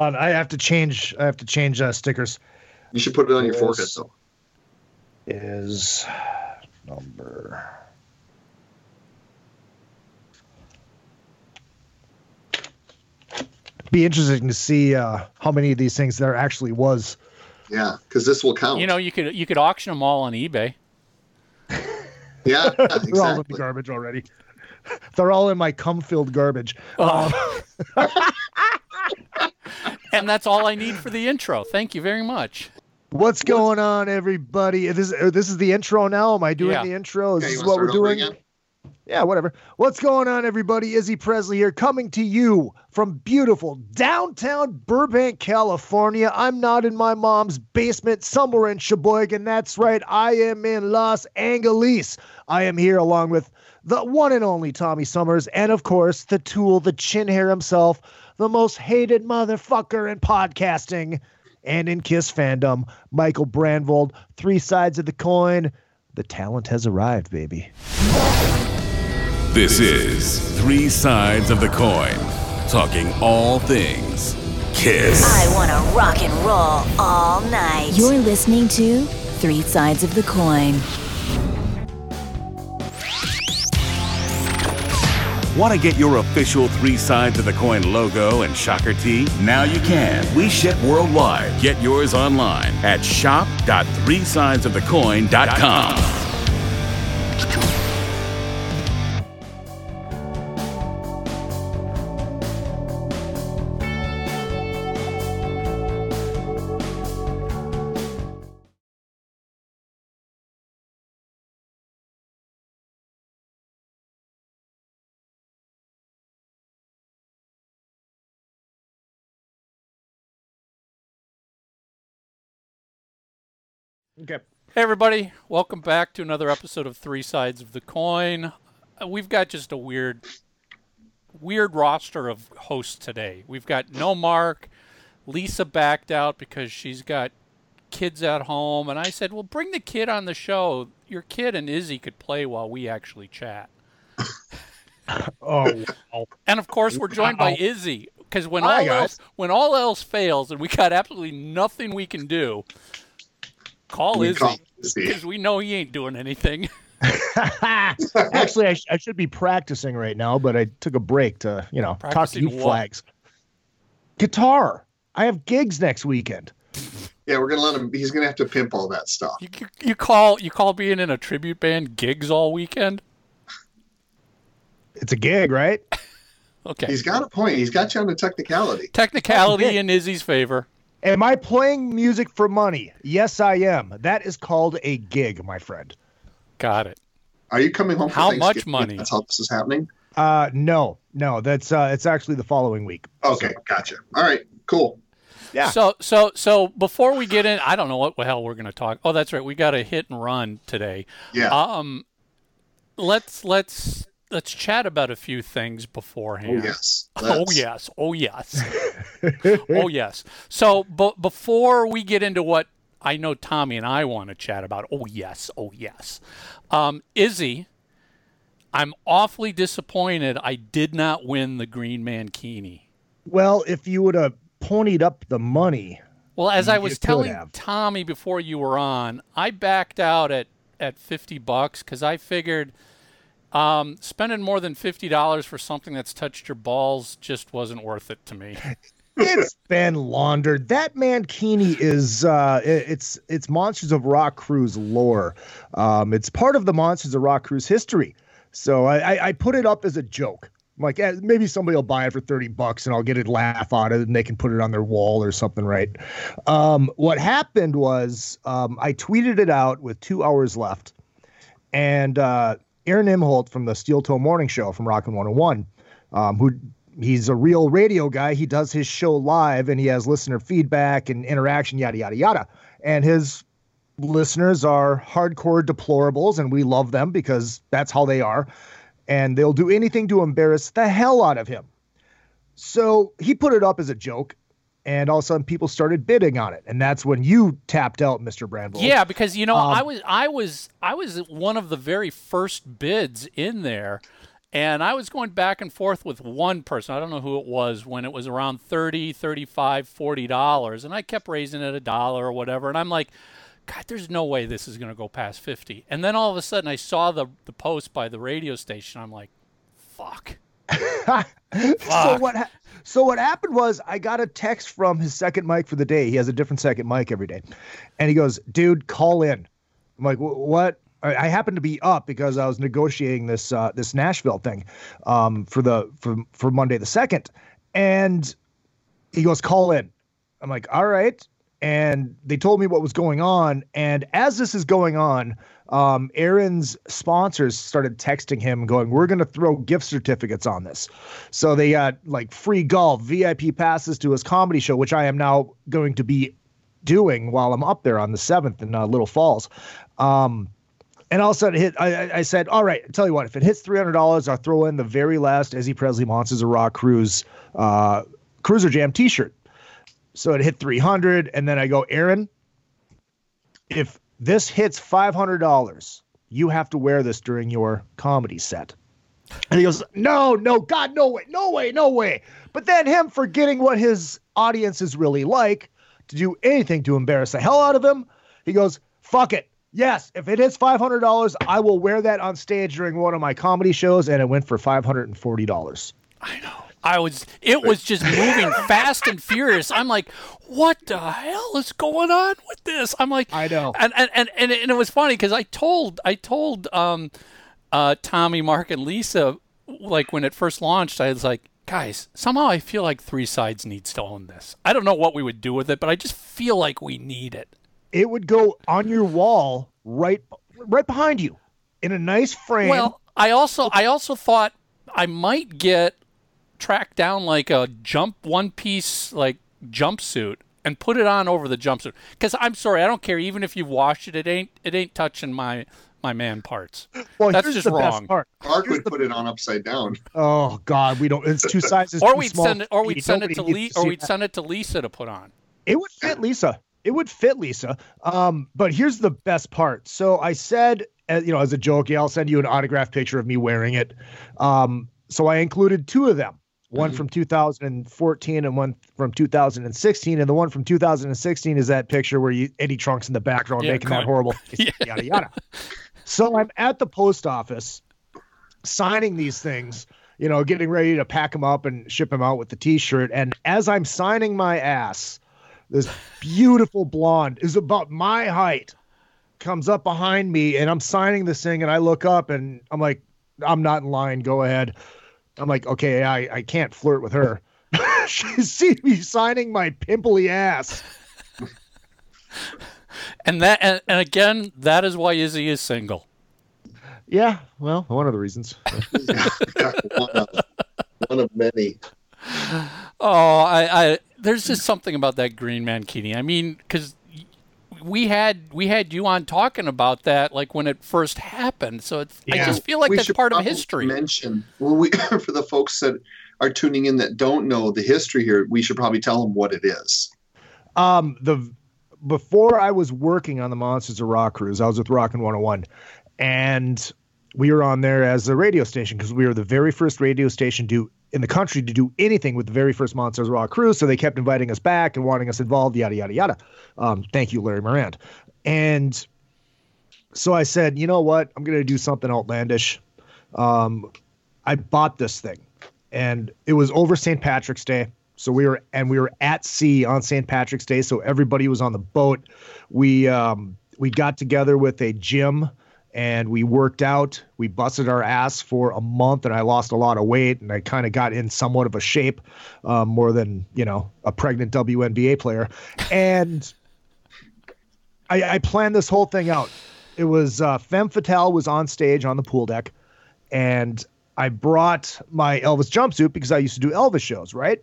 on. I have to change. I have to change uh, stickers. You should put it on your Yes. forehead though. Is number. Be interesting to see uh, how many of these things there actually was. Yeah, because this will count. You know, you could you could auction them all on eBay. yeah, They're all in the exactly. garbage already. They're all in my cum-filled garbage. Oh. And that's all I need for the intro. Thank you very much. What's going on, everybody? This uh, this is the intro now. Am I doing Yeah. the intro? Is Okay, this you what we're doing? again? Yeah, whatever. What's going on, everybody? Izzy Presley here, coming to you from beautiful downtown Burbank, California. I'm not in my mom's basement somewhere in Sheboygan. That's right, I am in Los Angeles. I am here along with the one and only Tommy Summers, and of course, the tool, the chin hair himself, the most hated motherfucker in podcasting and in Kiss fandom, Michael Brandvold. Three sides of the coin. The talent has arrived, baby. This is Three Sides of the Coin, talking all things Kiss. I want to rock and roll all night. You're listening to Three Sides of the Coin. Want to get your official Three Sides of the Coin logo and shocker tee? Now you can. We ship worldwide. Get yours online at shop.threesidesofthecoin.com. Okay. Hey everybody, welcome back to another episode of Three Sides of the Coin. Uh, We've got just a weird weird roster of hosts today. We've got no Mark, Lisa backed out because she's got kids at home and I said, "Well, bring the kid on the show. Your kid and Izzy could play while we actually chat." Oh, wow. And of course, we're joined by Izzy because when Hi, all guys. else when all else fails and we got absolutely nothing we can do, call We Izzy because we know he ain't doing anything. Actually, I, sh- I should be practicing right now, but I took a break to, you know, talk to Practicing you what? flags. Guitar. I have gigs next weekend. Yeah, we're gonna let him. He's gonna have to pimp all that stuff. You, you, you call you call being in a tribute band gigs all weekend? It's a gig, right? Okay. He's got a point. He's got you on the technicality. Technicality Okay. in Izzy's favor. Am I playing music for money? Yes, I am. That is called a gig, my friend. Got it. Are you coming home? For How much money? That's how this is happening. Uh, no, no, that's uh, it's actually the following week. Okay, gotcha. All right, cool. Yeah. So so so before we get in, I don't know what the hell we're going to talk. Oh, that's right. We got a hit and run today. Yeah. Um, let's let's let's chat about a few things beforehand. oh yes. Oh Let's- yes. Oh yes. oh yes. So, but before we get into what I know Tommy and I want to chat about, oh yes, oh yes, um, Izzy, I'm awfully disappointed. I did not win the Green Mankini. Well, if you would have ponied up the money, Well, as I was telling have. Tommy before you were on, I backed out at at 50 bucks because I figured um, spending more than $50 for something that's touched your balls just wasn't worth it to me. it's been laundered. That Mankini is uh, it- it's it's Monsters of Rock Cruise lore. Um, it's part of the Monsters of Rock Cruise history. So I, I, put it up as a joke. I'm like, eh, maybe somebody will buy it for 30 bucks and I'll get a laugh out of it and they can put it on their wall or something, right? Um, what happened was um, I tweeted it out with two hours left. And uh, Aaron Imholt from the Steel Toe Morning Show from Rockin' 101, um, who he's a real radio guy. He does his show live and he has listener feedback and interaction, yada, yada, yada. And his listeners are hardcore deplorables and we love them because that's how they are. And they'll do anything to embarrass the hell out of him. So he put it up as a joke. And all of a sudden, people started bidding on it, and that's when you tapped out, Mr. Brandvold. Yeah, because you know Um, I was I was I was one of the very first bids in there, And I was going back and forth with one person. I don't know who it was when it was around 30, 35, 40 dollars and I kept raising it a dollar or whatever and I'm like God, there's no way this is going to go past 50. And then all of a sudden I saw the the post by the radio station. I'm like, fuck. so what? Ha- so what happened was I got a text from his second mic for the day. He has a different second mic every day, and he goes, "Dude, call in." I'm like, "What?" I happened to be up because I was negotiating this uh, this Nashville thing um, for the for for Monday the second, and he goes, "Call in." I'm like, "All right." And they told me what was going on. And as this is going on, um, Aaron's sponsors started texting him, going, "We're going to throw gift certificates on this." So they got like free golf, VIP passes to his comedy show, which I am now going to be doing while I'm up there on the seventh in uh, Little Falls. Um, and all of a sudden, hit. I, I- said, "All right, tell you what, if it hits three hundred dollars, I'll throw in the very last Izzy Presley Monsters of Rock Cruise uh, Cruiser Jam T-shirt." So it hit three hundred, and then I go, Aaron, if this hits five hundred dollars, you have to wear this during your comedy set. And he goes, No, no, God, no way, no way, no way. But then him forgetting what his audience is really like to do anything to embarrass the hell out of him, he goes, Fuck it. Yes, if it hundred dollars, I will wear that on stage during one of my comedy shows, and it went for five hundred and forty dollars. I know. I was it was just moving fast and furious. I'm like, what the hell is going on with this? I'm like I know. And and and, and, it, and it was funny because I told I told um uh Tommy, Mark, and Lisa like when it first launched, I was like, guys, somehow I feel like Three Sides needs to own this. I don't know what we would do with it, but I just feel like we need it. It would go on your wall right right behind you in a nice frame. Well, I also I also thought I might get track down like a jump one piece like jumpsuit and put it on over the jumpsuit. Because I'm sorry, I don't care. Even if you've washed it, it ain't it ain't touching my my man parts. well, that's here's just the wrong. Best part. Mark would put it on upside down. Oh God, we don't. It's two sizes. Or too we'd small send it, or we'd send it to needs Lee, or we'd that. send it to Lisa to put on. It would fit Lisa. It would fit Lisa. Um, but here's the best part. So I said, uh, you know, as a joke, yeah, I'll send you an autographed picture of me wearing it. Um, so I included two of them. One mm-hmm. from 2014 and one from 2016. And the one from 2016 is that picture where you Eddie Trunks in the background Yeah, making that horrible yada yada. So I'm at the post office signing these things, you know, getting ready to pack them up and ship them out with the t-shirt. And as I'm signing my ass, this beautiful blonde is about my height comes up behind me and I'm signing this thing and I look up and I'm like, I'm not in line. Go ahead. I'm like, okay, I, I can't flirt with her. she sees me signing my pimply ass. And that and, and again, that is why Izzy is single. Yeah, well, one of the reasons. one, of, one of many. Oh, I, I there's just something about that green mankini. I mean, because we had we had you on talking about that like when it first happened. So it's I just feel like We that's part of history. Mention well, we for the folks that are tuning in that don't know the history here, we should probably tell them what it is. Um, the before I was working on the Monsters of Rock cruise, I was with Rockin' 101, and we were on there as a radio station because we were the very first radio station do in the country to do anything with the very first Monsters Raw cruise. So they kept inviting us back and wanting us involved, yada yada yada. Um, thank you, Larry Morand. And so I said, you know what? I'm gonna do something outlandish. Um, I bought this thing, and it was over St. Patrick's Day. So we were and we were at sea on St. Patrick's Day. So everybody was on the boat. We um, we got together with a gym and we worked out. We busted our ass for a month, and I lost a lot of weight, and I kind of got in somewhat of a shape, um, more than you know a pregnant WNBA player. And I, I planned this whole thing out. It was uh, Femme Fatale was on stage on the pool deck, and I brought my Elvis jumpsuit because I used to do Elvis shows, right?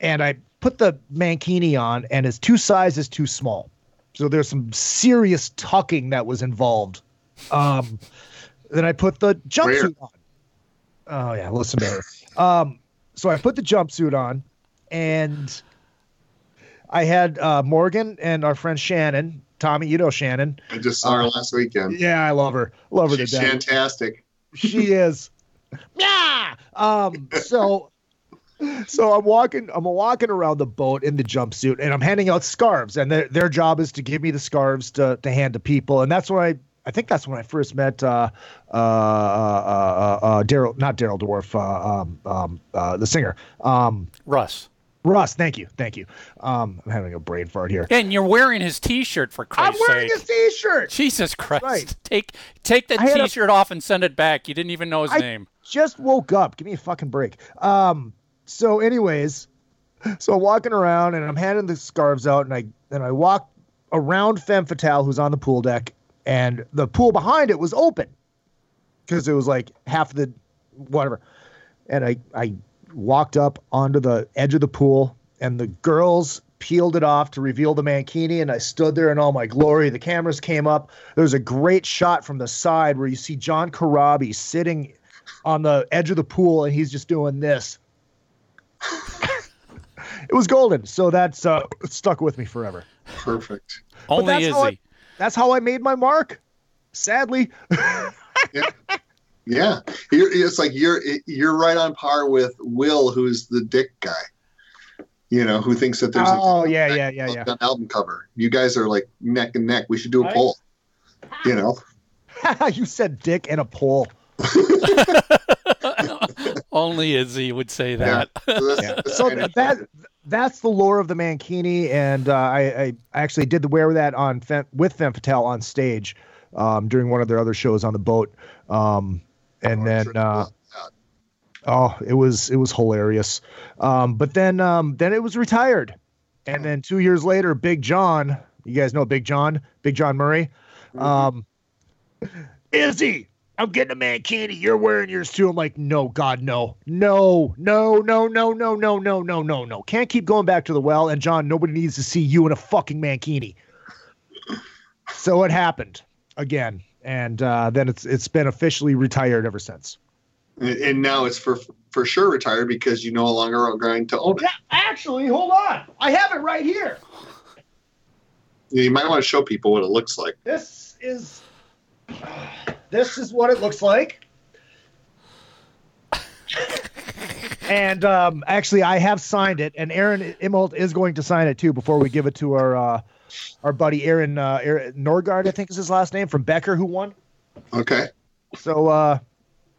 And I put the mankini on, and it's two sizes too small. So there's some serious tucking that was involved. Um, then I put the jumpsuit on. Oh yeah, listen to her. Um, so I put the jumpsuit on, and I had uh, Morgan and our friend Shannon, Tommy, you know Shannon. I just saw her last weekend. Yeah, I love her. Love her She's to death. fantastic. She is. Yeah. Um. So. So I'm walking, I'm walking around the boat in the jumpsuit, and I'm handing out scarves, and their their job is to give me the scarves to to hand to people, and that's when I I think that's when I first met uh, uh, uh, uh, Daryl, not Daryl Dwarf, uh, um, um, uh, the singer, um, Russ. Russ. Thank you, thank you. Um, I'm having a brain fart here. And you're wearing his T-shirt for Christmas. I'm wearing sake. his T-shirt. Jesus Christ! right. Take take the I had a- T-shirt off and send it back. You didn't even know his I name. just woke up. Give me a fucking break. Um. So, anyways, so I'm walking around and I'm handing the scarves out, and I and I walk around Femme Fatale, who's on the pool deck, and the pool behind it was open because it was like half the whatever. And I I walked up onto the edge of the pool, and the girls peeled it off to reveal the mankini and I stood there in all my glory. The cameras came up. There was a great shot from the side where you see John Corabi sitting on the edge of the pool and he's just doing this. it was golden. So that's uh, stuck with me forever. Perfect. Only that's how I- Izzy. That's how I made my mark. Sadly. Yeah, you're, it's like you're you're right on par with Will, who's the dick guy. You know, who thinks that there's Oh, a yeah, yeah, yeah, yeah. an album cover. You guys are like neck and neck. We should do a Right. poll. You know, you said dick and a poll. Only Izzy would say yeah. that. So, that's, Yeah. So kind that that's the lore of the Mankini, and uh, I, I actually did the wear that on Fem, with Femme Fatale on stage um, during one of their other shows on the boat, um, and I'm then sure uh, oh, it was it was hilarious. Um, but then um, then it was retired, and then two years later, Big John, you guys know Big John, Big John Murray, um, Izzy. I'm getting a mankini. You're wearing yours too. I'm like, no, God, no, no, no, no, no, no, no, no, no, no, no. Can't keep going back to the well. And John, nobody needs to see you in a fucking mankini. So it happened again, and uh, then it's it's been officially retired ever since. and, and now it's for for sure retired because you no longer are going to own it. Yeah, actually, hold on. I have it right here. You might want to show people what it looks like. This is this is what it looks like. and um, actually, I have signed it, and Aaron Imholt is going to sign it too before we give it to our uh, our buddy Aaron, uh, Aaron Norgard, I think is his last name from Becker, who won. Okay. So, uh,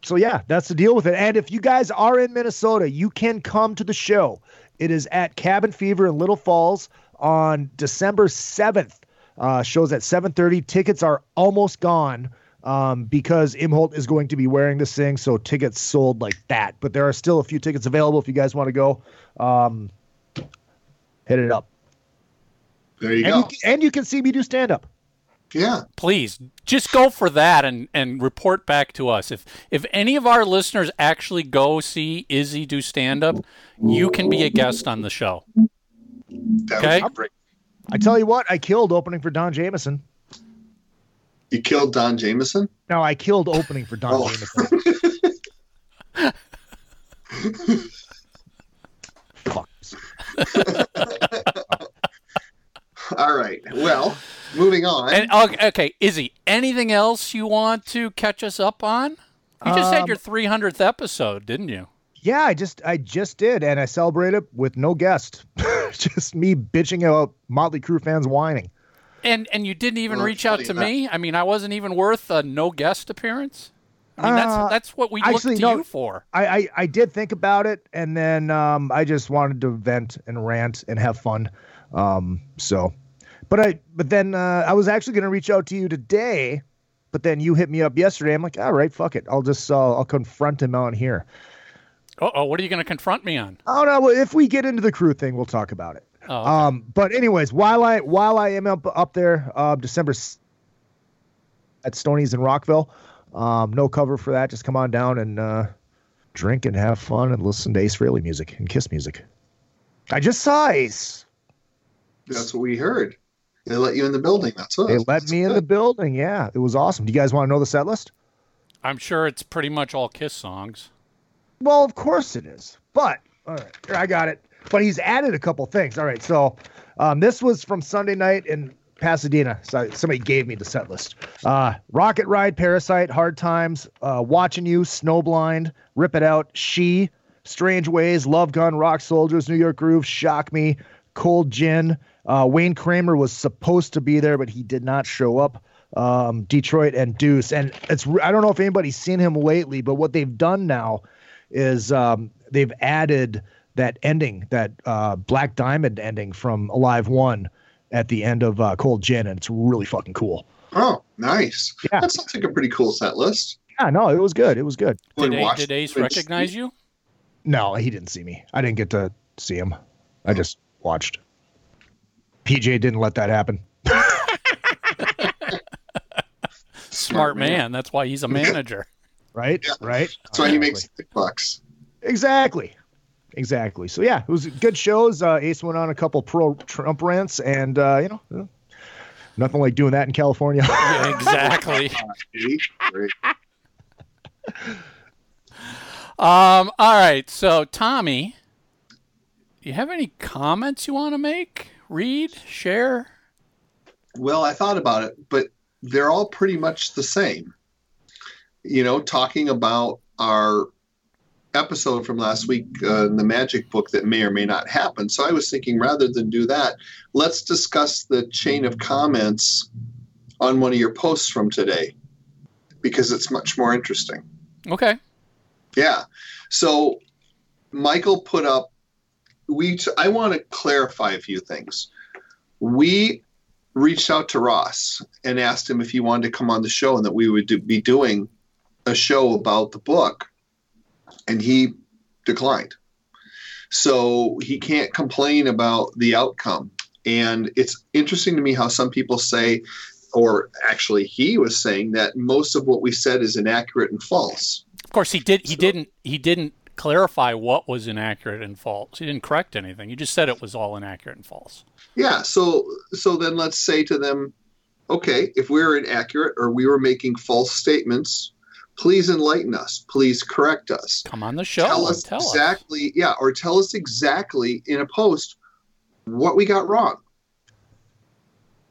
so yeah, that's the deal with it. And if you guys are in Minnesota, you can come to the show. It is at Cabin Fever in Little Falls on December seventh. Uh, shows at seven thirty. Tickets are almost gone um, because Imholt is going to be wearing this thing, so tickets sold like that. But there are still a few tickets available if you guys want to go. Um, hit it up, There you and go. you, can, and you can see me do stand up. yeah. Please just go for that and, and report back to us. If if any of our listeners actually go see Izzy do stand up, you can be a guest on the show. That Okay. Would be great. I tell you what, I killed opening for Don Jamieson. You killed Don Jamieson. No, I killed opening for Don Oh. Jamieson. Fuck. All right. Well, moving on. And okay, okay, Izzy, anything else you want to catch us up on? You just had Um, your 300th episode, didn't you? Yeah, I just I just did, and I celebrated with no guest, just me bitching about Motley Crue fans whining. And and you didn't even Well, reach out to that- me. I mean, I wasn't even worth a no guest appearance. I mean, Uh, that's that's what we actually, look to no. you for. I, I I did think about it, and then um, I just wanted to vent and rant and have fun. Um, so, but I but then uh, I was actually going to reach out to you today, but then you hit me up yesterday. I'm like, all right, fuck it, I'll just uh, I'll confront him out here. Oh, what are you going to confront me on? Oh no! well, If we get into the crew thing, we'll talk about it. Oh, okay. Um, but anyways, while I while I am up up there, uh, December s- at Stony's in Rockville, um, no cover for that. Just come on down and uh, drink and have fun and listen to Ace Frehley music and Kiss music. I just saw Ace. That's what we heard. They let you in the building. That's what. They let me in the building. Yeah, it was awesome. Do you guys want to know the set list? I'm sure it's pretty much all Kiss songs. Well, of course it is. But all right, here I got it. But he's added a couple things. All right, so um, this was from Sunday night, in Pasadena. So somebody gave me the set list. Uh, Rocket Ride, Parasite, Hard Times, uh, Watching You, Snowblind, Rip It Out, She, Strange Ways, Love Gun, Rock Soldiers, New York Groove, Shock Me, Cold Gin. Uh, Wayne Kramer was supposed to be there, but he did not show up. Um, Detroit and Deuce, and it's I don't know if anybody's seen him lately, but what they've done now is um, they've added that ending, that uh, Black Diamond ending from Alive One at the end of uh, Cold Gin, and it's really fucking cool. Oh, nice. Yeah. That sounds like a pretty cool set list. Yeah, no, it was good. It was good. Did, A- did Ace recognize you? No, he didn't see me. I didn't get to see him. I just watched. PJ didn't let that happen. Smart man. That's why he's a manager. Right? Yeah. Right? That's why he Exactly. makes big bucks. Exactly. Exactly. So yeah, it was good shows. Uh, Ace went on a couple pro Trump rants, and uh, you know, nothing like doing that in California. Yeah, exactly. Um, all right. So, Tommy, you have any comments you want to make? Read, share? Well, I thought about it, but they're all pretty much the same. You know, talking about our episode from last week, uh, the magic book that may or may not happen. So I was thinking rather than do that, let's discuss the chain of comments on one of your posts from today because it's much more interesting. Okay. Yeah. So Michael put up we I want to clarify a few things. We reached out to Ross and asked him if he wanted to come on the show and that we would do, be doing a show about the book and he declined. So he can't complain about the outcome. And it's interesting to me how some people say or actually he was saying that most of what we said is inaccurate and false. Of course, he did. He So- didn't. He didn't clarify what was inaccurate and false. He didn't correct anything. He just said it was all inaccurate and false. Yeah, so so then let's say to them, okay, if we were inaccurate or we were making false statements, please enlighten us. Please correct us. Come on the show tell us tell us. exactly, yeah, or tell us exactly in a post what we got wrong.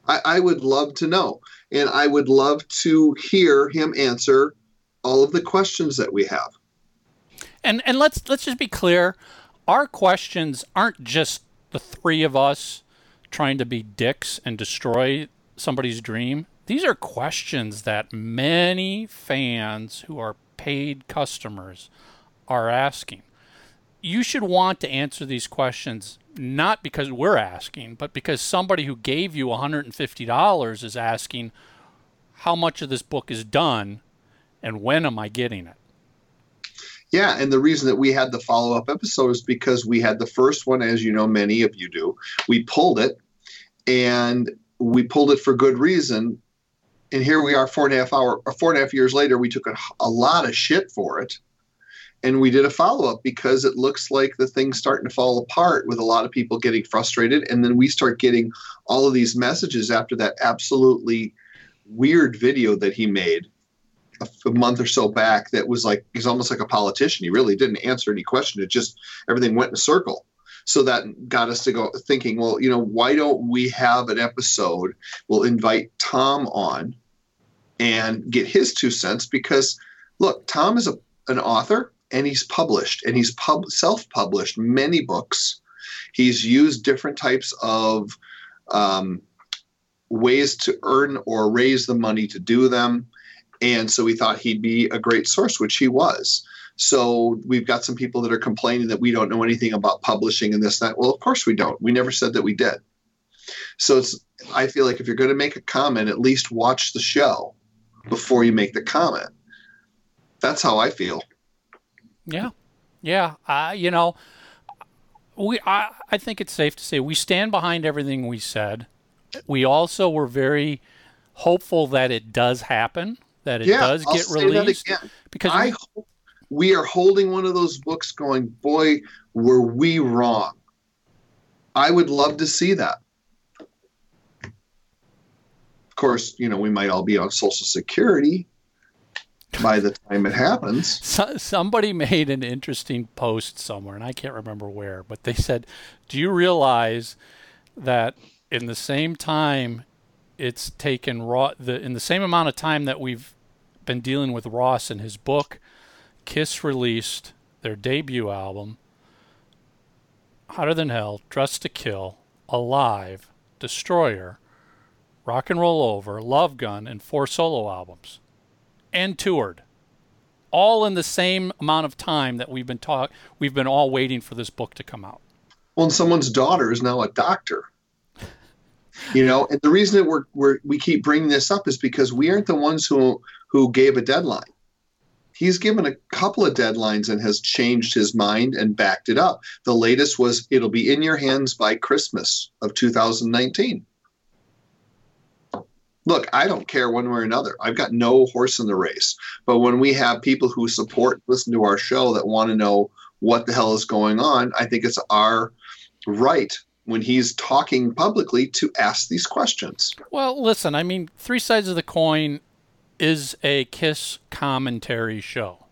I, I would love to know, and I would love to hear him answer all of the questions that we have. And and let's let's just be clear. Our questions aren't just the three of us trying to be dicks and destroy somebody's dream. These are questions that many fans who are paid customers are asking. You should want to answer these questions not because we're asking, but because somebody who gave you $150 is asking how much of this book is done and when am I getting it? Yeah, and the reason that we had the follow up episode is because we had the first one, as you know, many of you do. We pulled it, and we pulled it for good reason. And here we are, four and a half hour, or four and a half years later. We took a, a lot of shit for it, and we did a follow up because it looks like the thing's starting to fall apart with a lot of people getting frustrated, and then we start getting all of these messages after that absolutely weird video that he made a month or so back that was like he's almost like a politician. He really didn't answer any question. It just everything went in a circle. So that got us to go thinking, well, you know, why don't we have an episode? We'll invite Tom on and get his two cents because look, Tom is a, an author and he's published and he's pub, self-published many books. He's used different types of um, ways to earn or raise the money to do them. And so we thought he'd be a great source, which he was. So we've got some people that are complaining that we don't know anything about publishing and this and that. Well, of course we don't. We never said that we did. So it's I feel like if you're going to make a comment, at least watch the show before you make the comment. That's how I feel. Yeah, yeah. Uh, you know, we I, I think it's safe to say we stand behind everything we said. We also were very hopeful that it does happen, that it yeah, does I'll get released. Because I we- hope we are holding one of those books going, boy, were we wrong. I would love to see that. Course, you know, we might all be on Social Security by the time it happens. so, somebody made an interesting post somewhere, and I can't remember where, but they said, "Do you realize that in the same time it's taken Raw the in the same amount of time that we've been dealing with Ross and his book. Kiss released their debut album, Hotter Than Hell, Dressed to Kill, Alive, Destroyer, Rock and Roll Over, Love Gun, and four solo albums, and toured, all in the same amount of time that we've been talk we've been all waiting for this book to come out. Well, and someone's daughter is now a doctor. You know, and the reason that we're, we're we keep bringing this up is because we aren't the ones who who gave a deadline. He's given a couple of deadlines and has changed his mind and backed it up. The latest was it'll be in your hands by Christmas of 2019. Look, I don't care one way or another. I've got no horse in the race. But when we have people who support, listen to our show that want to know what the hell is going on, I think it's our right when he's talking publicly to ask these questions. Well, listen, I mean, Three Sides of the Coin is a Kiss commentary show.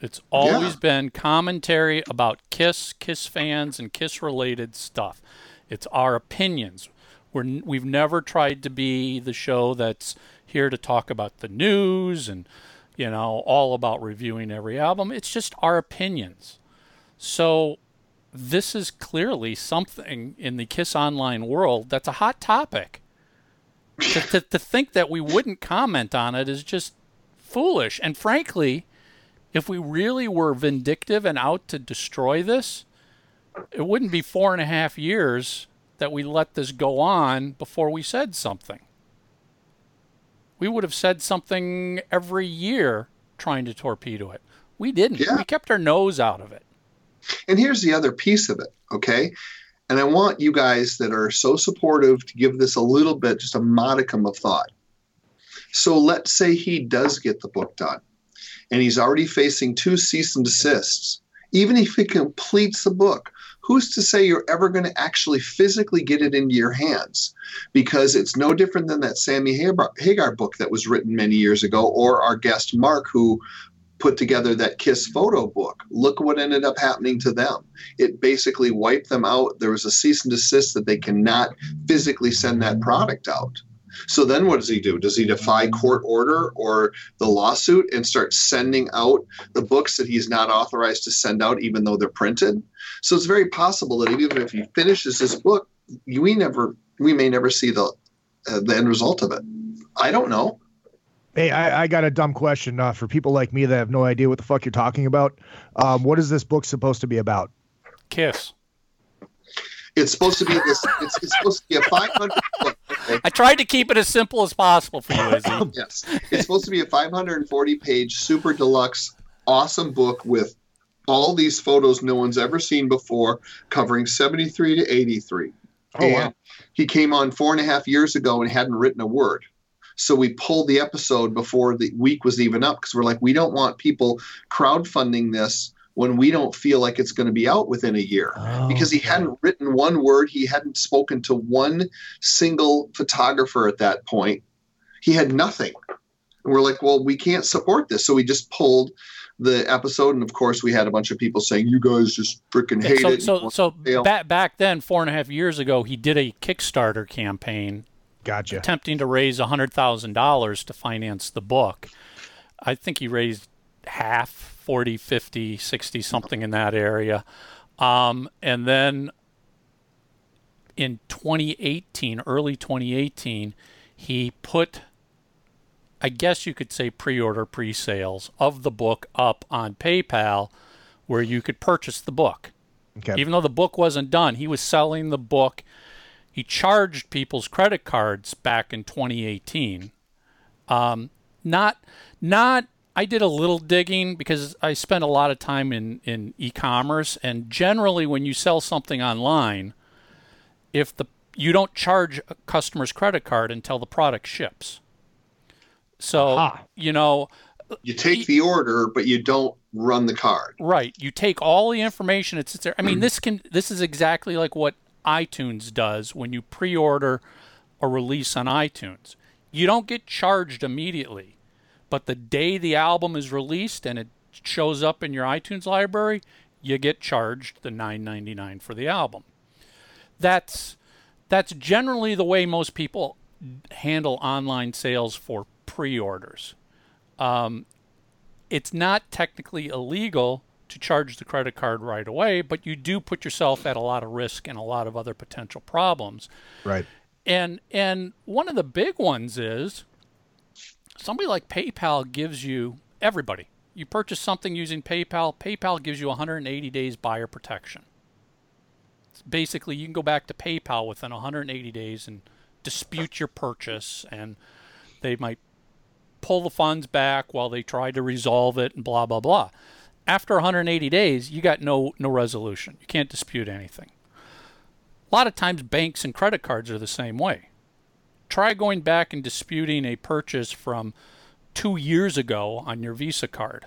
It's always Yeah. been commentary about Kiss, Kiss fans, and Kiss related stuff. It's our opinions. We're, we've never tried to be the show that's here to talk about the news and, you know, all about reviewing every album. It's just our opinions. So this is clearly something in the Kiss Online world that's a hot topic. to, to, to think that we wouldn't comment on it is just foolish. And frankly, if we really were vindictive and out to destroy this, it wouldn't be four and a half years that we let this go on before we said something. We would have said something every year trying to torpedo it. We didn't. Yeah. We kept our nose out of it. And here's the other piece of it, okay? And I want you guys that are so supportive to give this a little bit, just a modicum of thought. So let's say he does get the book done and he's already facing two cease and desists. Even if he completes the book, who's to say you're ever going to actually physically get it into your hands? Because it's no different than that Sammy Hagar book that was written many years ago, or our guest Mark, who put together that Kiss photo book. Look what ended up happening to them. It basically wiped them out. There was a cease and desist that they cannot physically send that product out. So then what does he do? Does he defy court order or the lawsuit and start sending out the books that he's not authorized to send out even though they're printed? So it's very possible that even if he finishes this book, we never we may never see the uh, the end result of it. I don't know. Hey, I, I got a dumb question uh, for people like me that have no idea what the fuck you're talking about. Um, what is this book supposed to be about? Kiss. It's supposed to be this. It's, it's supposed to be a 500 book. Okay? I tried to keep it as simple as possible for you, Izzy. Yes, it's supposed to be a 540 page super deluxe, awesome book with all these photos no one's ever seen before, covering 73 to 83. Oh, wow. and he came on four and a half years ago and hadn't written a word. So we pulled the episode before the week was even up because we're like, we don't want people crowdfunding this when we don't feel like it's going to be out within a year oh, because he Okay. hadn't written one word. He hadn't spoken to one single photographer at that point. He had nothing. And we're like, well, we can't support this. So we just pulled the episode. And of course, we had a bunch of people saying, you guys just freaking hate so, it. so, so fail." back back then, four and a half years ago, he did a Kickstarter campaign Gotcha. attempting to raise hundred thousand dollars to finance the book. I think he raised half, 40, 50, 60, something in that area. Um, and then in 2018, early 2018, he put, I guess you could say, pre-order, pre-sales of the book up on PayPal, where you could purchase the book. Okay. Even though the book wasn't done, he was selling the book. He charged people's credit cards back in 2018. Um, not, not. I did a little digging because I spent a lot of time in in e-commerce, and generally, when you sell something online, if the you don't charge a customer's credit card until the product ships. So Aha. you know, you take the order, but you don't run the card. Right. You take all the information it sits there. I mean, this can this is exactly like what iTunes does when you pre-order a release on iTunes. You don't get charged immediately, but the day the album is released and it shows up in your iTunes library, you get charged the 9.99 for the album. That's that's generally the way most people handle online sales for pre-orders. Um, it's not technically illegal to charge the credit card right away, but you do put yourself at a lot of risk and a lot of other potential problems. Right. And and one of the big ones is somebody like PayPal gives you everybody. You purchase something using PayPal, PayPal gives you 180 days buyer protection. Basically, you can go back to PayPal within 180 days and dispute your purchase and they might pull the funds back while they try to resolve it and blah blah blah. After 180 days, you got no no resolution. You can't dispute anything. A lot of times banks and credit cards are the same way. Try going back and disputing a purchase from 2 years ago on your Visa card.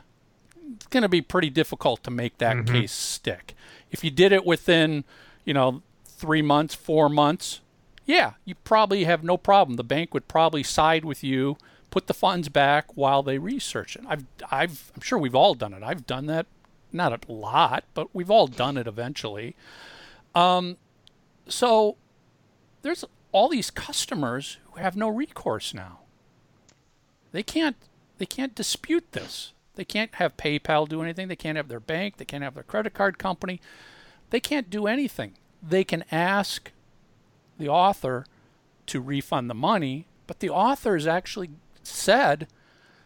It's going to be pretty difficult to make that case stick. If you did it within, you know, 3 months, 4 months, yeah, you probably have no problem. The bank would probably side with you, put the funds back while they research it. I've, I've, I'm sure we've all done it. I've done that, not a lot, but we've all done it eventually. Um, so there's all these customers who have no recourse now. They can't, they can't dispute this. They can't have PayPal do anything. They can't have their bank. They can't have their credit card company. They can't do anything. They can ask the author to refund the money, but the author has actually said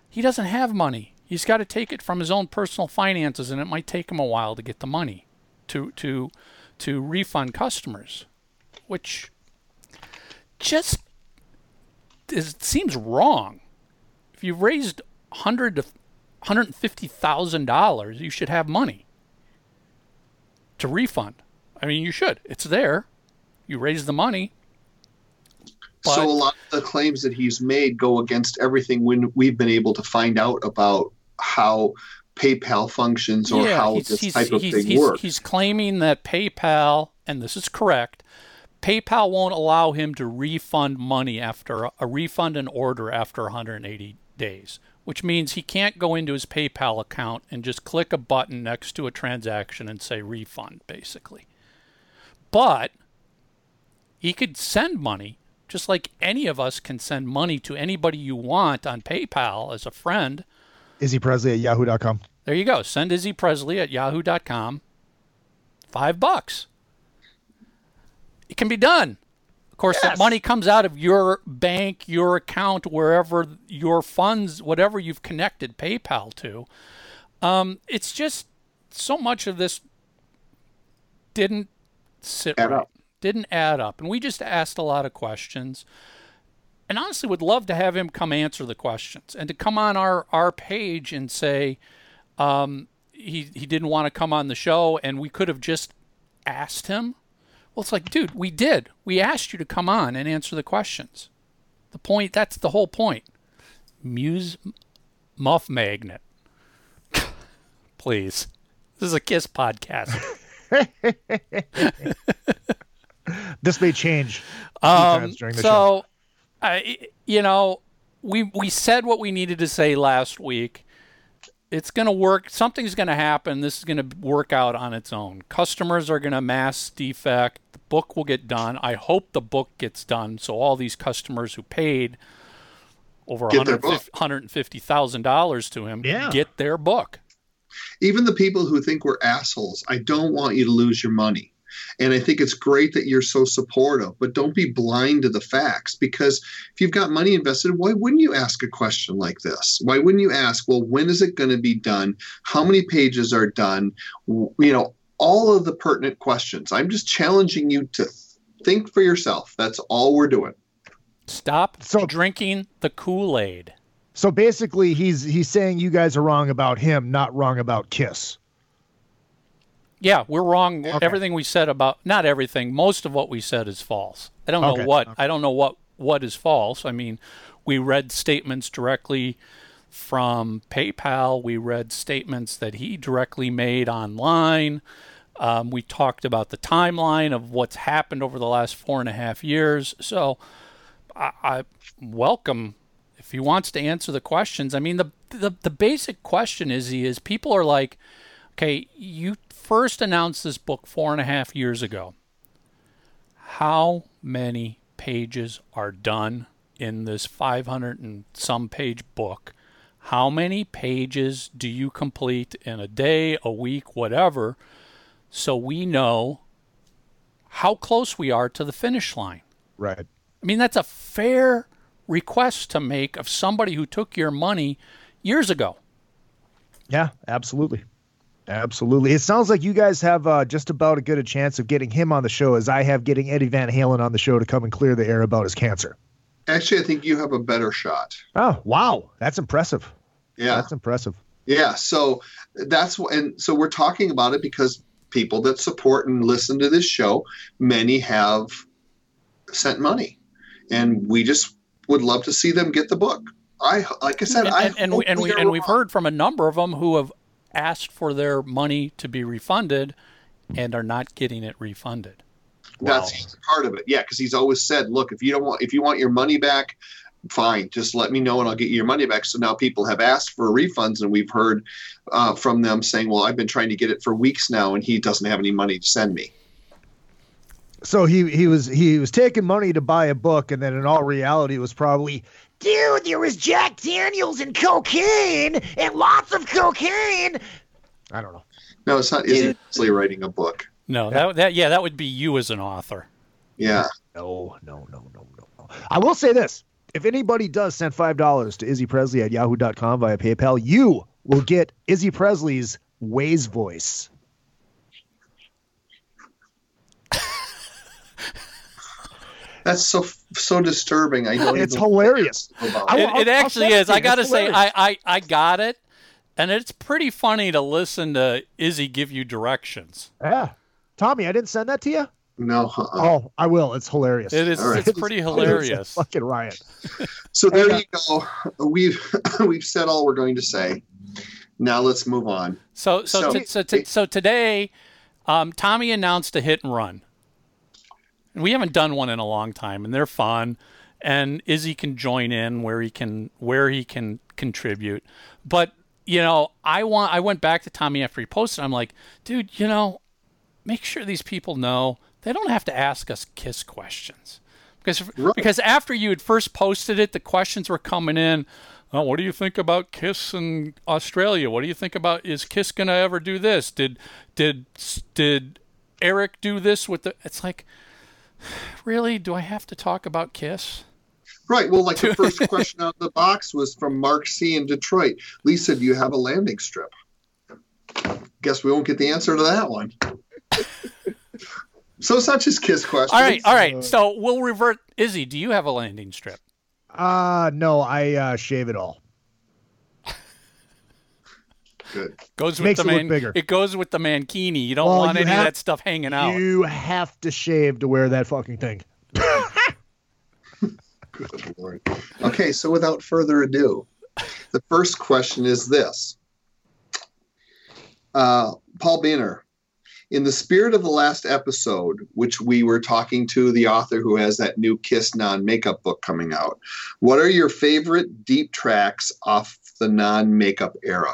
he doesn't have money. He's got to take it from his own personal finances, and it might take him a while to get the money to to to refund customers, which just is, seems wrong. If you've raised hundred to hundred and fifty thousand dollars, you should have money to refund. I mean, you should. It's there. You raise the money. But- so a lot of the claims that he's made go against everything when we've been able to find out about how PayPal functions or how this type of thing he's, works. he's claiming that PayPal, and this is correct, PayPal won't allow him to refund money after a refund an order after 180 days, which means he can't go into his PayPal account and just click a button next to a transaction and say refund, basically. But he could send money just like any of us can send money to anybody you want on PayPal as a friend. Izzy Presley at yahoo.com. There you go. Send Izzy Presley at yahoo.com. Five bucks. It can be done. Of course, that Yes. money comes out of your bank, your account, wherever your funds, whatever you've connected PayPal to. Um, it's just so much of this didn't sit Add right. up. Didn't add up. And we just asked a lot of questions and honestly would love to have him come answer the questions and to come on our, our page and say um, he, he didn't want to come on the show and we could have just asked him. Well, it's like, dude, we did. We asked you to come on and answer the questions. The point, that's the whole point. Muse Muff Magnet. Please. This is a Kiss podcast. This may change Um, during the show. so, I, you know, we we said what we needed to say last week. It's going to work. Something's going to happen. This is going to work out on its own. Customers are going to mass defect. The book will get done. I hope the book gets done. So all these customers who paid over Get $150,000 to him Yeah. get their book. Even the people who think we're assholes, I don't want you to lose your money. And I think it's great that you're so supportive, but don't be blind to the facts because if you've got money invested, why wouldn't you ask a question like this? Why wouldn't you ask, well, when is it going to be done? How many pages are done? You know, all of the pertinent questions. I'm just challenging you to think for yourself. That's all we're doing. Stop So- drinking the Kool-Aid. So basically, he's he's saying you guys are wrong about him, not wrong about Kiss. Yeah, we're wrong. Everything we said about not everything, most of what we said is false. I don't know Okay, what I don't know what what is false. I mean, we read statements directly from PayPal. We read statements that he directly made online. Um, we talked about the timeline of what's happened over the last four and a half years. So, I, I welcome if he wants to answer the questions. I mean, the the, the basic question is he is people are like, okay, you first announced this book four and a half years ago. How many pages are done in this 500 and some page book, how many pages do you complete in a day, a week, whatever, so we know how close we are to the finish line? Right. I mean, that's a fair request to make of somebody who took your money years ago. Yeah, absolutely. Absolutely. It sounds like you guys have uh, just about as good a chance of getting him on the show as I have getting Eddie Van Halen on the show to come and clear the air about his cancer. Actually, I think you have a better shot. Oh, wow. That's impressive. Yeah. That's impressive. Yeah. So that's wh- and so we're talking about it because people that support and listen to this show, many have sent money, and we just would love to see them get the book. I like I said, and, I and, and, we, and, we, and we've heard from a number of them who have asked for their money to be refunded and are not getting it refunded. That's part of it. Yeah, because he's always said, "Look, if you don't want, if you want your money back, fine, just let me know and I'll get you your money back." So now people have asked for refunds, and we've heard uh, from them saying, "Well, I've been trying to get it for weeks now, and he doesn't have any money to send me." So he he was he was taking money to buy a book, and then in all reality, it was probably Dude, there was Jack Daniels and cocaine and lots of cocaine. I don't know. No, it's not. Izzy Presley writing a book? No, that, that yeah, that would be you as an author. Yeah. No, no, no, no, no, no. I will say this: if anybody does send five dollars to Izzy Presley at Yahoo.com via PayPal, you will get Izzy Presley's Waze voice. That's so so disturbing. I don't. It's even hilarious. it. It, it actually send it is. to I got to say. I, I, I got it. And it's pretty funny to listen to Izzy give you directions. Yeah, Tommy, I didn't send that to you. No. uh-uh. Oh, I will. It's hilarious. It is All right. it's pretty hilarious. Fucking riot. So there you go. We've we've said all we're going to say. Now let's move on. So so So- t- so, t- so today, um, Tommy announced a hit and run. And we haven't done one in a long time, and they're fun. And Izzy can join in where he can where he can contribute. But you know, I want I went back to Tommy after he posted. I'm like, dude, you know, make sure these people know they don't have to ask us kiss questions because Right. because after you had first posted it, the questions were coming in. Oh, what do you think about Kiss in Australia? What do you think about is Kiss gonna ever do this? Did did did Eric do this with the? It's like, really? Do I have to talk about Kiss? Right. Well, like the first question out of the box was from Mark C in Detroit. Lisa, do you have a landing strip? Guess we won't get the answer to that one. so it's not just kiss questions. All right, all right. So we'll revert. Izzy, do you have a landing strip? Uh no, I uh, shave it all. Good. Goes with Makes the it look man. bigger. It goes with the mankini. You don't Well, want you any have- of that stuff hanging out. You have to shave to wear that fucking thing. Good Lord. Okay, so without further ado, the first question is this. Uh, Paul Banner, in the spirit of the last episode, which we were talking to the author who has that new Kiss non makeup book coming out, what are your favorite deep tracks off the non makeup era?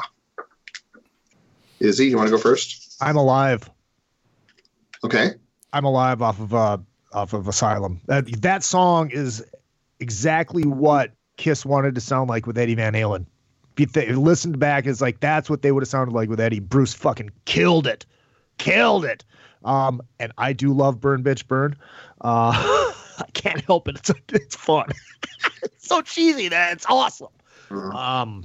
Izzy, you want to go first? I'm alive. Okay. I'm alive off of uh off of Asylum. That that song is exactly what Kiss wanted to sound like with Eddie Van Halen. If you, th- listened back, it's like that's what they would have sounded like with Eddie. Bruce fucking killed it, killed it. Um, and I do love Burn Bitch Burn. Uh, I can't help it. It's it's fun. it's so cheesy that it's awesome. Uh, Um,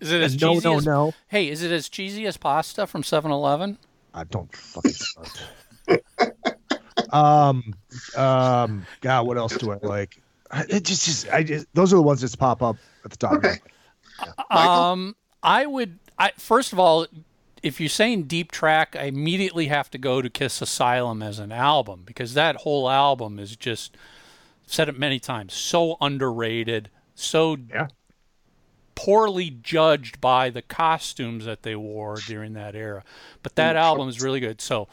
Is it as no, cheesy no, as, no. Hey, is it as cheesy as pasta from 7-Eleven? I don't fucking start. um, um, God, what else do I like? I, it just, just, I just, those are the ones that pop up at the top. Okay. head. Michael? Um, I would. I first of all, if you're saying deep track, I immediately have to go to Kiss Asylum as an album because that whole album is just said it many times, so underrated, so Yeah. Poorly judged by the costumes that they wore during that era. But that album is really good. So,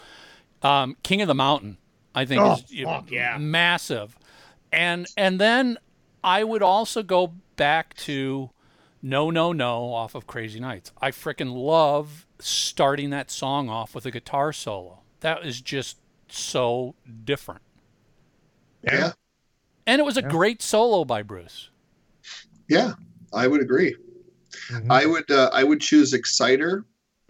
um, King of the Mountain, I think, Oh, is you fuck yeah. massive. And and then I would also go back to No No No off of Crazy Nights. I frickin' love starting that song off with a guitar solo. That is just so different. yeah. And And it was a great solo by Bruce. Yeah, I would agree. Mhm. I would uh, I would choose Exciter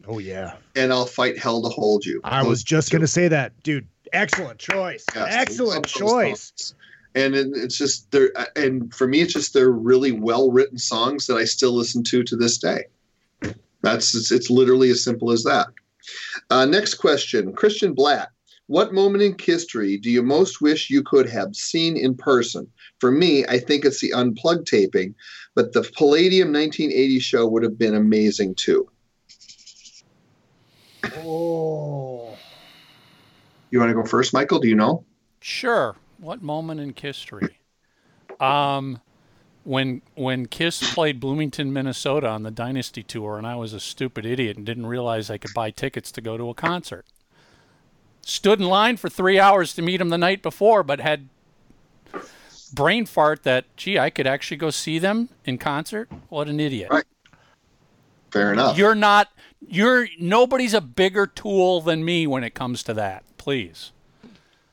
oh yeah. and I'll fight hell to hold you. I Those was just two. gonna say that, dude. Excellent choice. Yes, Excellent I love those choice. And it, it's just they're and for me it's just they're really well written songs that I still listen to to this day. That's it's, it's literally as simple as that. Uh, next question, Christian Blatt. What moment in history do you most wish you could have seen in person? For me, I think it's the unplugged taping, but the Palladium 1980 show would have been amazing too. Oh. You want to go first, Michael? Do you know? Sure. What moment in history? Um, when when Kiss played Bloomington, Minnesota on the Dynasty tour, and I was a stupid idiot and didn't realize I could buy tickets to go to a concert. Stood in line for three hours to meet him the night before, but had brain fart that gee, I could actually go see them in concert. What an idiot! Right. Fair enough. You're not. You're nobody's a bigger tool than me when it comes to that. Please.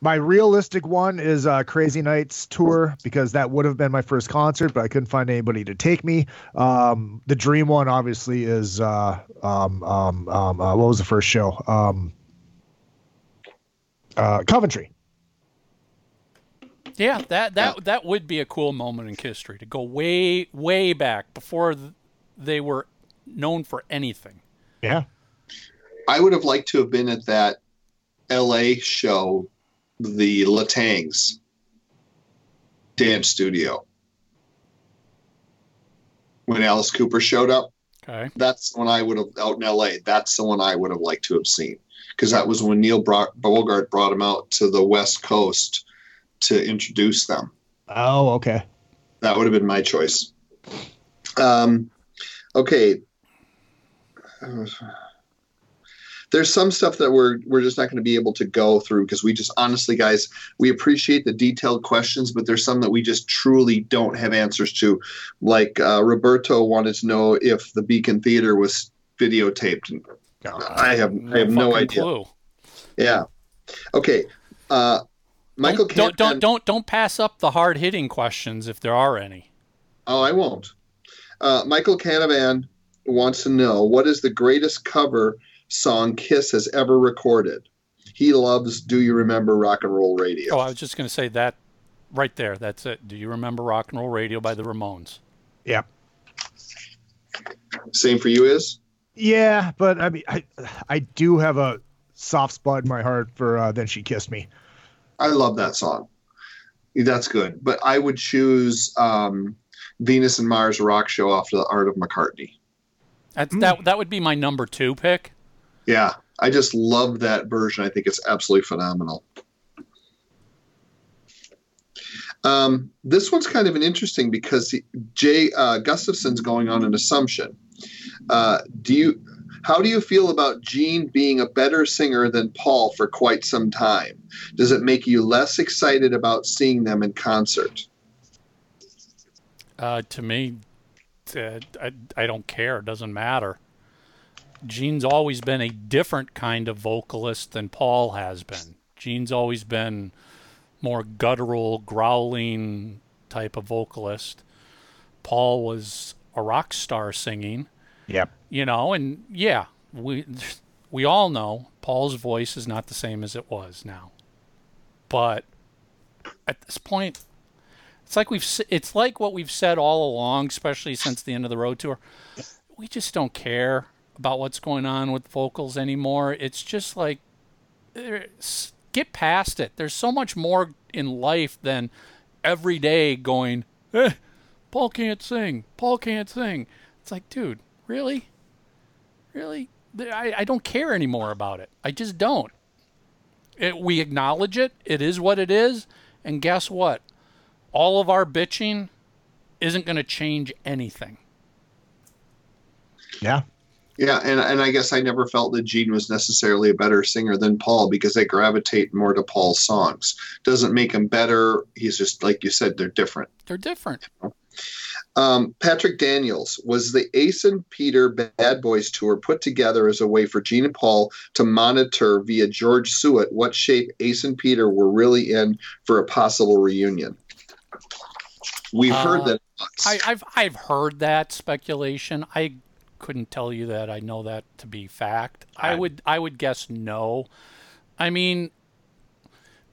My realistic one is uh, Crazy Nights tour because that would have been my first concert, but I couldn't find anybody to take me. Um, the dream one obviously is uh, um, um, um, uh, what was the first show? Um, uh, Coventry. Yeah, that that that would be a cool moment in history to go way way back before they were known for anything. Yeah. I would have liked to have been at that LA show, the LeTang's dance studio. When Alice Cooper showed up, Okay. that's when I would have out in LA. That's the one I would have liked to have seen because that was when Neil Bro- Bogart brought him out to the West Coast to introduce them. Oh, okay. That would have been my choice. Um, okay. There's some stuff that we're we're just not going to be able to go through because we just honestly, guys, we appreciate the detailed questions, but there's some that we just truly don't have answers to. Like uh, Roberto wanted to know if the Beacon Theater was videotaped. I have I have no fucking idea. clue. Yeah. Okay. Uh, Michael don't, don't don't don't don't pass up the hard hitting questions if there are any. Oh, I won't. Uh, Michael Canavan wants to know what is the greatest cover song Kiss has ever recorded. He loves "Do You Remember Rock and Roll Radio." Oh, I was just going to say that right there. That's it. Do you remember Rock and Roll Radio by the Ramones? Yeah. Same for you, is Yeah, but I mean, I I do have a soft spot in my heart for uh, "Then She Kissed Me." I love that song. That's good, but I would choose um, "Venus and Mars Rock Show" off the Art of McCartney. That's, That that would be my number two pick. Yeah, I just love that version. I think it's absolutely phenomenal. Um, this one's kind of an interesting because he- Jay uh, Gustafson's going on an assumption. Uh, do you? How do you feel about Gene being a better singer than Paul for quite some time? Does it make you less excited about seeing them in concert? Uh, to me, uh, I, I don't care. It doesn't matter. Gene's always been a different kind of vocalist than Paul has been. Gene's always been more guttural, growling type of vocalist. Paul was a rock star singing, Yep. You know, and yeah, we we all know Paul's voice is not the same as it was now. But at this point, it's like we've it's like what we've said all along, especially since the end of the road tour. We just don't care about what's going on with vocals anymore. It's just like get past it. There's so much more in life than every day going, eh, Paul can't sing. Paul can't sing. It's like, dude, really? Really? I, I don't care anymore about it. I just don't. It, we acknowledge it. It is what it is. And guess what? All of our bitching isn't going to change anything. Yeah. Yeah, and and I guess I never felt that Gene was necessarily a better singer than Paul because I gravitate more to Paul's songs. Doesn't make him better. He's just like you said, they're different. They're different. Um, Patrick Daniels was the Ace and Peter Bad Boys tour put together as a way for Gene and Paul to monitor via George Sewitt what shape Ace and Peter were really in for a possible reunion. We've heard Uh, that. I, I've I've heard that speculation. I couldn't tell you that I know that to be fact. I would I would guess no. I mean,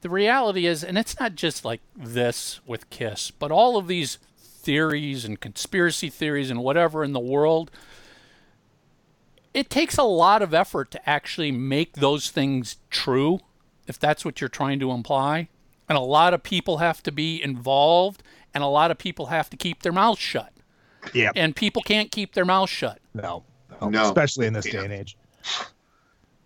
the reality is, and it's not just like this with Kiss, but all of these theories and conspiracy theories and whatever in the world. It takes a lot of effort to actually make those things true, if that's what you're trying to imply. And a lot of people have to be involved, and a lot of people have to keep their mouths shut. Yeah. And people can't keep their mouths shut. No, no, No. especially in this day and age.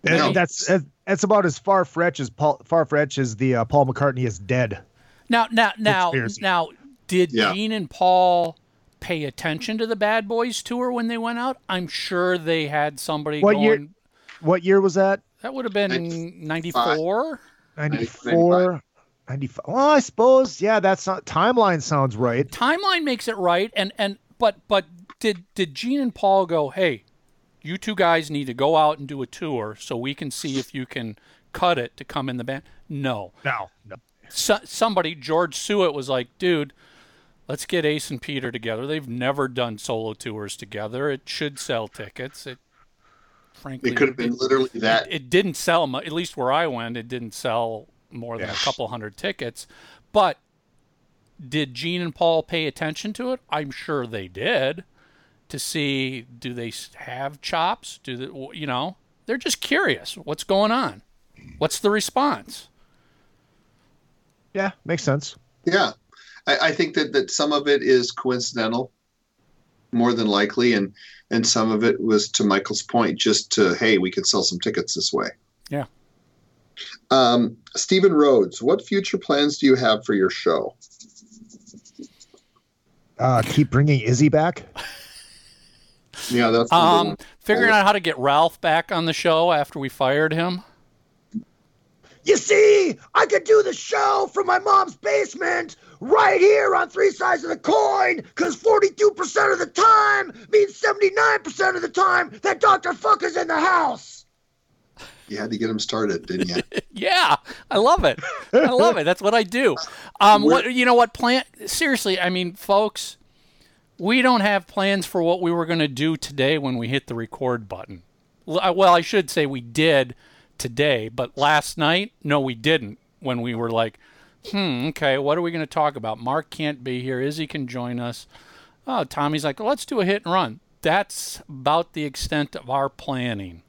No. That's that's about as far fetched as Paul far fetched as the uh, Paul McCartney is dead. Now, now, now, Conspiracy. now, did Yeah. Gene and Paul pay attention to the Bad Boys tour when they went out? I'm sure they had somebody What going. year- What year was that? That would have been 94. 94, 95. Well, I suppose yeah. That's not timeline sounds right. Timeline makes it right, and and but but did did Gene and Paul go? Hey, you two guys need to go out and do a tour so we can see if you can cut it to come in the band. No, No, no. so, somebody George Sewitt was like, dude, let's get Ace and Peter together. They've never done solo tours together. It should sell tickets. It frankly it could have been literally that. It, it didn't sell mu- at least where I went. It didn't sell more than a couple hundred tickets. But did Gene and Paul pay attention to it? I'm sure they did. To see, do they have chops? Do they, you know? They're just curious. What's going on? What's the response? Yeah, makes sense. Yeah, I, I think that that some of it is coincidental, more than likely, and and some of it was to Michael's point, just to hey, we can sell some tickets this way. Yeah. Um, Stephen Rhodes, what future plans do you have for your show? Uh, keep bringing Izzy back. Yeah, that's Um, figuring out how to get Ralph back on the show after we fired him. You see, I could do the show from my mom's basement right here on Three Sides of the Coin, because 42% of the time means 79% of the time that Dr. Fuck is in the house. you had to get him started, didn't you? Yeah, I love it. I love it. That's what I do. Um, what you know? What plan? Seriously, I mean, folks, we don't have plans for what we were going to do today when we hit the record button. Well, I should say we did today, but last night, no, we didn't. When we were like, hmm, okay, what are we going to talk about? Mark can't be here. Izzy can join us. Oh, Tommy's like, let's do a hit and run. That's about the extent of our planning.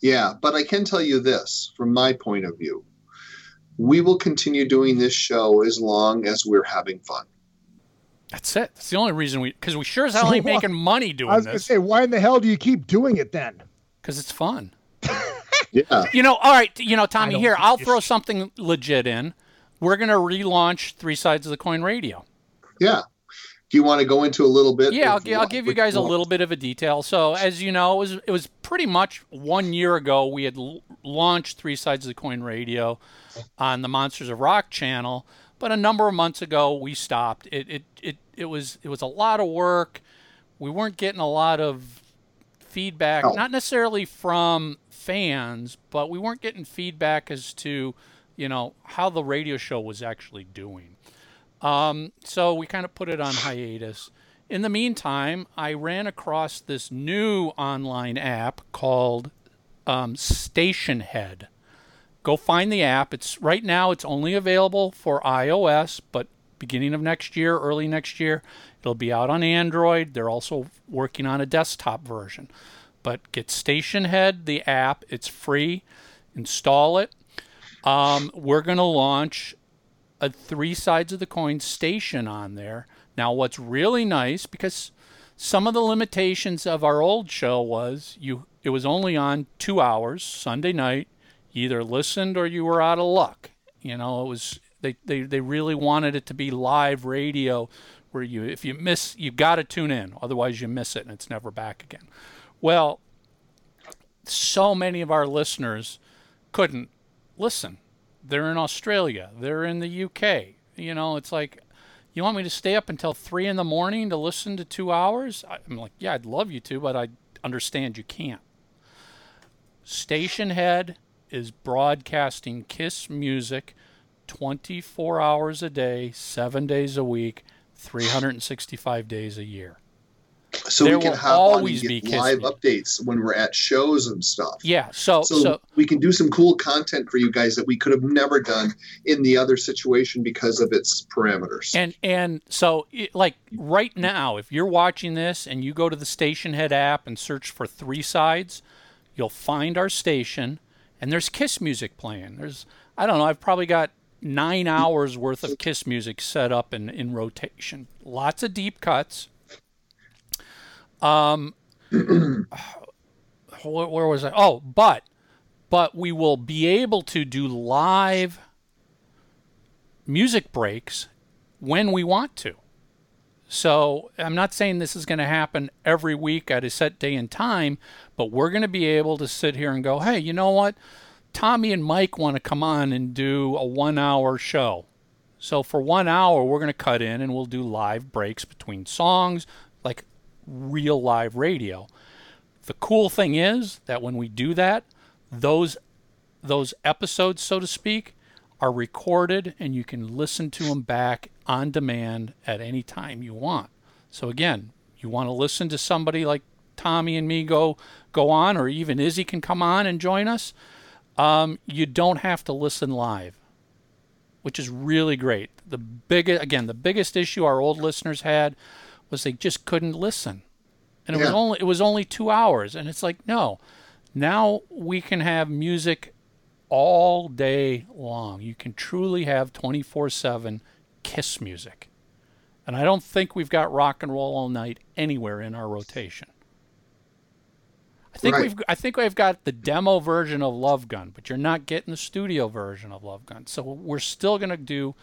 Yeah, but I can tell you this from my point of view. We will continue doing this show as long as we're having fun. That's it. That's the only reason we, because we sure as hell ain't making money I doing was gonna this. say, why in the hell do you keep doing it then? Because it's fun. Yeah. You know, all right, you know, Tommy, here, I'll throw something legit in. We're going to relaunch Three Sides of the Coin Radio. Yeah. Do you want to go into a little bit? Yeah, I'll, of I'll give you which guys a little bit of a detail. So, as you know, it was, it was pretty much one year ago we had l- launched Three Sides of the Coin Radio on the Monsters of Rock channel, but a number of months ago we stopped. It it it, it was it was a lot of work. We weren't getting a lot of feedback, Oh. not necessarily from fans, but we weren't getting feedback as to, you know, how the radio show was actually doing. Um, so we kind of put it on hiatus. In the meantime, I ran across this new online app called um, Stationhead. Go find the app. It's right now. It's only available for iOS, but beginning of next year, early next year, it'll be out on Android. They're also working on a desktop version. But get Stationhead, the app. It's free. Install it. Um, we're going to launch a three sides of the coin station on there. Now, what's really nice because some of the limitations of our old show was you it was only on two hours Sunday night. You either listened or you were out of luck. You know, it was they, they, they really wanted it to be live radio where you if you miss you've got to tune in otherwise you miss it and it's never back again. Well, so many of our listeners couldn't listen. They're in Australia. They're in the UK. You know, it's like, you want me to stay up until three in the morning to listen to two hours? I'm like, yeah, I'd love you to, but I understand you can't. Stationhead is broadcasting Kiss music 24 hours a day, seven days a week, 365 days a year. So There we can have hop on always be live Music. updates when we're at shows and stuff. Yeah. So, So, so, we can do some cool content for you guys that we could have never done in the other situation because of its parameters. And and so it, like right now, if you're watching this and you go to the Stationhead app and search for Three Sides, you'll find our station, and there's Kiss music playing. There's I don't know, I've probably got nine hours worth of Kiss music set up in in rotation. Lots of deep cuts. Um, where, where was I? Oh, but but we will be able to do live music breaks when we want to. So I'm not saying this is going to happen every week at a set day and time, but we're going to be able to sit here and go, hey, you know what? Tommy and Mike want to come on and do a one hour show. So for one hour, we're going to cut in and we'll do live breaks between songs, like real live radio. The cool thing is that when we do that, those those episodes, so to speak, are recorded and you can listen to them back on demand at any time you want. So again, you want to listen to somebody like Tommy and me go go on, or even Izzy can come on and join us. Um, you don't have to listen live, which is really great. The big again, the biggest issue our old listeners had was they just couldn't listen, and it was only it was only two hours, and it's like no, now we can have music all day long. You can truly have 24 7 Kiss music. And I don't think we've got rock and roll all night anywhere in our rotation. I think Right. we've I think we've got the demo version of Love Gun, but you're not getting the studio version of Love Gun. So we're still going to do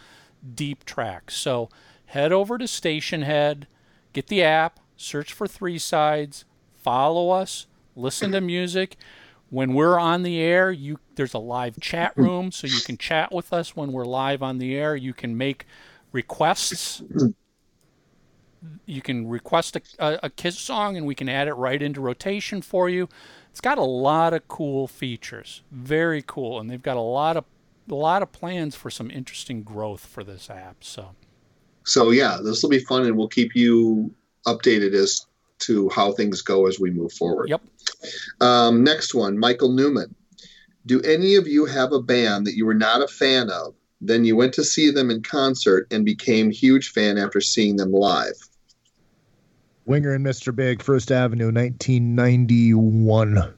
deep tracks. So head over to Stationhead, get the app, search for Three Sides, follow us, listen to music. When we're on the air, you there's a live chat room, so you can chat with us when we're live on the air. You can make requests. You can request a, a, a Kiss song, and we can add it right into rotation for you. It's got a lot of cool features, very cool, and they've got a lot of a lot of plans for some interesting growth for this app. So So yeah, this will be fun, and we'll keep you updated as to how things go as we move forward. Yep. Um, next one, Michael Newman. Do any of you have a band that you were not a fan of? Then you went to see them in concert and became huge fan after seeing them live. Winger and Mr. Big, First Avenue, 1991.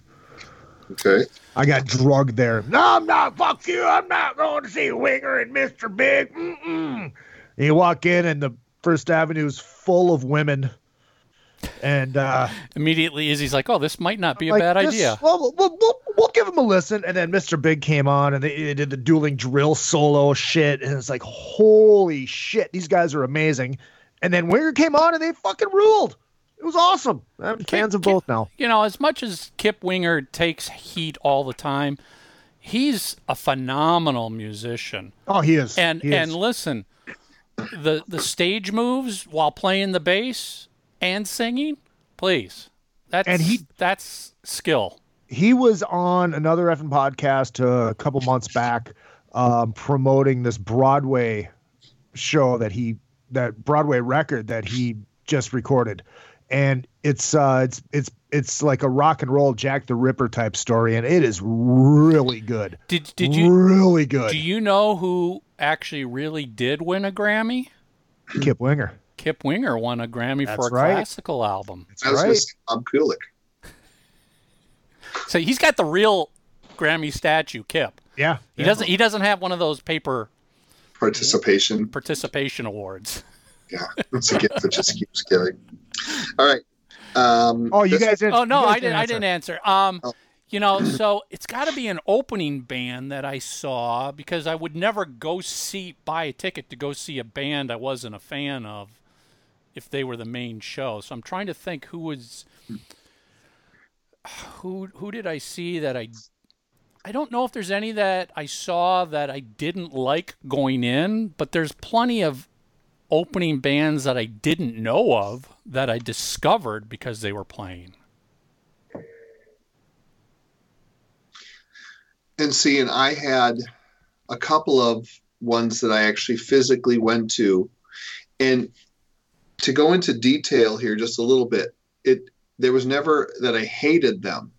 Okay. I got drugged there. No, I'm not. Fuck you. I'm not going to see Winger and Mr. Big. Mm-mm. You walk in, and the First Avenue is full of women. And uh, immediately, Izzy's like, "Oh, this might not be a bad idea." Well, we'll, we'll, we'll give him a listen. And then Mr. Big came on, and they, they did the dueling drill solo shit. And it's like, holy shit, these guys are amazing. And then Winger came on, and they fucking ruled. It was awesome. I'm fans of Kip- both now. You know, as much as Kip Winger takes heat all the time, he's a phenomenal musician. Oh, he is. And He and is. listen, the the stage moves while playing the bass and singing, please. That's And he- that's skill. he was on another effing podcast uh, a couple months back um, promoting this Broadway show that he that Broadway record that he just recorded, and it's uh, it's it's it's like a rock and roll Jack the Ripper type story, and it is really good. Did did you really good? do you know who actually really did win a Grammy? Kip Winger. Kip Winger won a Grammy That's for a right. classical album. That's I was right. gonna say Bob Kulick. So he's got the real Grammy statue, Kip. Yeah, He doesn't. He doesn't have one of those paper Participation. participation awards. Yeah, it's a gift that just keeps giving. All right. Um, Oh, you this- guys didn't. Oh no, you guys I didn't. I answer. didn't answer. Um, Oh. You know, so it's got to be an opening band that I saw because I would never go see buy a ticket to go see a band I wasn't a fan of if they were the main show. So I'm trying to think who was who who did I see that I I don't know if there's any that I saw that I didn't like going in, but there's plenty of opening bands that I didn't know of that I discovered because they were playing. And see, and I had a couple of ones that I actually physically went to. And to go into detail here just a little bit, it there was never that I hated them.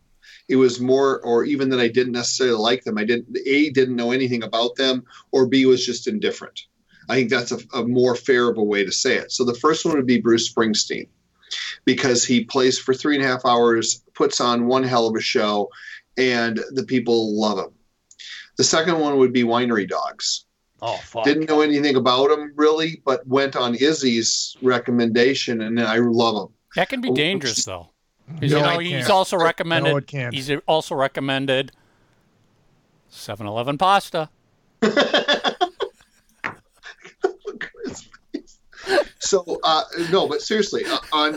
It was more, or even that I didn't necessarily like them. I didn't a didn't know anything about them, or b was just indifferent. I think that's a, a more fair of a way to say it. So the first one would be Bruce Springsteen, because he plays for three and a half hours, puts on one hell of a show, and the people love them. The second one would be Winery Dogs. Oh fuck! Didn't know anything about them really, but went on Izzy's recommendation, and I love them. That can be Oh, dangerous, though. 'Cause, No, you know, he's also recommended. No, it can't. He's also recommended 7-Eleven pasta. So uh, no, but seriously, uh,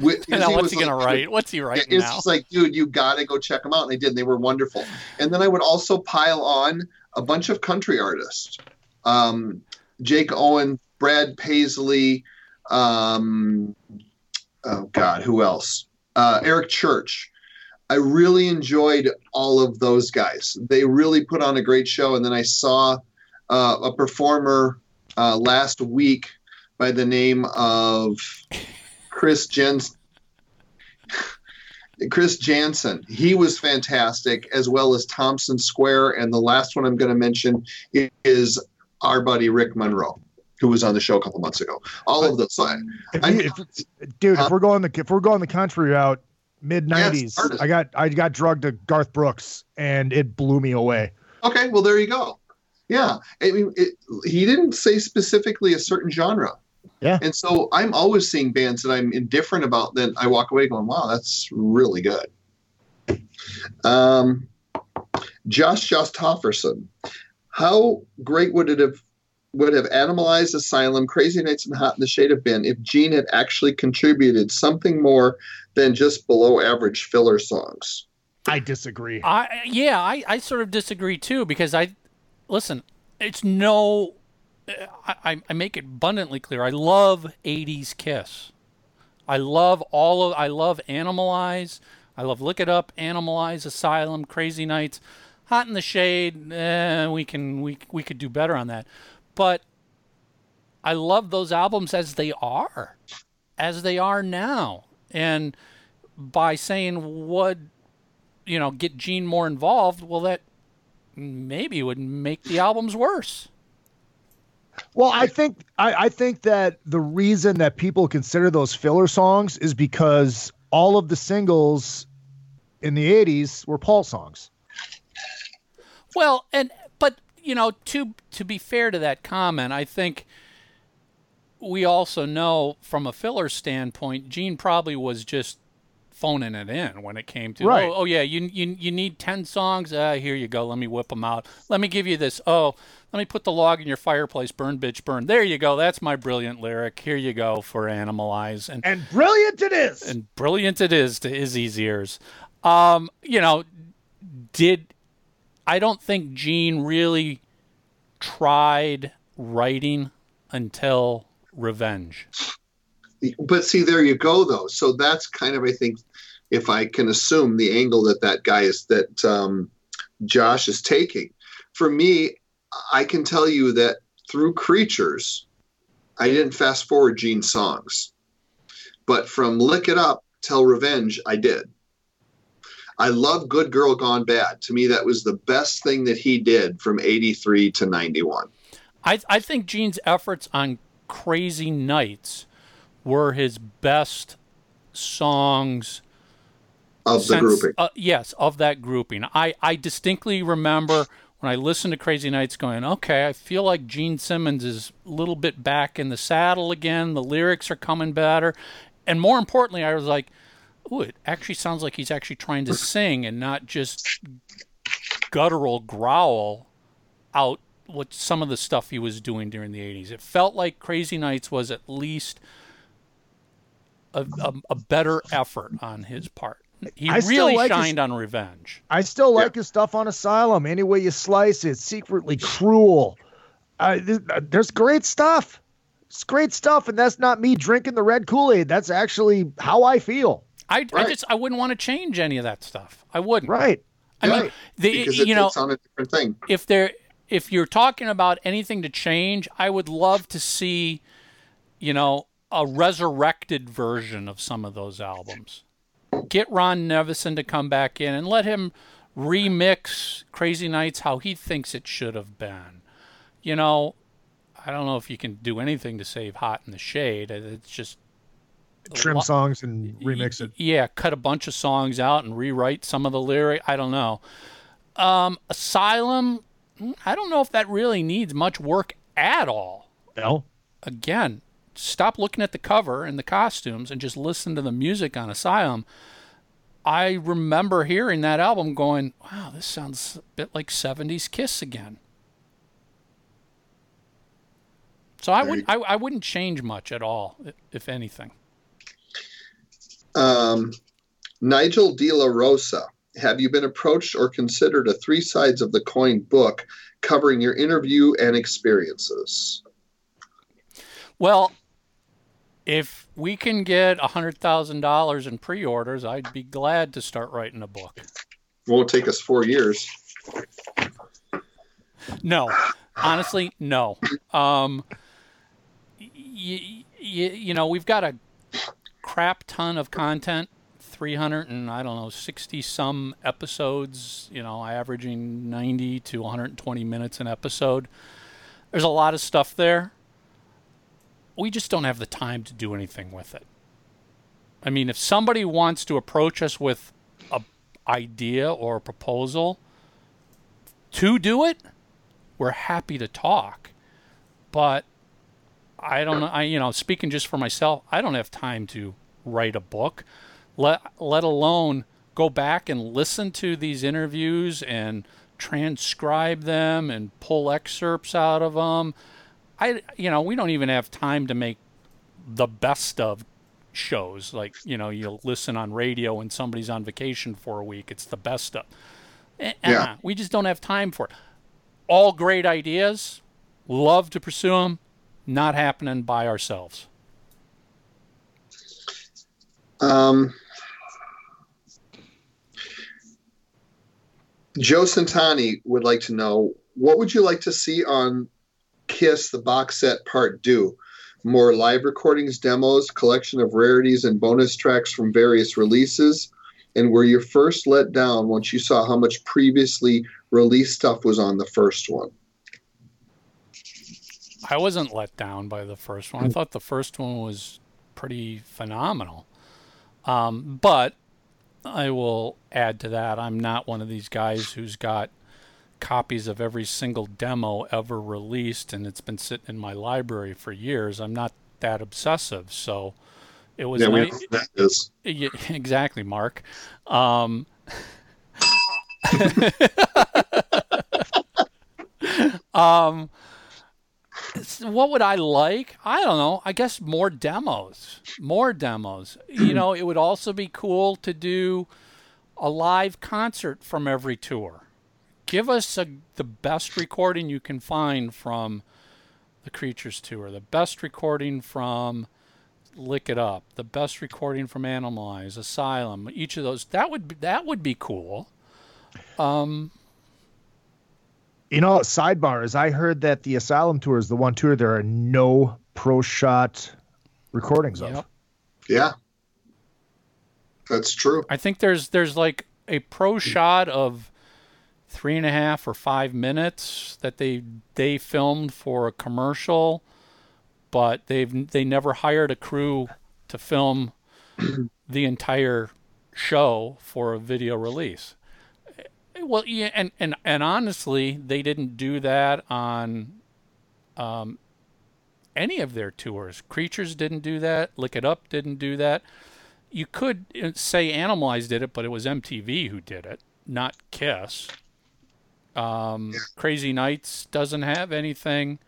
with, now, what's he gonna like- write? What's he writing It's now? just like, dude, you got to go check them out. And I did. And they were wonderful. And then I would also pile on a bunch of country artists um, Jake Owen, Brad Paisley, um, oh, God, who else? Uh, Eric Church. I really enjoyed all of those guys. They really put on a great show. And then I saw uh, a performer uh, last week by the name of Chris Jens. Chris Janson, he was fantastic, as well as Thompson Square. And the last one I'm going to mention is our buddy Rick Monroe, who was on the show a couple months ago. All of those. So I, If you, if, dude, Huh? if uh, we're going the if we're going the country route, mid nineties, artist. I got I got drugged to Garth Brooks, and it blew me away. okay, well there you go. Yeah, I mean, it, he didn't say specifically a certain genre. Yeah. And so I'm always seeing bands that I'm indifferent about. Then I walk away going, "Wow, that's really good." Um, Josh Jostofferson, how great would it have would have Animalized Asylum, Crazy Nights and Hot in the Shade have been if Gene had actually contributed something more than just below average filler songs? I disagree. I yeah, I, I sort of disagree too because I listen. It's no, I, I- I make it abundantly clear. I love '80s Kiss. I love all of. I love Animalize. I love Lick It Up, Animalize, Asylum, Crazy Nights, Hot in the Shade. Eh, we can we we could do better on that, but I love those albums as they are, as they are now, and by saying what you know, get Gene more involved, well, that maybe would make the albums worse. Well, I think I, I think that the reason that people consider those filler songs is because all of the singles in the '80s were Paul songs. Well, and but you know, to to be fair to that comment, I think we also know from a filler standpoint, Gene probably was just phoning it in when it came to Right. oh, oh yeah you, you you need 10 songs uh, here you go let me whip them out let me give you this oh let me put the log in your fireplace burn bitch burn there you go that's my brilliant lyric here you go for animalize and And brilliant it is. and brilliant it is to Izzy's ears. Um, you know, did I don't think Gene really tried writing until Revenge. But see, there you go, though. So that's kind of, I think, if I can assume the angle that that guy is that um, Josh is taking. For me, I can tell you that through Creatures, I didn't fast forward Gene's songs, but from Lick It Up till Revenge, I did. I love Good Girl Gone Bad. To me, that was the best thing that he did from 83 to 91. I I think Gene's efforts on Crazy Nights were his best songs Of the since- grouping. Uh, yes, of that grouping. I, I distinctly remember when I listened to Crazy Nights going, okay, I feel like Gene Simmons is a little bit back in the saddle again. The lyrics are coming better. And more importantly, I was like, ooh, it actually sounds like he's actually trying to sing and not just guttural growl out what some of the stuff he was doing during the 80s. It felt like Crazy Nights was at least a, a, a better effort on his part. He I still really like his- shined on Revenge. I still like his stuff on Asylum. Any way you slice it, secretly cruel. Uh, th- there's great stuff. It's great stuff, and that's not me drinking the red Kool Aid. That's actually how I feel. I, I just I wouldn't want to change any of that stuff. I wouldn't. Right. I mean, the, because it you know, takes on a different thing. if there if you're talking about anything to change, I would love to see, you know, a resurrected version of some of those albums. Get Ron Nevison to come back in and let him remix Crazy Nights how he thinks it should have been. You know, I don't know if you can do anything to save Hot in the Shade. It's just Trim lo- songs and remix it. yeah, cut a bunch of songs out and rewrite some of the lyric. I don't know. Um, Asylum, mm, I don't know if that really needs much work at all. No. Again, stop looking at the cover and the costumes and just listen to the music on Asylum. I remember hearing that album going, wow, this sounds a bit like 70s Kiss again. So I wouldn't I, I wouldn't change much at all, if anything. Um, Nigel De La Rosa, have you been approached or considered a Three Sides of the Coin book covering your interview and experiences? Well, if we can get a $100,000 in pre orders, I'd be glad to start writing a book. Won't take us four years. No, honestly, no. Um, y- y- you know, we've got a crap ton of content. 300 and I don't know 60 some episodes, you know, averaging 90 to 120 minutes an episode. There's a lot of stuff there. We just don't have the time to do anything with it. I mean, if somebody wants to approach us with a idea or a proposal to do it, we're happy to talk. But I don't know. I you know, speaking just for myself, I don't have time to write a book, let let alone go back and listen to these interviews and transcribe them and pull excerpts out of them. I you know, we don't even have time to make the best of shows. Like you know you'll listen on radio and somebody's on vacation for a week. It's the best of. Eh, Yeah. uh, we just don't have time for it. All great ideas. Love to pursue them not happening by ourselves. Um, Joe Santani would like to know what would you like to see on Kiss the box set part do? More live recordings, demos, collection of rarities, and bonus tracks from various releases? And were you first let down once you saw how much previously released stuff was on the first one? i wasn't let down by the first one i thought the first one was pretty phenomenal um, but i will add to that i'm not one of these guys who's got copies of every single demo ever released and it's been sitting in my library for years i'm not that obsessive so it was Yeah, we ni- that is. Yeah, exactly, Mark. Um, um, what would I like? I don't know. I guess more demos. More demos. You know, it would also be cool to do a live concert from every tour. Give us a, the best recording you can find from the Creatures tour, the best recording from Lick It Up, the best recording from Animalize, Asylum, each of those. That would be, that would be cool. Um, You know, sidebar is I heard that the Asylum tour is the one tour there are no pro shot recordings of. Yep. Yeah. That's true. I think there's there's like a pro shot of three and a half or five minutes that they they filmed for a commercial, but they've they never hired a crew to film the entire show for a video release. Well, yeah, and, and, and honestly, they didn't do that on um, any of their tours. Creatures didn't do that. Lick It Up didn't do that. You could uh, say Animalize did it, but it was MTV who did it, not Kiss. Um, Crazy Nights doesn't have anything.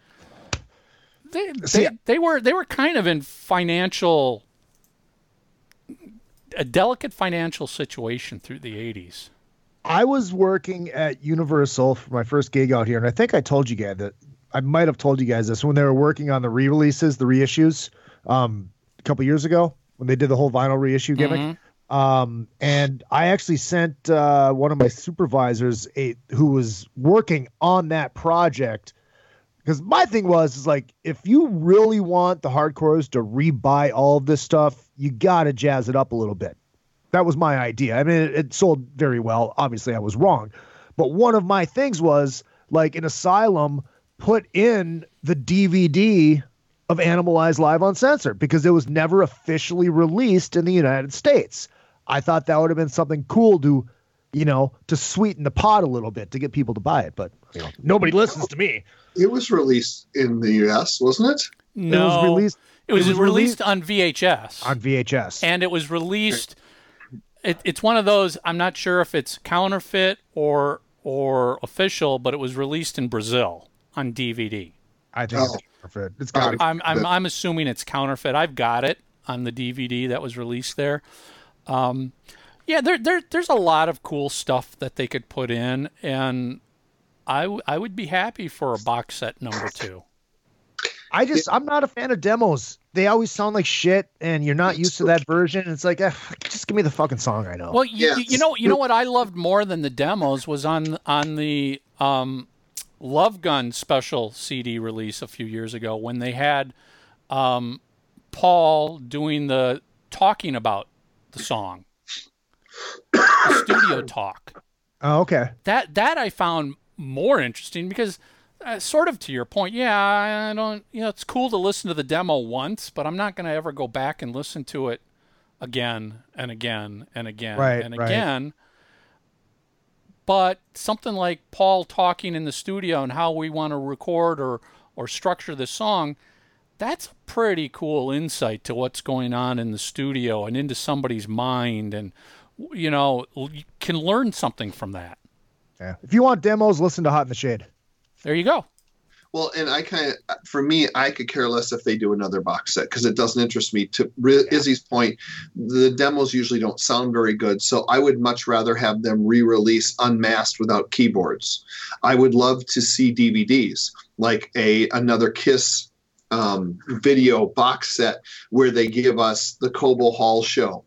They, See, they, they were they were kind of in financial a delicate financial situation through the 80s. I was working at Universal for my first gig out here, and I think I told you guys that I might have told you guys this when they were working on the re-releases, the reissues, um, a couple years ago when they did the whole vinyl reissue gimmick. Um, and I actually sent uh, one of my supervisors, a, who was working on that project, because my thing was is like if you really want the hardcores to rebuy all of this stuff, you got to jazz it up a little bit. That was my idea. I mean, it, it sold very well. Obviously, I was wrong, but one of my things was like an Asylum put in the DVD of Animalized Live Uncensored because it was never officially released in the United States. I thought that would have been something cool to, you know, to sweeten the pot a little bit to get people to buy it. But you know, nobody listens to me. It was released in the U.S., wasn't it? No, it was released. It was, it was released, released on VHS. on VHS. and it was released. It, it's one of those. I'm not sure if it's counterfeit or or official, but it was released in Brazil on DVD. I think Oh. it's counterfeit. It's got to. I'm I'm I'm assuming it's counterfeit. I've got it on the DVD that was released there. Um, yeah, there there there's a lot of cool stuff that they could put in, and I w- I would be happy for a box set number two. I just I'm not a fan of demos. They always sound like shit, and you're not used to that version. It's like, eh, just give me the fucking song I know. Well, you, Yeah. you- you know, you know what I loved more than the demos was on on the um, Love Gun special CD release a few years ago when they had um, Paul doing the talking about the song, the studio talk. oh, okay. That that I found more interesting because. Uh, sort of to your point, yeah, I don't. You know, it's cool to listen to the demo once, but I'm not going to ever go back and listen to it again and again and again Right, and right. again. But something like Paul talking in the studio and how we want to record or or structure the song, that's a pretty cool insight to what's going on in the studio and into somebody's mind and you know, you can learn something from that. Yeah. If you want demos, listen to Hot in the Shade. There you go. Well, and I kind of, for me, I could care less if they do another box set because it doesn't interest me. To Re- Izzy's point, the demos usually don't sound very good, so I would much rather have them re-release unmasked without keyboards. I would love to see DVDs like a another Kiss um, video box set where they give us the Cobo Hall show.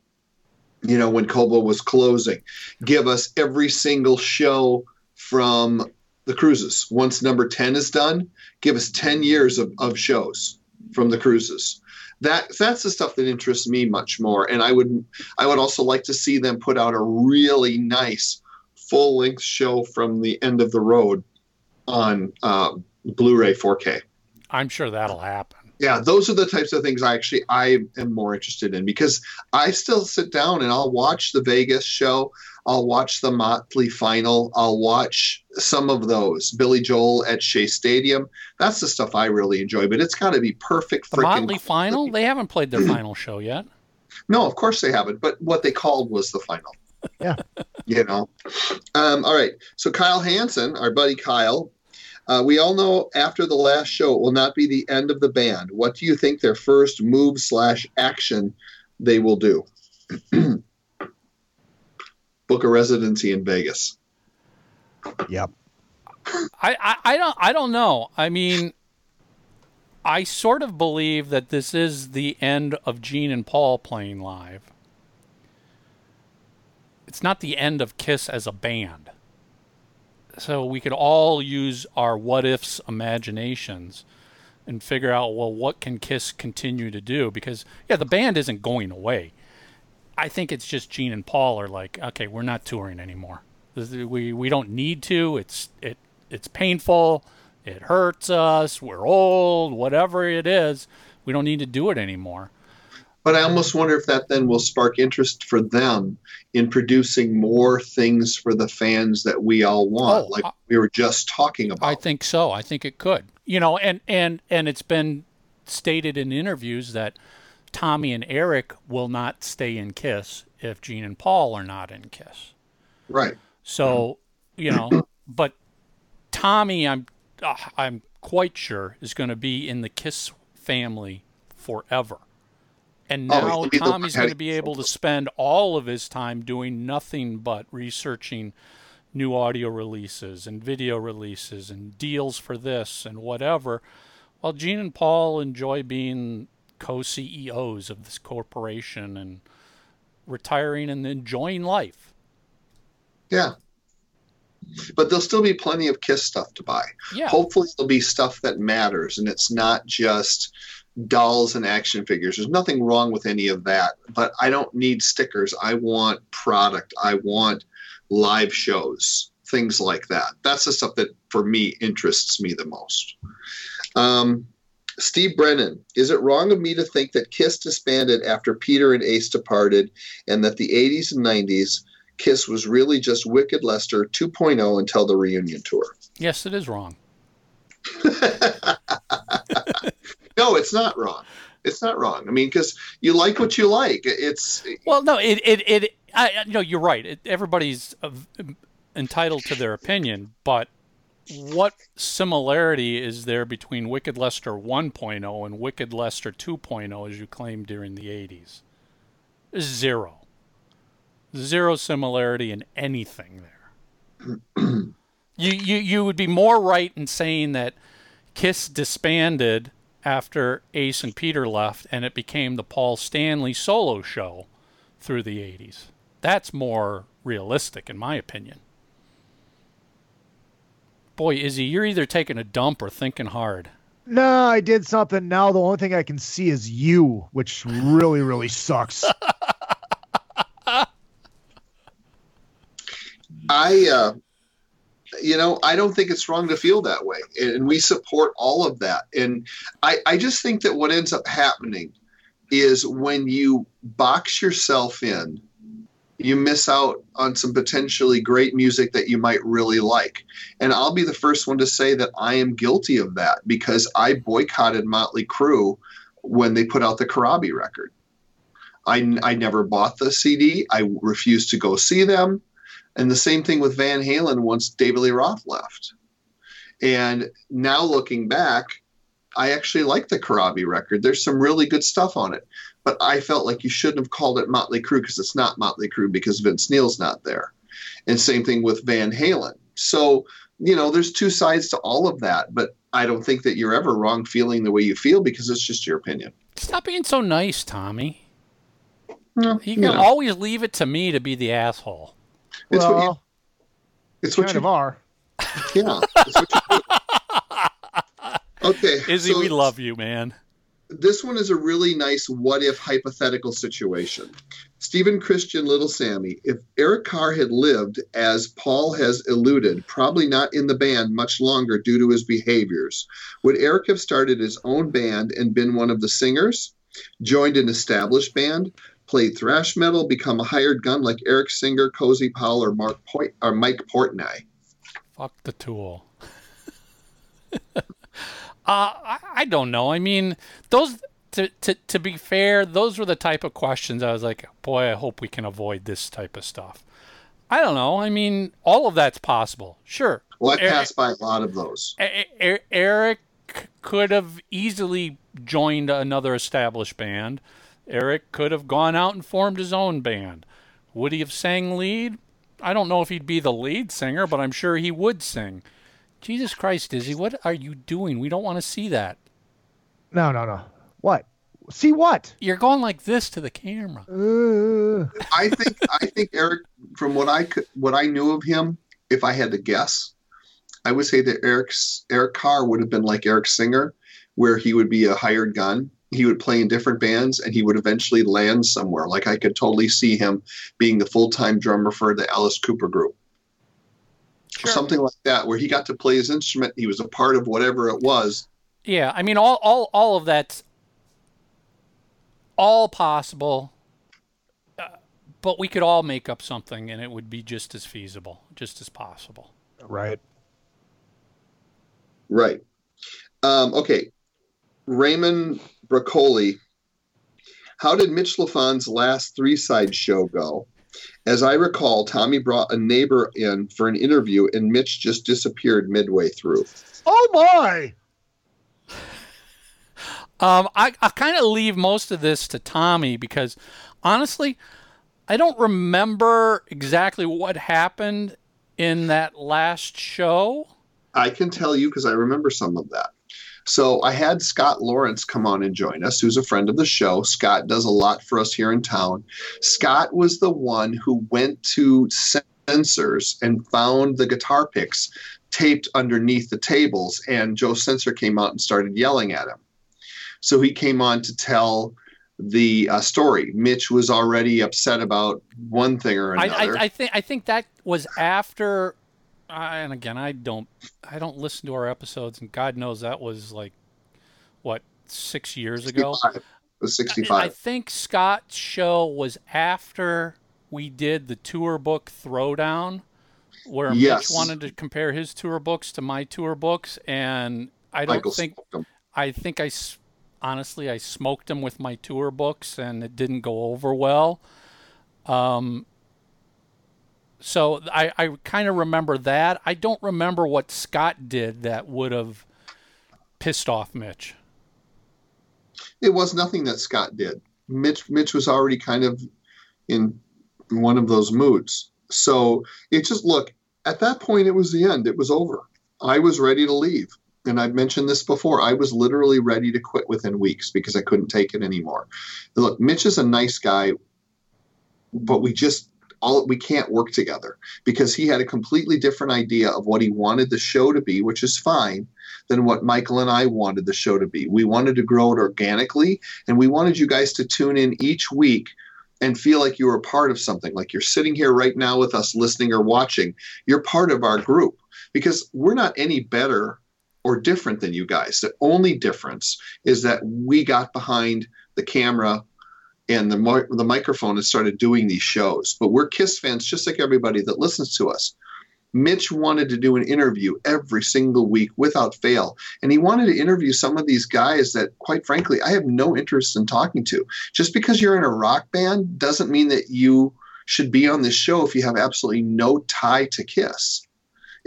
You know, when Cobo was closing, give us every single show from the cruises. Once number 10 is done, give us 10 years of, of shows from the cruises. That that's the stuff that interests me much more. And I would I would also like to see them put out a really nice full length show from the end of the road on um, Blu-ray 4K. I'm sure that'll happen. Yeah, those are the types of things I actually I am more interested in because I still sit down and I'll watch the Vegas show, I'll watch the Motley final, I'll watch some of those Billy Joel at Shea Stadium. That's the stuff I really enjoy, but it's got to be perfect. The frickin' Motley final, they haven't played their final show yet. No, of course they haven't, but what they called was the final. Yeah. you know. Um, all right. So Kyle Hansen, our buddy Kyle, uh, we all know after the last show it will not be the end of the band. What do you think their first move slash action they will do? Book a residency in Vegas. Yep. I, I, I don't I don't know. I mean, I sort of believe that this is the end of Gene and Paul playing live. It's not the end of Kiss as a band. So we could all use our what ifs imaginations and figure out well what can Kiss continue to do because yeah the band isn't going away. I think it's just Gene and Paul are like okay we're not touring anymore. We we don't need to. It's it it's painful. It hurts us. We're old. Whatever it is, we don't need to do it anymore. But I almost wonder if that then will spark interest for them in producing more things for the fans that we all want, Oh, like I- we were just talking about. I think so. I think it could. You know, and and and it's been stated in interviews that Tommy and Eric will not stay in Kiss if Gene and Paul are not in Kiss. right. So, you know, but Tommy, I'm uh, I'm quite sure is going to be in the Kiss family forever. And Oh, now the Tommy's going to be able to spend all of his time doing nothing but researching new audio releases and video releases and deals for this and whatever. While Gene and Paul enjoy being co CEOs of this corporation and retiring and enjoying life. Yeah. But there'll still be plenty of Kiss stuff to buy. Yeah. Hopefully, there'll be stuff that matters and it's not just dolls and action figures. There's nothing wrong with any of that. But I don't need stickers. I want product. I want live shows, things like that. That's the stuff that, for me, interests me the most. Um, Steve Brennan, is it wrong of me to think that Kiss disbanded after Peter and Ace departed and that the 80s and 90s Kiss was really just Wicked Lester 2.0 until the reunion tour? Yes, it is wrong. no, it's not wrong. It's not wrong. I mean, because you like what you like. It's Well, no, it it it. I, you know, you're right. It, everybody's uh, entitled to their opinion, but what similarity is there between Wicked Lester 1.0 and Wicked Lester 2.0, as you claimed during the 80s? Zero. Zero similarity in anything there. you, you you would be more right in saying that Kiss disbanded after Ace and Peter left, and it became the Paul Stanley solo show through the 80s. That's more realistic, in my opinion. Boy, Izzy, you're either taking a dump or thinking hard. No, I did something. Now the only thing I can see is you, which really, really sucks. I, uh, you know, I don't think it's wrong to feel that way, and we support all of that. And I, I just think that what ends up happening is when you box yourself in, you miss out on some potentially great music that you might really like. And I'll be the first one to say that I am guilty of that because I boycotted Motley Crue when they put out the Corabi record. I, I never bought the CD. I refused to go see them. And the same thing with Van Halen once David Lee Roth left. And now looking back, I actually like the Corabi record. There's some really good stuff on it. But I felt like you shouldn't have called it Motley Crue because it's not Motley Crue because Vince Neil's not there. And same thing with Van Halen. So, you know, there's two sides to all of that. But I don't think that you're ever wrong feeling the way you feel because it's just your opinion. Stop being so nice, Tommy. No, You can know. always leave it to me to be the asshole. It's well, what you, it's what kind you of are. Yeah. It's what you do. Okay. Izzy, so we love you, man. This one is a really nice what if hypothetical situation. Stephen Christian Little Sammy, if Eric Carr had lived as Paul has alluded, probably not in the band much longer due to his behaviors, would Eric have started his own band and been one of the singers? Joined an established band? Played thrash metal, become a hired gun like Eric Singer, Cozy Powell, or Mark or Mike Portnoy? Fuck the tool. uh, I, I don't know. I mean, those. To, to, to be fair, those were the type of questions I was like, boy, I hope we can avoid this type of stuff. I don't know. I mean, all of that's possible. Sure. Well, I passed by a lot of those. Eric could have easily joined another established band. Eric could have gone out and formed his own band. Would he have sang lead? I don't know if he'd be the lead singer, but I'm sure he would sing. Jesus Christ, Izzy, what are you doing? We don't want to see that. No, no, no. What? See what? You're going like this to the camera. Uh, I think I think Eric, from what I could, what I knew of him, if I had to guess, I would say that Eric's Eric Carr would have been like Eric Singer, where he would be a hired gun. He would play in different bands, and he would eventually land somewhere. Like I could totally see him being the full time drummer for the Alice Cooper group, something like that, where he got to play his instrument. He was a part of whatever it was. Yeah, I mean, all, all, all of that's all possible, uh, but we could all make up something and it would be just as feasible, just as possible. right. Right. Um, okay. Raymond Bracoli. How did Mitch Lafon's last three side show go? As I recall, Tommy brought a neighbor in for an interview and Mitch just disappeared midway through. Oh my! Um, I, I kind of leave most of this to Tommy because honestly, I don't remember exactly what happened in that last show. I can tell you because I remember some of that. So I had Scott Lawrence come on and join us, who's a friend of the show. Scott does a lot for us here in town. Scott was the one who went to sensors and found the guitar picks taped underneath the tables, and Joe Sensor came out and started yelling at him. So he came on to tell the uh, story. Mitch was already upset about one thing or I, another. I, I think I think that was after, uh, and again, I don't I don't listen to our episodes, and God knows that was like what six years ago. 65. It I think Scott's show was after we did the tour book throwdown, where Yes. Mitch wanted to compare his tour books to my tour books, and I don't Michael think. I think I, honestly I smoked them with my tour books, and it didn't go over well. Um. So I, I kind of remember that. I don't remember what Scott did that would have pissed off Mitch. It was nothing that Scott did. Mitch Mitch was already kind of in one of those moods. So it just look at that point it was the end. It was over. I was ready to leave. And I've mentioned this before. I was literally ready to quit within weeks because I couldn't take it anymore. Look, Mitch is a nice guy, but we just all we can't work together because he had a completely different idea of what he wanted the show to be, which is fine, than what Michael and I wanted the show to be. We wanted to grow it organically, and we wanted you guys to tune in each week and feel like you were a part of something, like you're sitting here right now with us listening or watching. You're part of our group because we're not any better or different than you guys. The only difference is that we got behind the camera and the the microphone and started doing these shows. But we're Kiss fans just like everybody that listens to us. Mitch wanted to do an interview every single week without fail. And he wanted to interview some of these guys that, quite frankly, I have no interest in talking to. Just because you're in a rock band doesn't mean that you should be on this show if you have absolutely no tie to Kiss.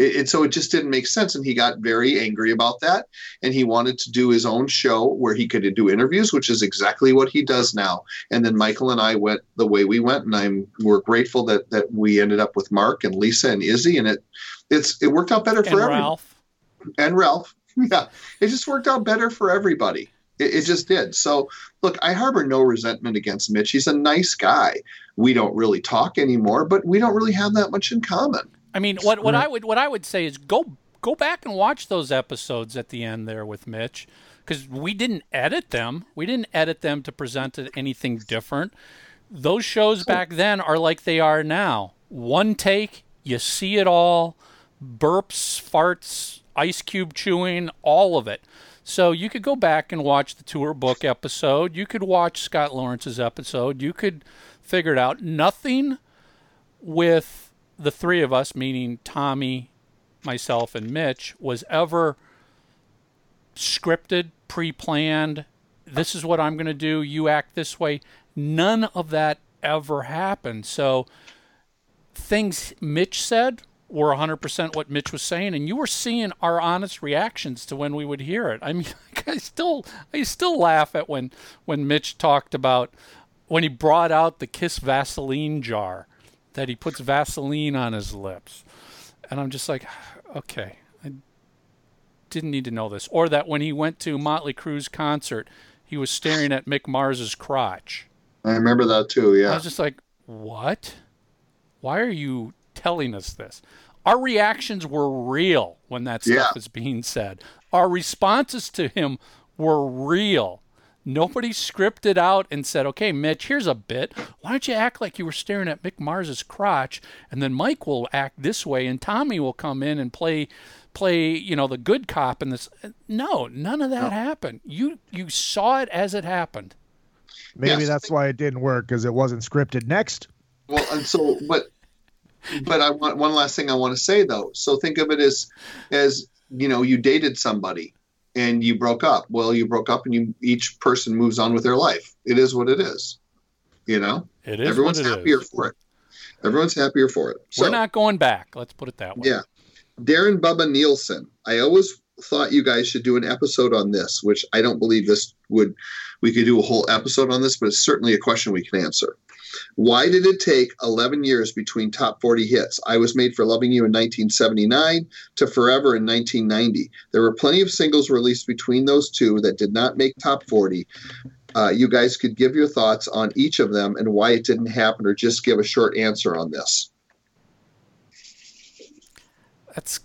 It, it, so it just didn't make sense. And he got very angry about that. And he wanted to do his own show where he could do interviews, which is exactly what he does now. And then Michael and I went the way we went. And I'm we're grateful that that we ended up with Mark and Lisa and Izzy. And it it's it worked out better And for everyone and Ralph. Yeah, it just worked out better for everybody. It, it just did. So, look, I harbor no resentment against Mitch. He's a nice guy. We don't really talk anymore, but we don't really have that much in common. I mean, what what I would what I would say is go go back and watch those episodes at the end there with Mitch, because we didn't edit them. We didn't edit them to present anything different. Those shows back then are like they are now. One take, you see it all, burps, farts, ice cube chewing, all of it. So you could go back and watch the tour book episode. You could watch Scott Lawrence's episode. You could figure it out. Nothing with the three of us, meaning Tommy, myself, and Mitch, was ever scripted, pre planned. This is what I'm going to do. You act this way. None of that ever happened. So things Mitch said were 100% what Mitch was saying, and you were seeing our honest reactions to when we would hear it. I mean, I still, I still laugh at when when Mitch talked about when he brought out the Kiss Vaseline jar that he puts Vaseline on his lips. And I'm just like, okay, I didn't need to know this. Or that when he went to Motley Crue's concert, he was staring at Mick Mars's crotch. I remember that too. Yeah. I was just like, what? Why are you telling us this? Our reactions were real when that stuff Yeah. was being said. Our responses to him were real. Nobody scripted out and said, okay, Mitch, here's a bit. Why don't you act like you were staring at Mick Mars's crotch, and then Mike will act this way, and Tommy will come in and play play, you know, the good cop in this. No, none of that happened. You you saw it as it happened. Maybe Yes. that's why it didn't work because it wasn't scripted. Next. Well, and so, but, but I want one last thing I want to say though. So think of it as, as you know, you dated somebody and you broke up. Well, you broke up, and you each person moves on with their life. It is what it is. You know, It is everyone's what it happier is. for it. Everyone's happier for it. So, We're not going back. Let's put it that way. Yeah. Darren Bubba Nielsen. I always thought you guys should do an episode on this, which I don't believe this would we could do a whole episode on this, but it's certainly a question we can answer. Why did it take 11 years between top 40 hits? I Was Made for Loving You in 1979 to Forever in 1990. There were plenty of singles released between those two that did not make top 40. Uh, you guys could give your thoughts on each of them and why it didn't happen, or just give a short answer on this. That's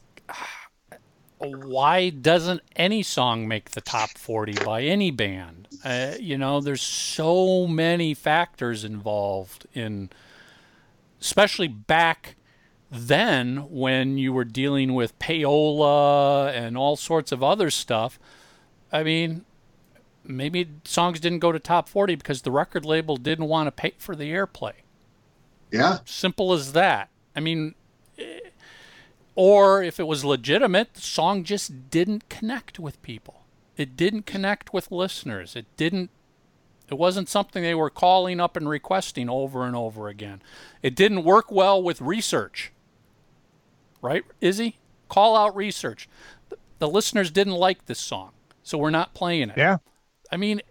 why doesn't any song make the top 40 by any band? Uh, you know, there's so many factors involved in, especially back then when you were dealing with payola and all sorts of other stuff. I mean, maybe songs didn't go to top 40 because the record label didn't want to pay for the airplay. Yeah. Simple as that. I mean, eh, or if it was legitimate, the song just didn't connect with people. It didn't connect with listeners. It didn't it wasn't something they were calling up and requesting over and over again. It didn't work well with research. Right, Izzy? Call out research. The listeners didn't like this song, so we're not playing it. Yeah. I mean,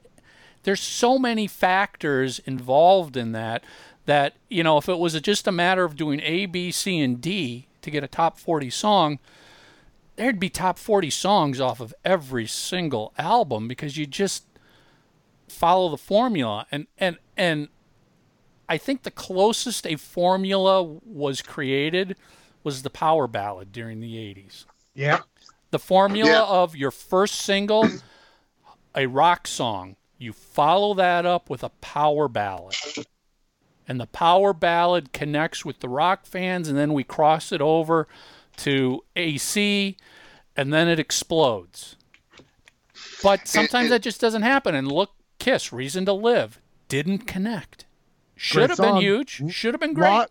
there's so many factors involved in that that, you know, if it was just a matter of doing A, B, C, and D to get a top 40 song, there'd be top 40 songs off of every single album because you just follow the formula. And, and, and I think the closest a formula was created was the power ballad during the 80s. Yeah. The formula Yeah. of your first single, a rock song, you follow that up with a power ballad. And the power ballad connects with the rock fans, and then we cross it over to AC, and then it explodes. But sometimes and- that just doesn't happen. And look, Kiss, Reason to Live, didn't connect. Should have been huge. Should have been great. Lot-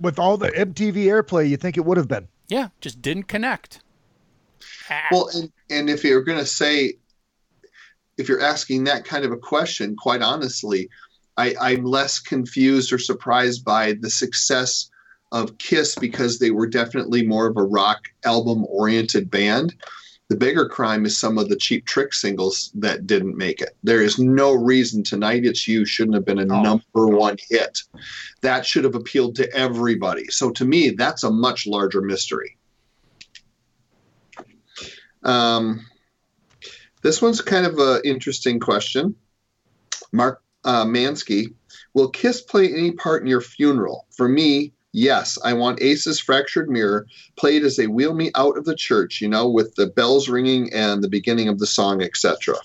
with all the MTV airplay, you think it would have been. Yeah, just didn't connect. Ah. Well, and, and if you're going to say, if you're asking that kind of a question, quite honestly, I, I'm less confused or surprised by the success of Kiss because they were definitely more of a rock album oriented band. The bigger crime is some of the cheap trick singles that didn't make it. There is no reason Tonight It's You shouldn't have been a number one hit. That should have appealed to everybody. So to me, that's a much larger mystery. Um, this one's kind of an interesting question. Mark uh, Mansky, will Kiss play any part in your funeral? For me, yes. I want Ace's Fractured Mirror played as they wheel me out of the church, you know, with the bells ringing and the beginning of the song, etc.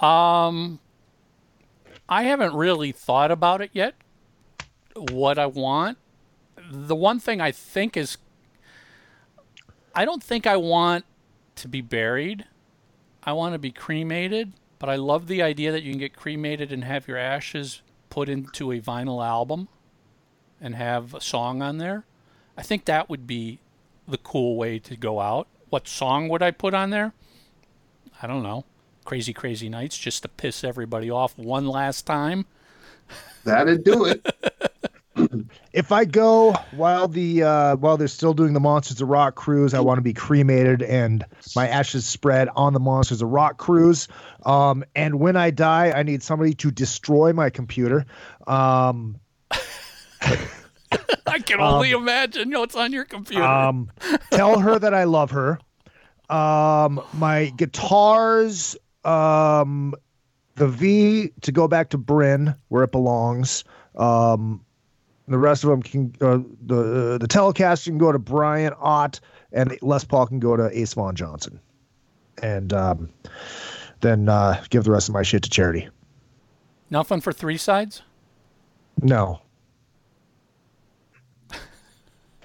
Um, I haven't really thought about it yet. What I want, the one thing I think is, I don't think I want to be buried. I want to be cremated, but I love the idea that you can get cremated and have your ashes put into a vinyl album and have a song on there. I think that would be the cool way to go out. What song would I put on there? I don't know. Crazy Crazy Nights just to piss everybody off one last time. That'd do it. If I go while the uh, while they're still doing the Monsters of Rock cruise, I want to be cremated and my ashes spread on the Monsters of Rock cruise. Um, and when I die, I need somebody to destroy my computer. Um, I can only imagine what's on your computer. um, tell her that I love her. Um, my guitars, um, the V to go back to Bryn where it belongs. Um, the rest of them can uh, the the Telecaster can go to Brian Ott, and Les Paul can go to Ace Vaughn Johnson, and um, then uh, give the rest of my shit to charity. Nothing for three sides? No,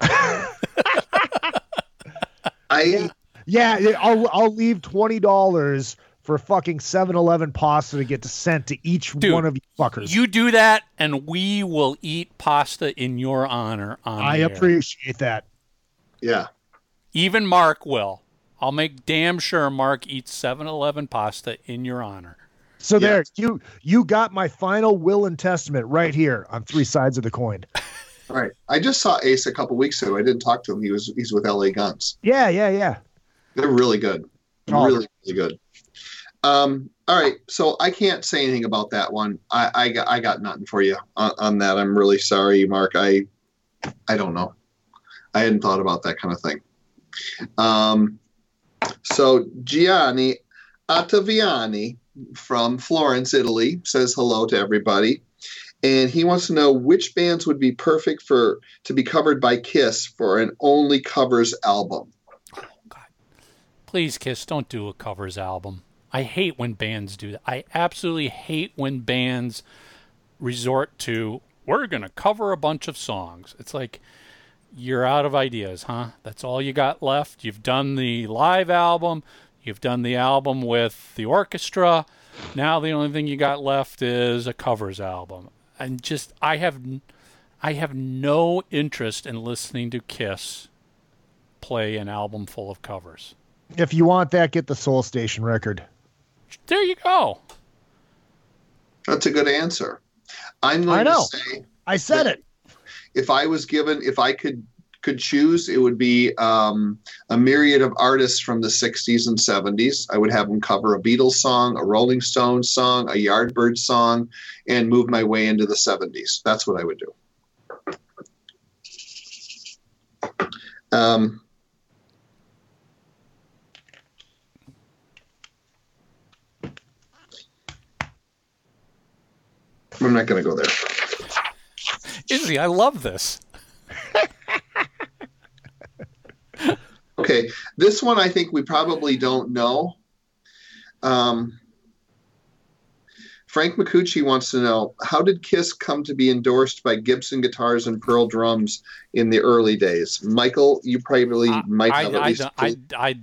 I yeah, yeah, I'll I'll leave twenty dollars for fucking 7-Eleven pasta to get sent to each Dude, one of you fuckers. You do that, and we will eat pasta in your honor. On I air. appreciate that. yeah. Even Mark will. I'll make damn sure Mark eats 7-Eleven pasta in your honor. So Yeah. there, you you got my final will and testament right here on three sides of the coin. All right. I just saw Ace a couple weeks ago. I didn't talk to him. He was he's with LA Guns. Yeah, yeah, yeah. They're really good. Oh. Really, really good. Um, all right, so I can't say anything about that one. I, I got I got nothing for you on, on that. I'm really sorry, Mark. I I don't know. I hadn't thought about that kind of thing. Um, so Gianni Ottaviani from Florence, Italy, says hello to everybody, and he wants to know which bands would be perfect for to be covered by Kiss for an only covers album. Oh, God, Please, Kiss, don't do a covers album. I hate when bands do that. I absolutely hate when bands resort to we're going to cover a bunch of songs. It's like you're out of ideas, huh? That's all you got left. You've done the live album, you've done the album with the orchestra. Now the only thing you got left is a covers album. And just I have I have no interest in listening to Kiss play an album full of covers. If you want that, get the Soul Station record. There you go. That's a good answer. I'm going I know. to say I said it. if I was given, if I could could choose, it would be um, a myriad of artists from the 60s and 70s. I would have them cover a Beatles song, a Rolling Stones song, a Yardbird song, and move my way into the 70s. That's what I would do. Um, I'm not going to go there. Izzy, I love this. Okay, this one I think we probably don't know. Um, Frank McCucci wants to know how did Kiss come to be endorsed by Gibson guitars and Pearl drums in the early days? Michael, you probably might I, have at I, least. I, I,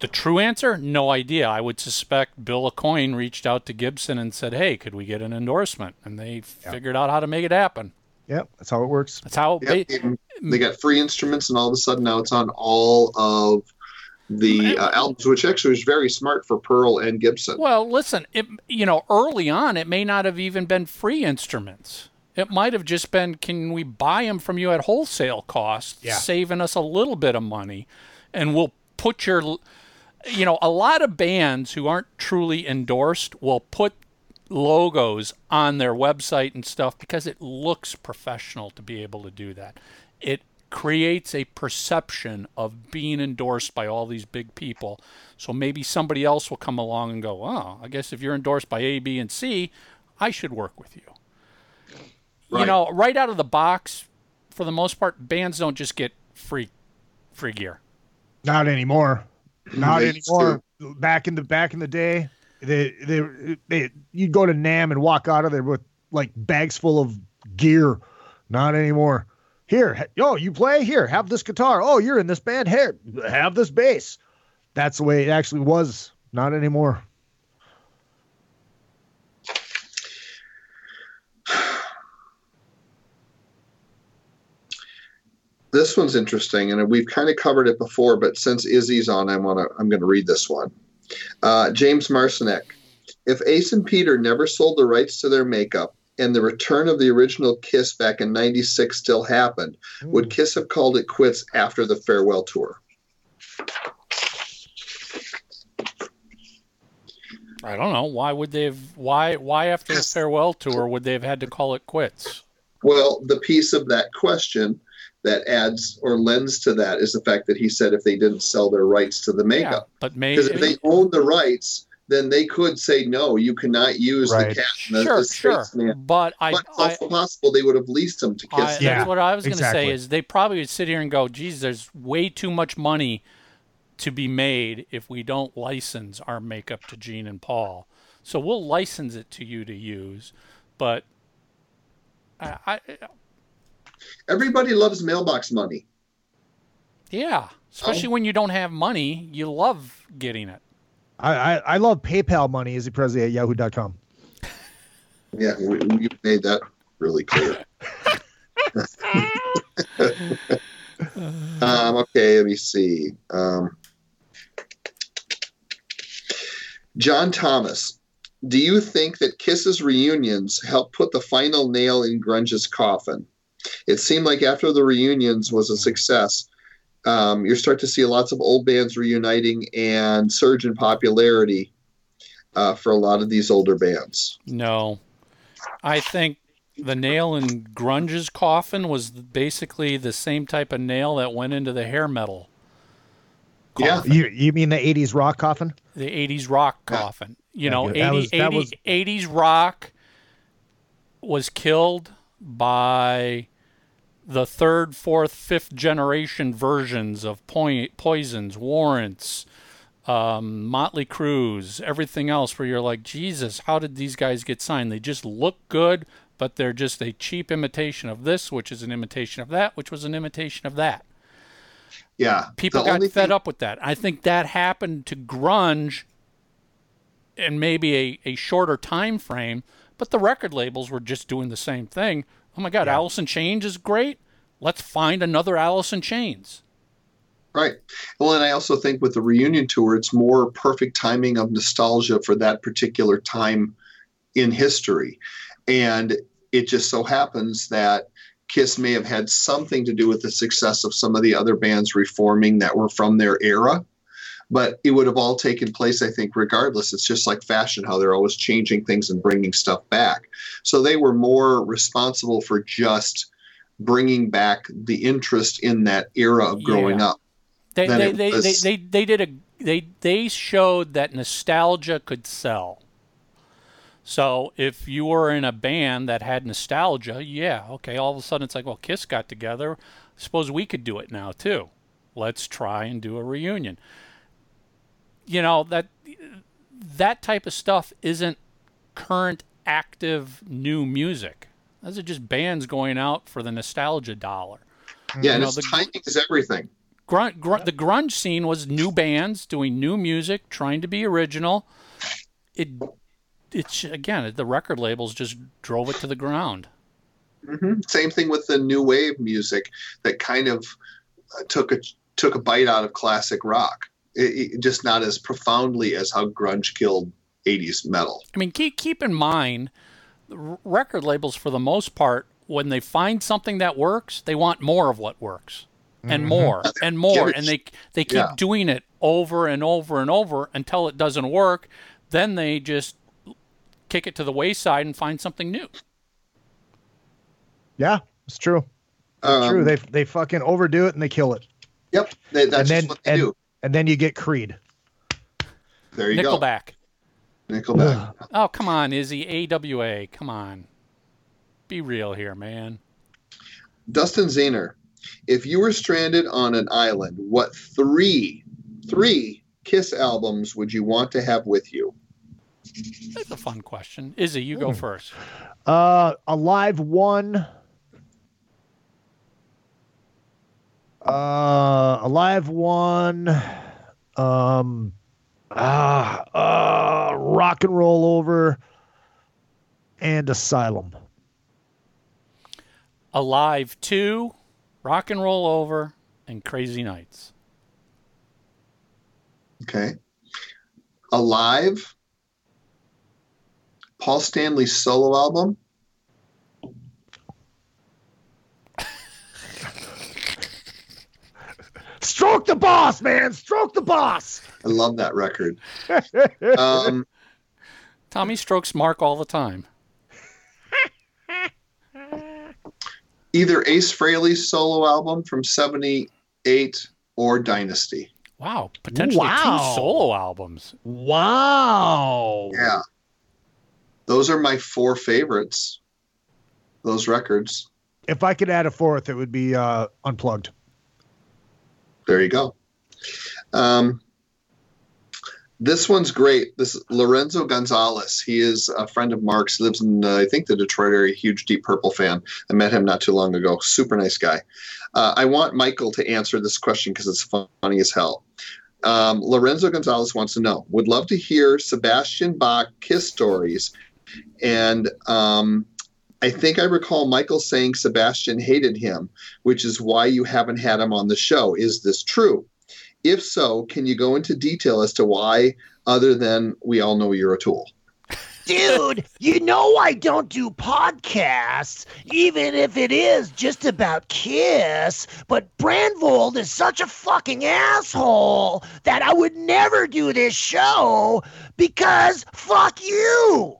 the true answer, no idea. I would suspect Bill Aucoin reached out to Gibson and said, "Hey, could we get an endorsement?" And they figured out how to make it happen. Yep, that's how it works. That's how Yep, they, they got free instruments, and all of a sudden now it's on all of the uh, albums, which actually was very smart for Pearl and Gibson. Well, listen, it, you know, early on, it may not have even been free instruments. It might have just been, can we buy them from you at wholesale cost, Yeah. saving us a little bit of money, and we'll put your, you know, a lot of bands who aren't truly endorsed will put logos on their website and stuff because it looks professional to be able to do that. It creates a perception of being endorsed by all these big people. So maybe somebody else will come along and go, "Oh, I guess if you're endorsed by A, B, and C, I should work with you." You know, right out of the box, for the most part, bands don't just get free free gear. Not anymore. Not anymore. Back in the back in the day, they they they you'd go to NAMM and walk out of there with like bags full of gear. Not anymore. Here, yo, you play here. Have this guitar. Oh, you're in this band. Here, have this bass. That's the way it actually was. Not anymore. This one's interesting, and we've kind of covered it before, but since Izzy's on, I want to. I'm going to read this one. Uh, James Marcinek. If Ace and Peter never sold the rights to their makeup, and the return of the original Kiss back in '96 still happened, would Kiss have called it quits after the farewell tour? I don't know why would they have why why after the farewell tour would they have had to call it quits? Well, the piece of that question that adds or lends to that is the fact that he said if they didn't sell their rights to the Yeah, makeup, but because if they own the rights, then they could say no, you cannot use Right. the cat and sure, the sure. spaceman. But I, But it's I, also possible they would have leased them to I Kiss. Yeah, what I was going to exactly. say is they probably would sit here and go, "Geez, there's way too much money to be made if we don't license our makeup to Gene and Paul. So we'll license it to you to use, but I, I Everybody loves mailbox money. yeah, especially when you don't have money, you love getting it. I I, I love PayPal money. Izzy Presley at yahoo.com. Yeah, we, we made that really clear. um, okay, let me see. Um, John Thomas, do you think that Kiss's reunions helped put the final nail in grunge's coffin? It seemed like after the reunions was a success, um, you start to see lots of old bands reuniting and surge in popularity. uh, for a lot of these older bands. No. I think the nail in grunge's coffin was basically the same type of nail that went into the hair metal. Yeah. You you mean the '80s rock coffin? The 80s rock coffin. You know, that 80, was- 80 was- 80s rock was killed by the third, fourth, fifth generation versions of poi- Poisons, Warrants, um, Motley Crues, everything else, where you're like, Jesus, how did these guys get signed? They just look good, but they're just a cheap imitation of this, which is an imitation of that, which was an imitation of that. Yeah. People got fed thing- up with that. I think that happened to grunge in maybe a, a shorter time frame, but the record labels were just doing the same thing. Oh my God, Alice in Chains is great. Let's find another in Chains. Right. Well, and I also think with the reunion tour, it's more perfect timing of nostalgia for that particular time in history. And it just so happens that Kiss may have had something to do with the success of some of the other bands reforming that were from their era. But it would have all taken place, I think, regardless. It's just like fashion, how they're always changing things and bringing stuff back. So they were more responsible for just bringing back the interest in that era of growing Yeah. up. They they, they, they, they, they did a they they showed that nostalgia could sell. So if you were in a band that had nostalgia, yeah, okay, all of a sudden it's like, well, Kiss got together. Suppose we could do it now too. Let's try and do a reunion. You know, that that type of stuff isn't current active new music. Those are just bands going out for the nostalgia dollar. Yeah, and know, it's the- timing is everything. The grunge scene was new bands doing new music, trying to be original. It, it's again, the record labels just drove it to the ground. hmm Same thing with the new wave music that kind of uh, took a took a bite out of classic rock. It, it- just not as profoundly as how grunge killed '80s metal. I mean, keep keep in mind, record labels for the most part, when they find something that works, they want more of what works, and more and more, and they they keep Yeah. doing it over and over and over until it doesn't work. Then they just kick it to the wayside and find something new. Yeah, it's true. It's Um, true. They they fucking overdo it and they kill it. Yep, they, that's and then just what they and, do. And then you get Creed. There you Nickelback. go, Nickelback. Nickelback. oh, come on, Izzy. AWA. Come on. Be real here, man. Dustin Zahner, if you were stranded on an island, what three three Kiss albums would you want to have with you? That's a fun question. Izzy, you go first. Uh, Alive One. Uh, Alive One. Um, ah, uh, Rock and Roll Over. And Asylum. Alive 2, Rock and Roll Over, and Crazy Nights. Okay. Alive. Paul Stanley's solo album. Stroke the boss, man. Stroke the boss. I love that record. Um, Tommy strokes Mark all the time. either Ace Frehley's solo album from 78 or Dynasty. Wow, potentially Wow. two solo albums. Wow. Yeah. Those are my four favorites. Those records. If I could add a fourth, it would be uh, Unplugged. There you go. Um, this one's great. This Lorenzo Gonzalez. He is a friend of Mark's. Lives in uh, I think the Detroit area. Huge Deep Purple fan. I met him not too long ago. Super nice guy. Uh, I want Michael to answer this question because it's funny as hell. Um, Lorenzo Gonzalez wants to know. Would love to hear Sebastian Bach Kiss stories, and um, I think I recall Michael saying Sebastian hated him, which is why you haven't had him on the show. Is this true? If so, can you go into detail as to why, other than we all know you're a tool? Dude, you know I don't do podcasts, even if it is just about Kiss. But Brandvold is such a fucking asshole that I would never do this show because fuck you.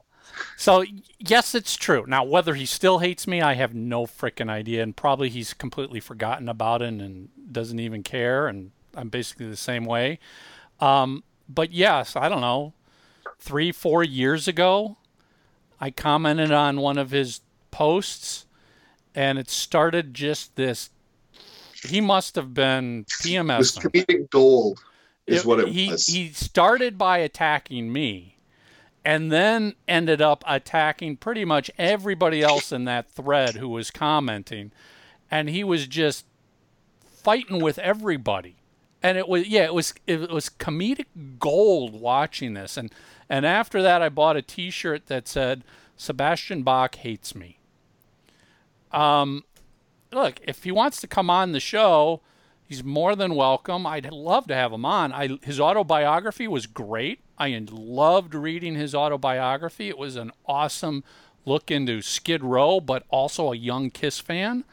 So yes, it's true. Now whether he still hates me, I have no freaking idea, and probably he's completely forgotten about it and doesn't even care. And I'm basically the same way. Um, but yes, I don't know. Three, four years ago, I commented on one of his posts, and it started just this. He must have been It was PMS. comedic gold, is what it he, was. He started by attacking me and then ended up attacking pretty much everybody else in that thread who was commenting. And he was just fighting with everybody. And it was yeah, it was it was comedic gold watching this. And and after that I bought a t shirt that said Sebastian Bach hates me. Um look, if he wants to come on the show, He's more than welcome. I'd love to have him on. I, his autobiography was great. I loved reading his autobiography. It was an awesome look into Skid Row, but also a young Kiss fan.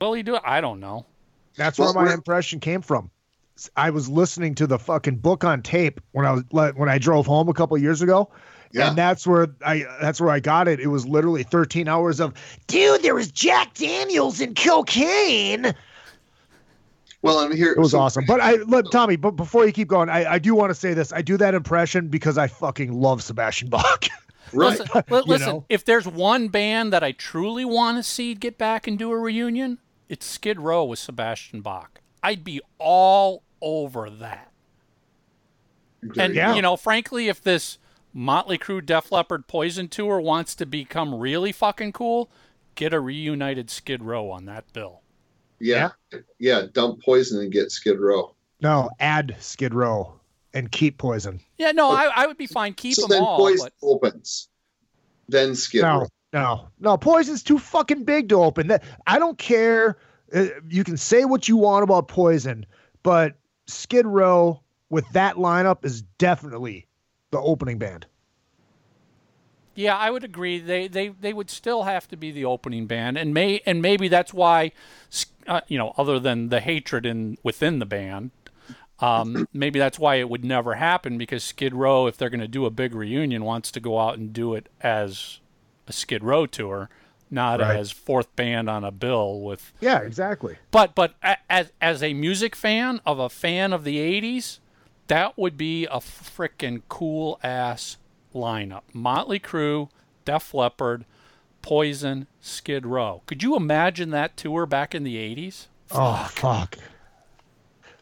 Will he do it? I don't know. That's where my impression came from. I was listening to the fucking book on tape when I was when I drove home a couple years ago. Yeah. And that's where I that's where I got it. It was literally 13 hours of Dude, there was Jack Daniels and cocaine. Well, and here it was so- awesome. But I look, Tommy, but before you keep going, I, I do want to say this. I do that impression because I fucking love Sebastian Bach. Right. Listen, li- listen know? if there's one band that I truly want to see get back and do a reunion, it's Skid Row with Sebastian Bach. I'd be all over that. There And you you know, frankly, if this Motley Crue, Def Leppard, Poison tour wants to become really fucking cool, get a reunited Skid Row on that bill. Yeah, yeah, dump poison and get Skid Row. no, add Skid Row and keep Poison. Yeah, no, I, I would be fine. Keep so them then all, poison but opens, then Skid No, Row. no, no. Poison's too fucking big to open. That I don't care. Uh, You can say what you want about Poison, but Skid Row with that lineup is definitely the opening band. Yeah, I would agree. They, they they would still have to be the opening band, and may and maybe that's why, uh, you know, other than the hatred in within the band, um, maybe that's why it would never happen because Skid Row, if they're going to do a big reunion, wants to go out and do it as a Skid Row tour, not Right. as fourth band on a bill with Yeah, exactly. But but as as a music fan of a fan of the '80s, that would be a frickin' cool ass lineup: Motley Crue, Def Leppard, Poison, Skid Row. Could you imagine that tour back in the '80s? Oh fuck.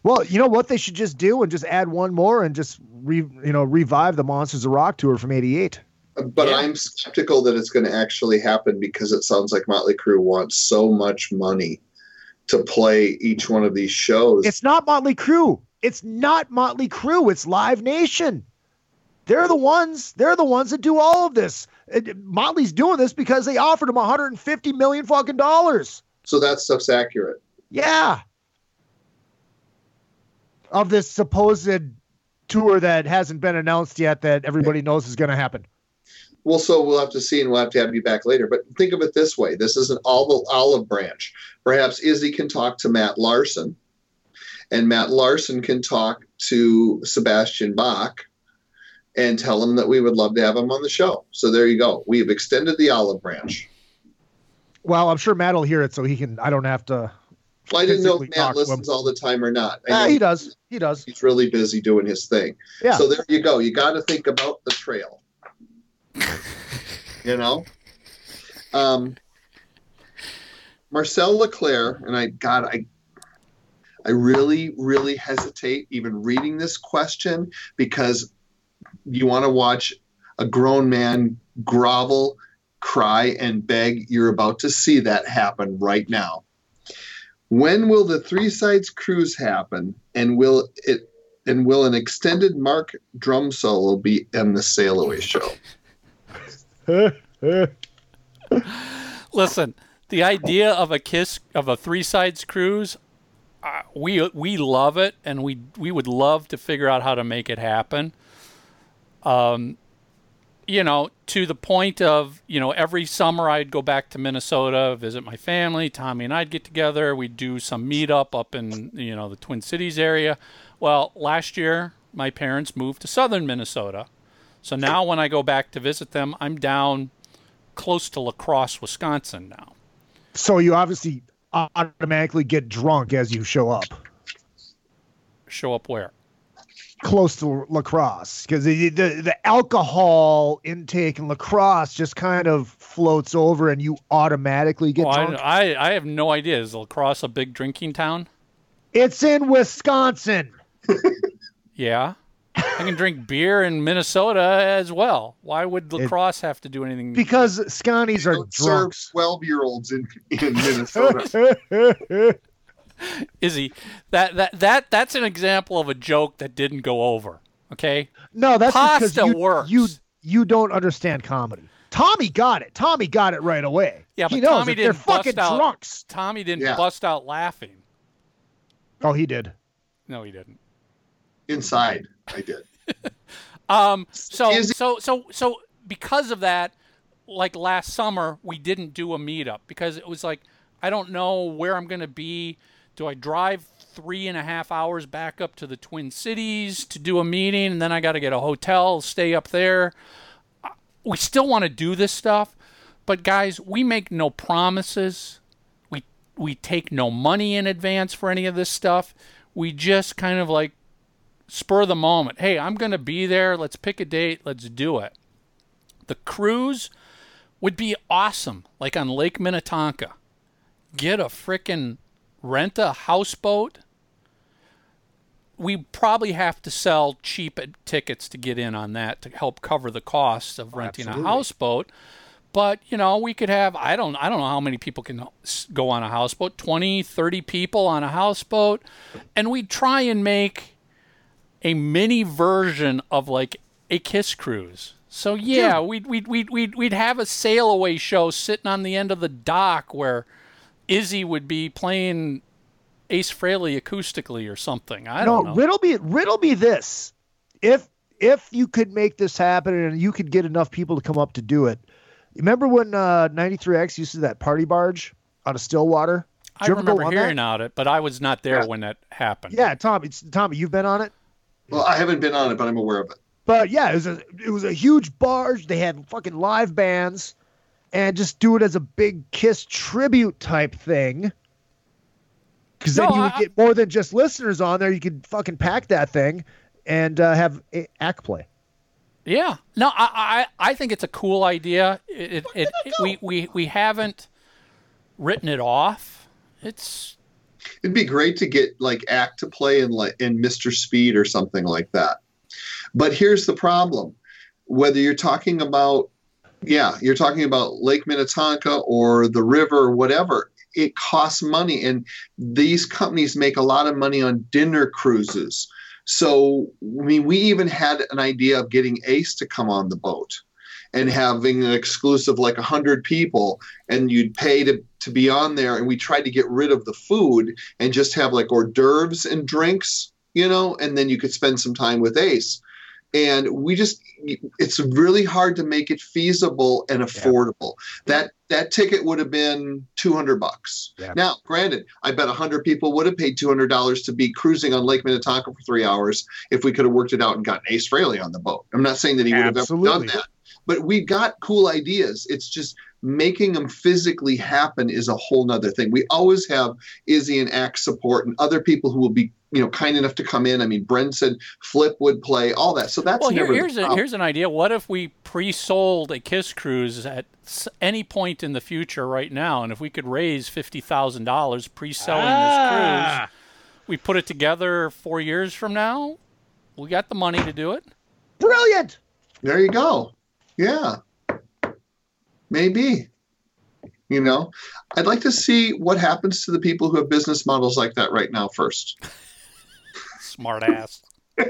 Well, you know what they should just do and just add one more and just re, you know revive the Monsters of Rock tour from '88. But Yeah. I'm skeptical that it's going to actually happen because it sounds like Motley Crue wants so much money to play each one of these shows. It's not Motley Crue. It's not Motley Crue. It's Live Nation. They're the ones. They're the ones that do all of this. Motley's doing this because they offered him 150 million fucking dollars. so that stuff's accurate. Yeah. Of this supposed tour that hasn't been announced yet that everybody knows is going to happen. Well, so we'll have to see, and we'll have to have you back later. But think of it this way: this is an olive olive branch. Perhaps Izzy can talk to Matt Larson, and Matt Larson can talk to Sebastian Bach, and tell him that we would love to have him on the show. So there you go. We have extended the olive branch. Well, I'm sure Matt will hear it, so he can. I don't have to. Well, I didn't know if Matt talk to him. listens all the time or not. I Ah, he does. He does. He's really busy doing his thing. Yeah. So there you go. You got to think about the trail. you know? Um, Marcel Leclerc, and I, God, I, I really, really hesitate even reading this question because you want to watch a grown man grovel, cry, and beg. You're about to see that happen right now. When will the Three Sides cruise happen, and will it? And will an extended Mark drum solo be in the Sail Away show? Listen, the idea of a kiss of a three sides cruise, uh, we we love it, and we we would love to figure out how to make it happen. Um, you know, to the point of, you know, every summer I'd go back to Minnesota, visit my family. Tommy and I'd get together. We'd do some meetup up in, you know, the Twin Cities area. Well, last year, my parents moved to southern Minnesota. So now when I go back to visit them, I'm down close to La Crosse, Wisconsin now. So you obviously automatically get drunk as you show up. Show up where? Close to lacrosse because the, the, the alcohol intake in La Crosse just kind of floats over and you automatically get Well, drunk. I, I I have no idea. Is La Crosse a big drinking town? it's in Wisconsin. Yeah. I can drink beer in Minnesota as well. Why would lacrosse It- have to do anything? Because Scotties are Don't serve twelve-year-olds in in Minnesota. Izzy, that that that that's an example of a joke that didn't go over. Okay. no, that's just 'cause Pasta you, works. you you don't understand comedy. Tommy got it. Tommy got it right away. Yeah, he but knows Tommy that they're didn't bust fucking out- drunks. Tommy didn't Yeah. bust out laughing. Oh, he did. No, he didn't. Inside, I did. Um. So Is it- so so so because of that, like last summer, we didn't do a meetup because it was like I don't know where I'm gonna be. Do I drive three and a half hours back up to the Twin Cities to do a meeting, and then I got to get a hotel, stay up there? We still want to do this stuff, but guys, we make no promises. We we take no money in advance for any of this stuff. We just kind of like spur the moment. Hey, I'm going to be there. Let's pick a date. Let's do it. The cruise would be awesome, like on Lake Minnetonka. Get a frickin' rent a houseboat. We probably have to sell cheap tickets to get in on that to help cover the costs of oh, renting a houseboat. But, you know, we could have I don't I don't know how many people can go on a houseboat, 20, 30 people on a houseboat, and we try and make a mini version of like a kiss cruise. So yeah, we'd, we'd we'd we'd we'd have a sail away show sitting on the end of the dock where Izzy would be playing Ace Frehley acoustically or something. I no, don't know. riddle me riddle me this. If if you could make this happen and you could get enough people to come up to do it. Remember when uh 93X used to that party barge out of Stillwater? I you remember hearing that? about it, but I was not there Yeah. when that happened. Yeah, Tommy, it's, Tommy, you've been on it. Well, I haven't been on it, but I'm aware of it. But yeah, it was a it was a huge barge. They had fucking live bands, and just do it as a big Kiss tribute type thing. Because then No, you would I- get more than just listeners on there. You could fucking pack that thing and uh, have a- act play. Yeah. No, I, I, I think it's a cool idea. It, it, it, we, we, we haven't written it off. It's It'd be great to get like act to play in like in Mr. Speed or something like that. But here's the problem: whether you're talking about, yeah, you're talking about Lake Minnetonka or the river or whatever, it costs money, and these companies make a lot of money on dinner cruises. So, I mean, we even had an idea of getting Ace to come on the boat and having an exclusive like 100 people and you'd pay to, to be on there and we tried to get rid of the food and just have like hors d'oeuvres and drinks you know and then you could spend some time with ace and we just it's really hard to make it feasible and affordable. That that ticket would have been 200 bucks. Yeah. now granted i bet 100 people would have paid $200 to be cruising on lake minnetonka for three hours if we could have worked it out and gotten ace Frehley on the boat. I'm not saying that he would have ever done that but we've got cool ideas. It's just making them physically happen is a whole nother thing we always have izzy and Axe support and other people who will be you know kind enough to come in i mean brent said flip would play all that so that's well. Here, never the here's a, here's an idea. What if we pre-sold a Kiss cruise at any point in the future right now, and if we could raise fifty thousand dollars pre-selling this ah. cruise, we put it together four years from now. We got the money to do it. Brilliant. there you go yeah maybe you know i'd like to see what happens to the people who have business models like that right now first Smart ass.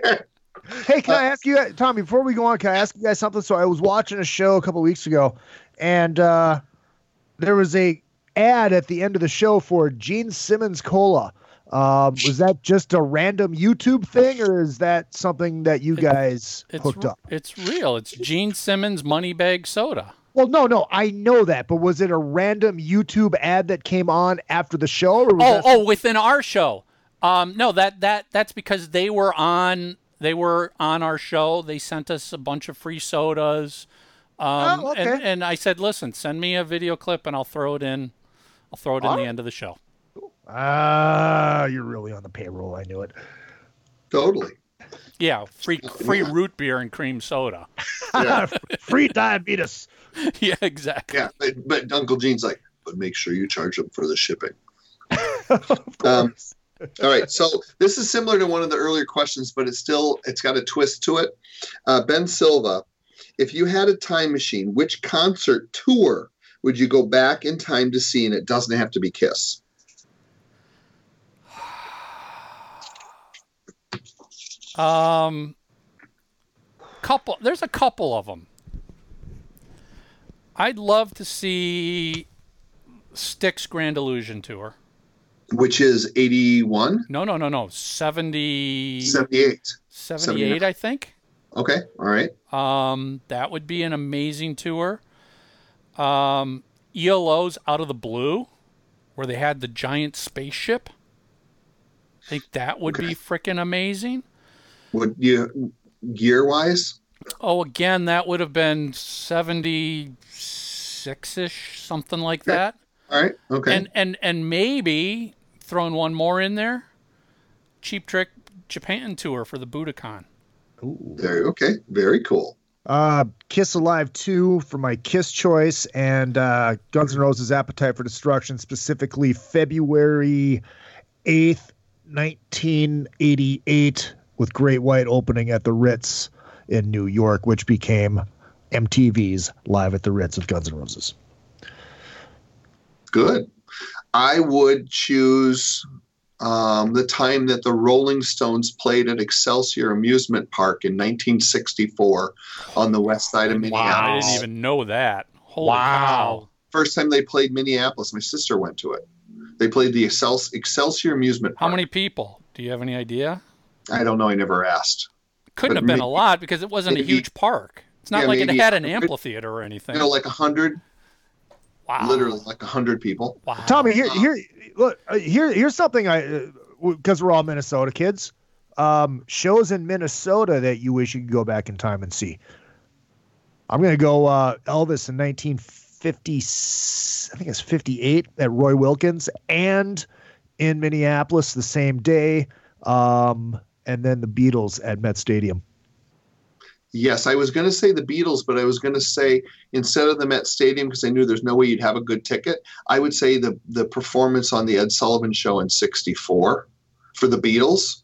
Hey, can I ask you, Tommy, before we go on, can I ask you guys something? So I was watching a show a couple weeks ago, and uh, there was a ad at the end of the show for Gene Simmons Cola. Um, was that just a random YouTube thing, or is that something that you guys It's hooked up? It's real. It's Gene Simmons Moneybag Soda. Well, no, no, I know that, but was it a random YouTube ad that came on after the show? Or was Oh, that oh, within our show. Um, no, that that that's because they were on they were on our show. They sent us a bunch of free sodas. Um, Oh, okay. and, and I said, listen, send me a video clip and I'll throw it in. I'll throw it in the end of the show. Ah, you're really on the payroll. I knew it. Totally. Yeah, free free root beer and cream soda. Yeah. Free diabetes. yeah, exactly. Yeah, but, but Uncle Gene's like, but make sure you charge them for the shipping. um, all right, so this is similar to one of the earlier questions, but it's still it's got a twist to it. Uh, ben Silva, if you had a time machine, which concert tour would you go back in time to see? And it doesn't have to be Kiss. Um, couple. There's a couple of them. I'd love to see Styx Grand Illusion tour. Which is 81, No, no, no, no. 70, 78. 78, I think. Okay, all right. Um, that would be an amazing tour. Um, ELO's Out of the Blue, where they had the giant spaceship. I think that would be freaking amazing. Would you gear wise? Oh, again, that would have been 76 ish, something like Okay. that. All right, okay. And, and, and maybe throwing one more in there Cheap Trick Japan tour for the Budokan. there, okay, very cool. Uh, Kiss Alive 2 for my Kiss choice, and uh, Guns N' Roses Appetite for Destruction, specifically February 8th, 1988, with Great White opening at the Ritz in New York, which became MTV's Live at the Ritz of Guns N' Roses. Good. I would choose um, the time that the Rolling Stones played at Excelsior Amusement Park in 1964 on the west side of Minneapolis. Wow. I didn't even know that. Holy Wow. cow. First time they played Minneapolis, my sister went to it. They played the Excel- Excelsior Amusement Park. How many people? Do you have any idea? I don't know. I never asked. Couldn't But have been a lot because it wasn't a huge park. It's not Yeah, like it had an amphitheater or anything. You know, like a hundred, wow. literally like a hundred people. Wow. Tommy, here, here, look, uh, here, here's something I, because we're all Minnesota kids. Um, shows in Minnesota that you wish you could go back in time and see. I'm gonna go uh, Elvis in 1950. I think it's 58 at Roy Wilkins, and in Minneapolis the same day, um, and then the Beatles at Met Stadium. Yes, I was going to say the Beatles, but I was going to say instead of the Met Stadium because I knew there's no way you'd have a good ticket. I would say the the performance on the Ed Sullivan Show in '64 for the Beatles.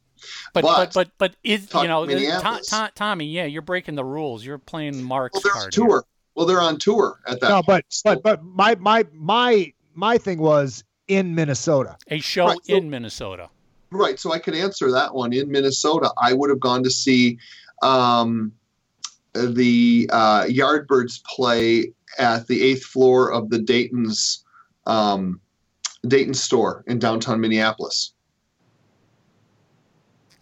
But but- but but but is you know the- Tom, Minneapolis. Tom, Tommy? Yeah, you're breaking the rules. You're playing Mark's Well, they're on card. here. tour. Well, they're on tour at that. No, point, but so- but but my my my my thing was in Minnesota. A show Right, so- in Minnesota. Right. So I could answer that one. In Minnesota, I would have gone to see um, the uh, Yardbirds play at the eighth floor of the Dayton's um, Dayton store in downtown Minneapolis.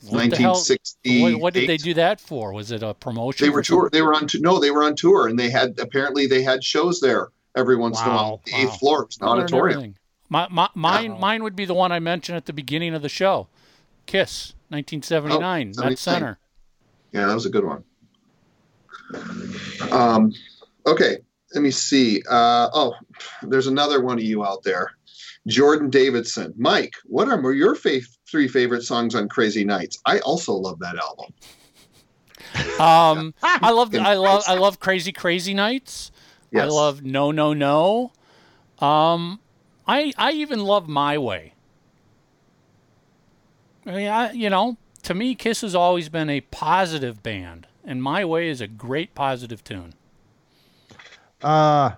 What the hell- 1968. What, what did they do that for? Was it a promotion? They were tour. They were on. No, they were on tour, and they had apparently they had shows there every once in a while. The wow. eighth floor, was an auditorium. My, my, mine, Wow. mine would be the one I mentioned at the beginning of the show. Kiss, 1979, Oh, Met Center. Yeah, that was a good one. Um, okay, let me see. Uh, oh, there's another one of you out there. Jordan Davidson. Mike, what are your fav- three favorite songs on Crazy Nights? I also love that album. Um, I love, I love, I love Crazy Crazy Nights. Yes. I love No No No. Um, I I even love My Way. I mean, I, you know, to me, Kiss has always been a positive band, and My Way is a great positive tune. Uh,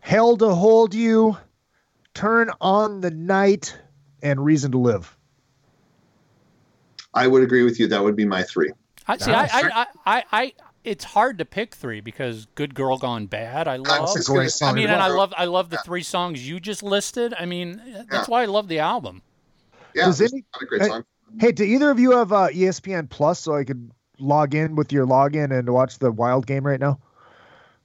Hell to Hold You, Turn on the Night, and Reason to Live. I would agree with you. That would be my three. I see. I, I, I, I, I, it's hard to pick three because "Good Girl Gone Bad" I I love. was just gonna great say, I mean, and I love, I love the Yeah. three songs you just listed. I mean, that's Yeah. why I love the album. Yeah, Does any- a great hey, song. Hey, do either of you have uh, ESPN Plus so I could log in with your login and watch the Wild game right now?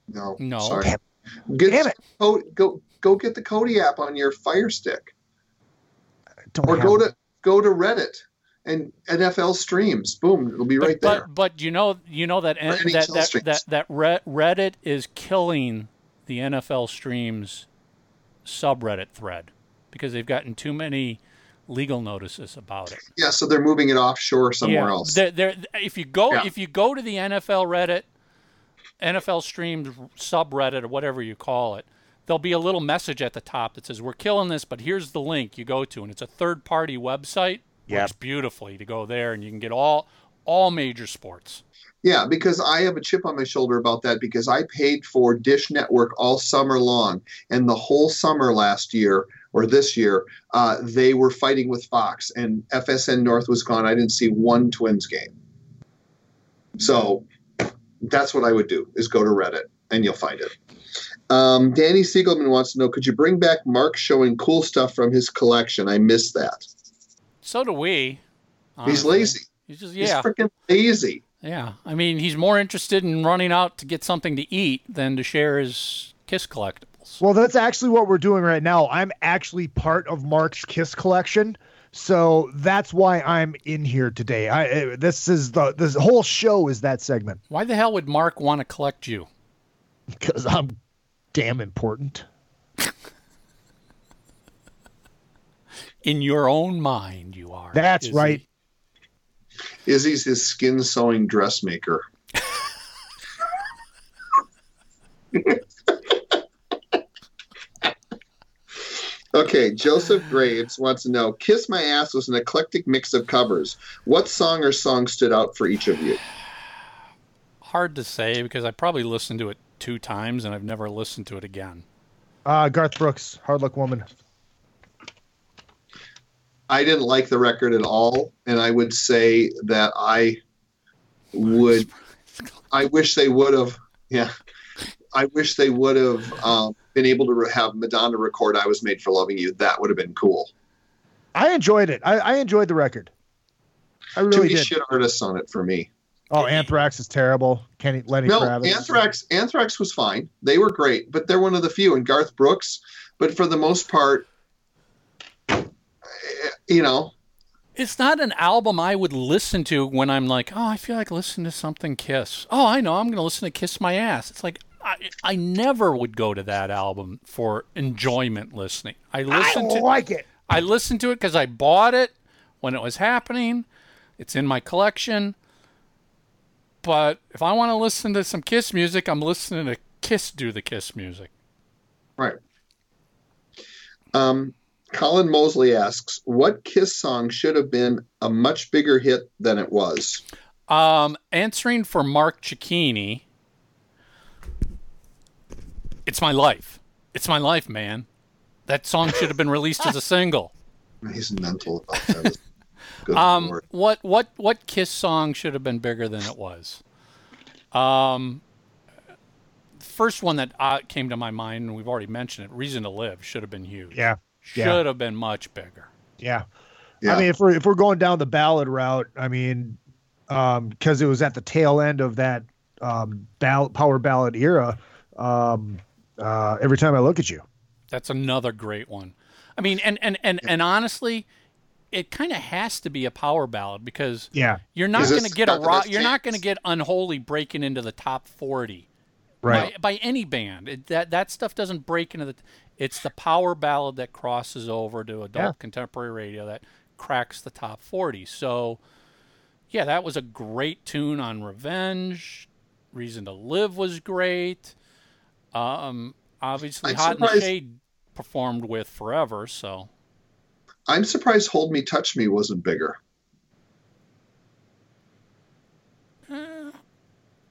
No, No. Sorry. Damn, Get, Damn it. Go, go, go get the Kodi app on your Fire Stick, Don't or go it. to go to Reddit and NFL streams. Boom, it'll be right but, there. But, but you know you know that that that, that that Reddit is killing the NFL streams subreddit thread because they've gotten too many legal notices about it. yeah, so they're moving it offshore somewhere yeah, else. They're, they're, if you go Yeah. if you go to the NFL Reddit, NFL streams subreddit or whatever you call it, there'll be a little message at the top that says we're killing this, but here's the link you go to, and it's a third party website. Yep. Works beautifully to go there, and you can get all all major sports. Yeah, because I have a chip on my shoulder about that because I paid for Dish Network all summer long, and the whole summer last year or this year, uh, they were fighting with Fox, and FSN North was gone. I didn't see one Twins game. So that's what I would do: is go to Reddit, and you'll find it. Um, Danny Siegelman wants to know: Could you bring back Mark showing cool stuff from his collection? I missed that. So do we. He's lazy. He's just yeah. He's yeah, freaking lazy. yeah. I mean, he's more interested in running out to get something to eat than to share his Kiss collectibles. Well, that's actually what we're doing right now. I'm actually part of Mark's Kiss collection. So that's why I'm in here today. I uh, this is the this whole show is that segment Why the hell would Mark want to collect you? because I'm damn important. In your own mind, you are. That's Izzy. right. Izzy's his skin sewing dressmaker. okay, Joseph Graves wants to know Kiss My Ass was an eclectic mix of covers. What song or song stood out for each of you? Hard to say because I probably listened to it two times and I've never listened to it again. Uh, Garth Brooks, Hard Luck Woman. I didn't like the record at all, and I would say that I would. I wish they would have. Yeah, I wish they would have um, been able to have Madonna record "I Was Made for Loving You." That would have been cool. I enjoyed it. I, I enjoyed the record. I Too really many did. shit artists on it for me. Oh, Anthrax is terrible. Kenny Lenny No, Kravitz. Anthrax. Anthrax was fine. They were great, but they're one of the few. And Garth Brooks, but for the most part, you know, It's not an album I would listen to when I'm like, oh, I feel like listening to something Kiss. Oh, I know, I'm going to listen to Kiss My Ass. It's like I, I never would go to that album for enjoyment listening. I I listen to like it. I listened to it because I bought it when it was happening. It's in my collection. But if I want to listen to some Kiss music, I'm listening to Kiss do the Kiss music. right. Um, Colin Mosley asks, "What Kiss song should have been a much bigger hit than it was?" Um, answering for Mark Cicchini, it's my life. It's my life, man. That song should have been released as a single. He's mental about that. Um, lord. what what what Kiss song should have been bigger than it was? Um, first one that uh, came to my mind, and we've already mentioned it. "Reason to Live" should have been huge. Yeah. Should yeah. have been much bigger. Yeah. Yeah. I mean, if we're if we're going down the ballad route, I mean, um, because it was at the tail end of that um, ball- power ballad era. Um, uh, every time I look at you, That's another great one. I mean, and and and, and honestly, it kind of has to be a power ballad because yeah, you're not going to get a got the rock. You're not going to get unholy breaking into the top forty. Right. by, by any band. It, that that stuff doesn't break into the. It's the power ballad that crosses over to adult Yeah. contemporary radio that cracks the top forty. So, yeah, that was a great tune on Revenge. Reason to Live was great. Um, obviously, I'm Hot and surprised- Shade performed with Forever. So, I'm surprised "Hold Me, Touch Me" wasn't bigger.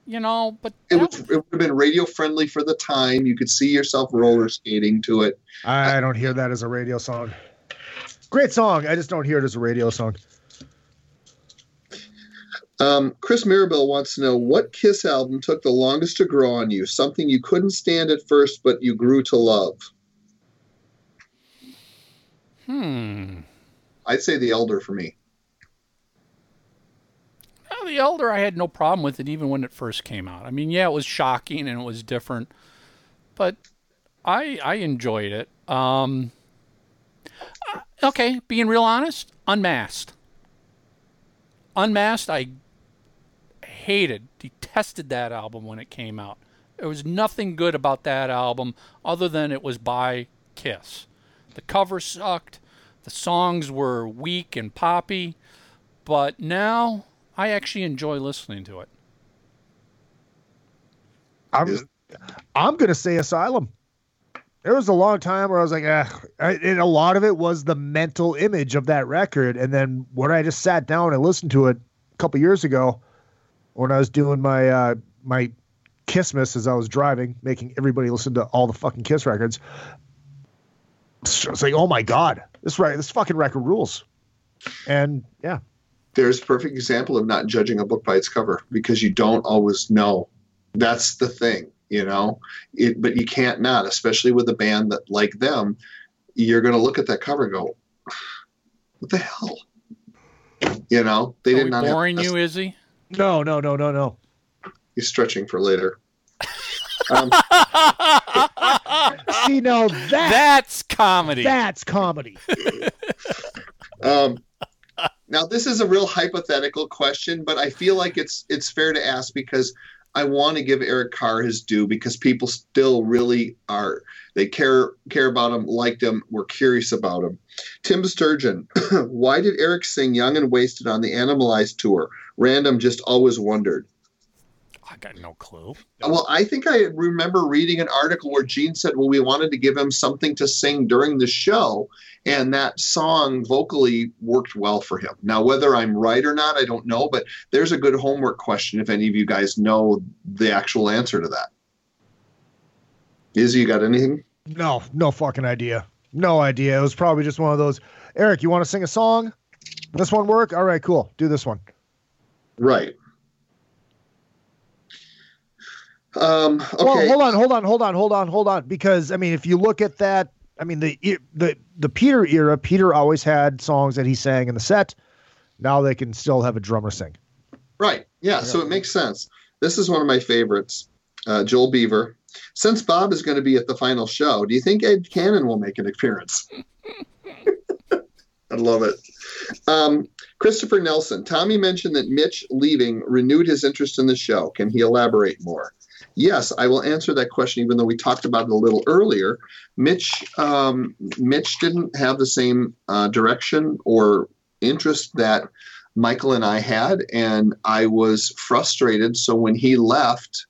You know, but It, that- was, it would have been radio friendly for the time. You could see yourself roller skating to it. I don't hear that as a radio song. Great song. I just don't hear it as a radio song. Um, Chris Mirabel wants to know what Kiss album took the longest to grow on you. Something you couldn't stand at first, but you grew to love. hmm. I'd say The Elder for me. The Elder, I had no problem with it even when it first came out. I mean, yeah, it was shocking and it was different, but I I enjoyed it. Um, uh, okay, being real honest, Unmasked. Unmasked, I hated, detested that album when it came out. There was nothing good about that album other than it was by Kiss. The cover sucked. The songs were weak and poppy. But now I actually enjoy listening to it. I'm, I'm going to say Asylum. There was a long time where I was like, eh. and a lot of it was the mental image of that record. And then when I just sat down and listened to it a couple years ago, when I was doing my uh, my Kissmas as I was driving, making everybody listen to all the fucking Kiss records. I was like, oh my god, this right, this fucking record rules. And yeah, there's a perfect example of not judging a book by its cover because you don't always know. That's the thing, you know. It, but you can't not, especially with a band that like them. You're going to look at that cover and go, "What the hell?" You know, they Are did we not. boring have, you, Izzy? no, no, no, no, no. He's stretching for later. Um, See, now that That's comedy. that's comedy. Um, now this is a real hypothetical question, but I feel like it's it's fair to ask because I want to give Eric Carr his due because people still really are they care care about him, liked him, were curious about him. Tim Sturgeon, why did Eric sing "Young and Wasted" on the Animalized tour? Random just always wondered. I got no clue. Well, I think I remember reading an article where Gene said, "Well, we wanted to give him something to sing during the show." and that song vocally worked well for him. Now, whether I'm right or not, I don't know, but there's a good homework question if any of you guys know the actual answer to that. Izzy, you got anything? No, no fucking idea. No idea. It was probably just one of those. Eric, you want to sing a song? This one work? All right, cool. Do this one. Right. Um, okay. Well, hold on, hold on, hold on, hold on, hold on. Because I mean, if you look at that, I mean the the the Peter era. Peter always had songs that he sang in the set. Now they can still have a drummer sing. Right. Yeah. So it makes sense. This is one of my favorites. Uh, Joel Beaver. Since Bob is going to be at the final show, do you think Ed Kanon will make an appearance? I love it. Um, Christopher Nelson. Tommy mentioned that Mitch leaving renewed his interest in the show. Can he elaborate more? Yes, I will answer that question, even though we talked about it a little earlier. Mitch, um, Mitch didn't have the same uh, direction or interest that Michael and I had, and I was frustrated. So when he left,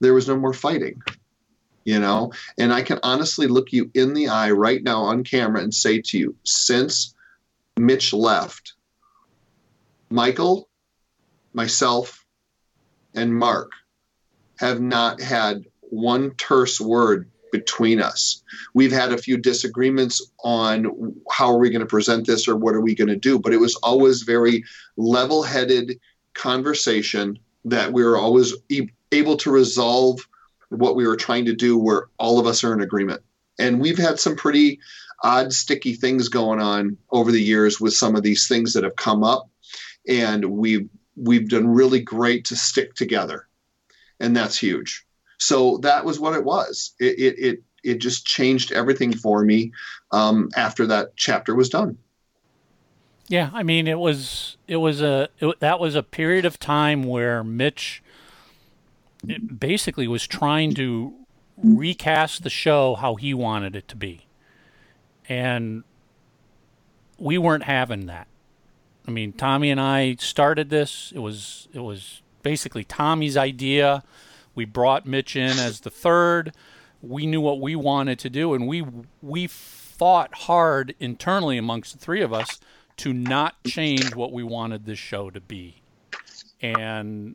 there was no more fighting, you know. And I can honestly look you in the eye right now on camera and say to you, since Mitch left, Michael, myself, and Mark have not had one terse word between us. We've had a few disagreements on how are we going to present this or what are we going to do, but it was always very level-headed conversation that we were always e- able to resolve what we were trying to do where all of us are in agreement. And we've had some pretty odd sticky things going on over the years with some of these things that have come up and we've we've done really great to stick together and that's huge. So that was what it was. It it it, it just changed everything for me um, after that chapter was done. Yeah, I mean it was it was a it, that was a period of time where Mitch basically was trying to recast the show how he wanted it to be. And we weren't having that. I mean, Tommy and I started this. It was it was basically Tommy's idea. We brought Mitch in as the third. We knew what we wanted to do, and we we fought hard internally amongst the three of us to not change what we wanted this show to be. And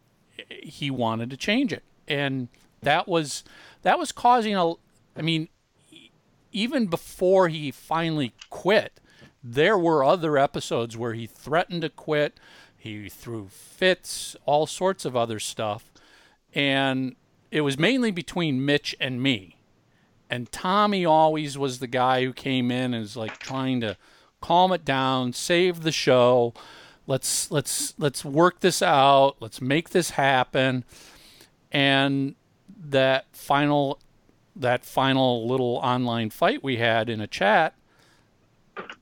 he wanted to change it, and that was that was causing a. I mean, even before he finally quit, there were other episodes where he threatened to quit he threw fits, all sorts of other stuff. And it was mainly between Mitch and me. And Tommy always was the guy who came in and was like trying to calm it down, save the show. Let's let's let's work this out. Let's make this happen. And that final that final little online fight we had in a chat,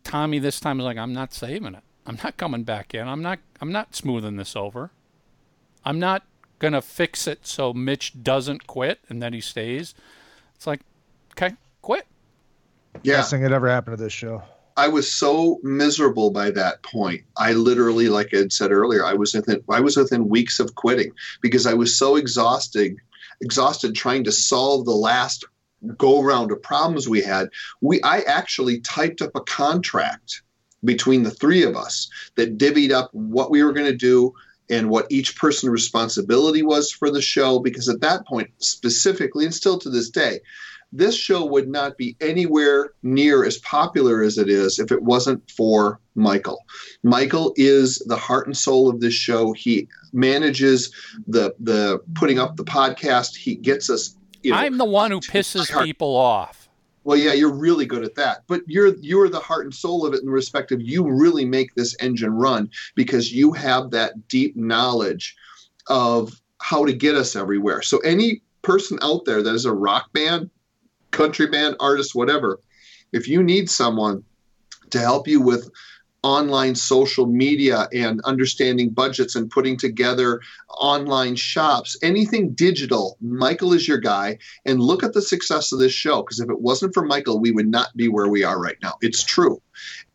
Tommy this time was like, I'm not saving it. I'm not coming back in. I'm not I'm not smoothing this over. I'm not gonna fix it so Mitch doesn't quit and then he stays. It's like, okay, quit. Yeah. Best thing that ever happened to this show. I was so miserable by that point. I literally, like I had said earlier, I was within I was within weeks of quitting because I was so exhausted, exhausted trying to solve the last go round of problems we had. We I actually typed up a contract between the three of us that divvied up what we were going to do and what each person's responsibility was for the show because at that point specifically and still to this day this show would not be anywhere near as popular as it is if it wasn't for Michael. Michael is the heart and soul of this show. He manages the the putting up the podcast. He gets us. You know, I'm the one who pisses people off. Well, yeah, you're really good at that. But you're you're the heart and soul of it in the respect of you really make this engine run because you have that deep knowledge of how to get us everywhere. So any person out there that is a rock band country band artist, whatever, if you need someone to help you with online social media and understanding budgets and putting together online shops, anything digital, Michael is your guy. And look at the success of this show because if it wasn't for Michael, we would not be where we are right now. It's true.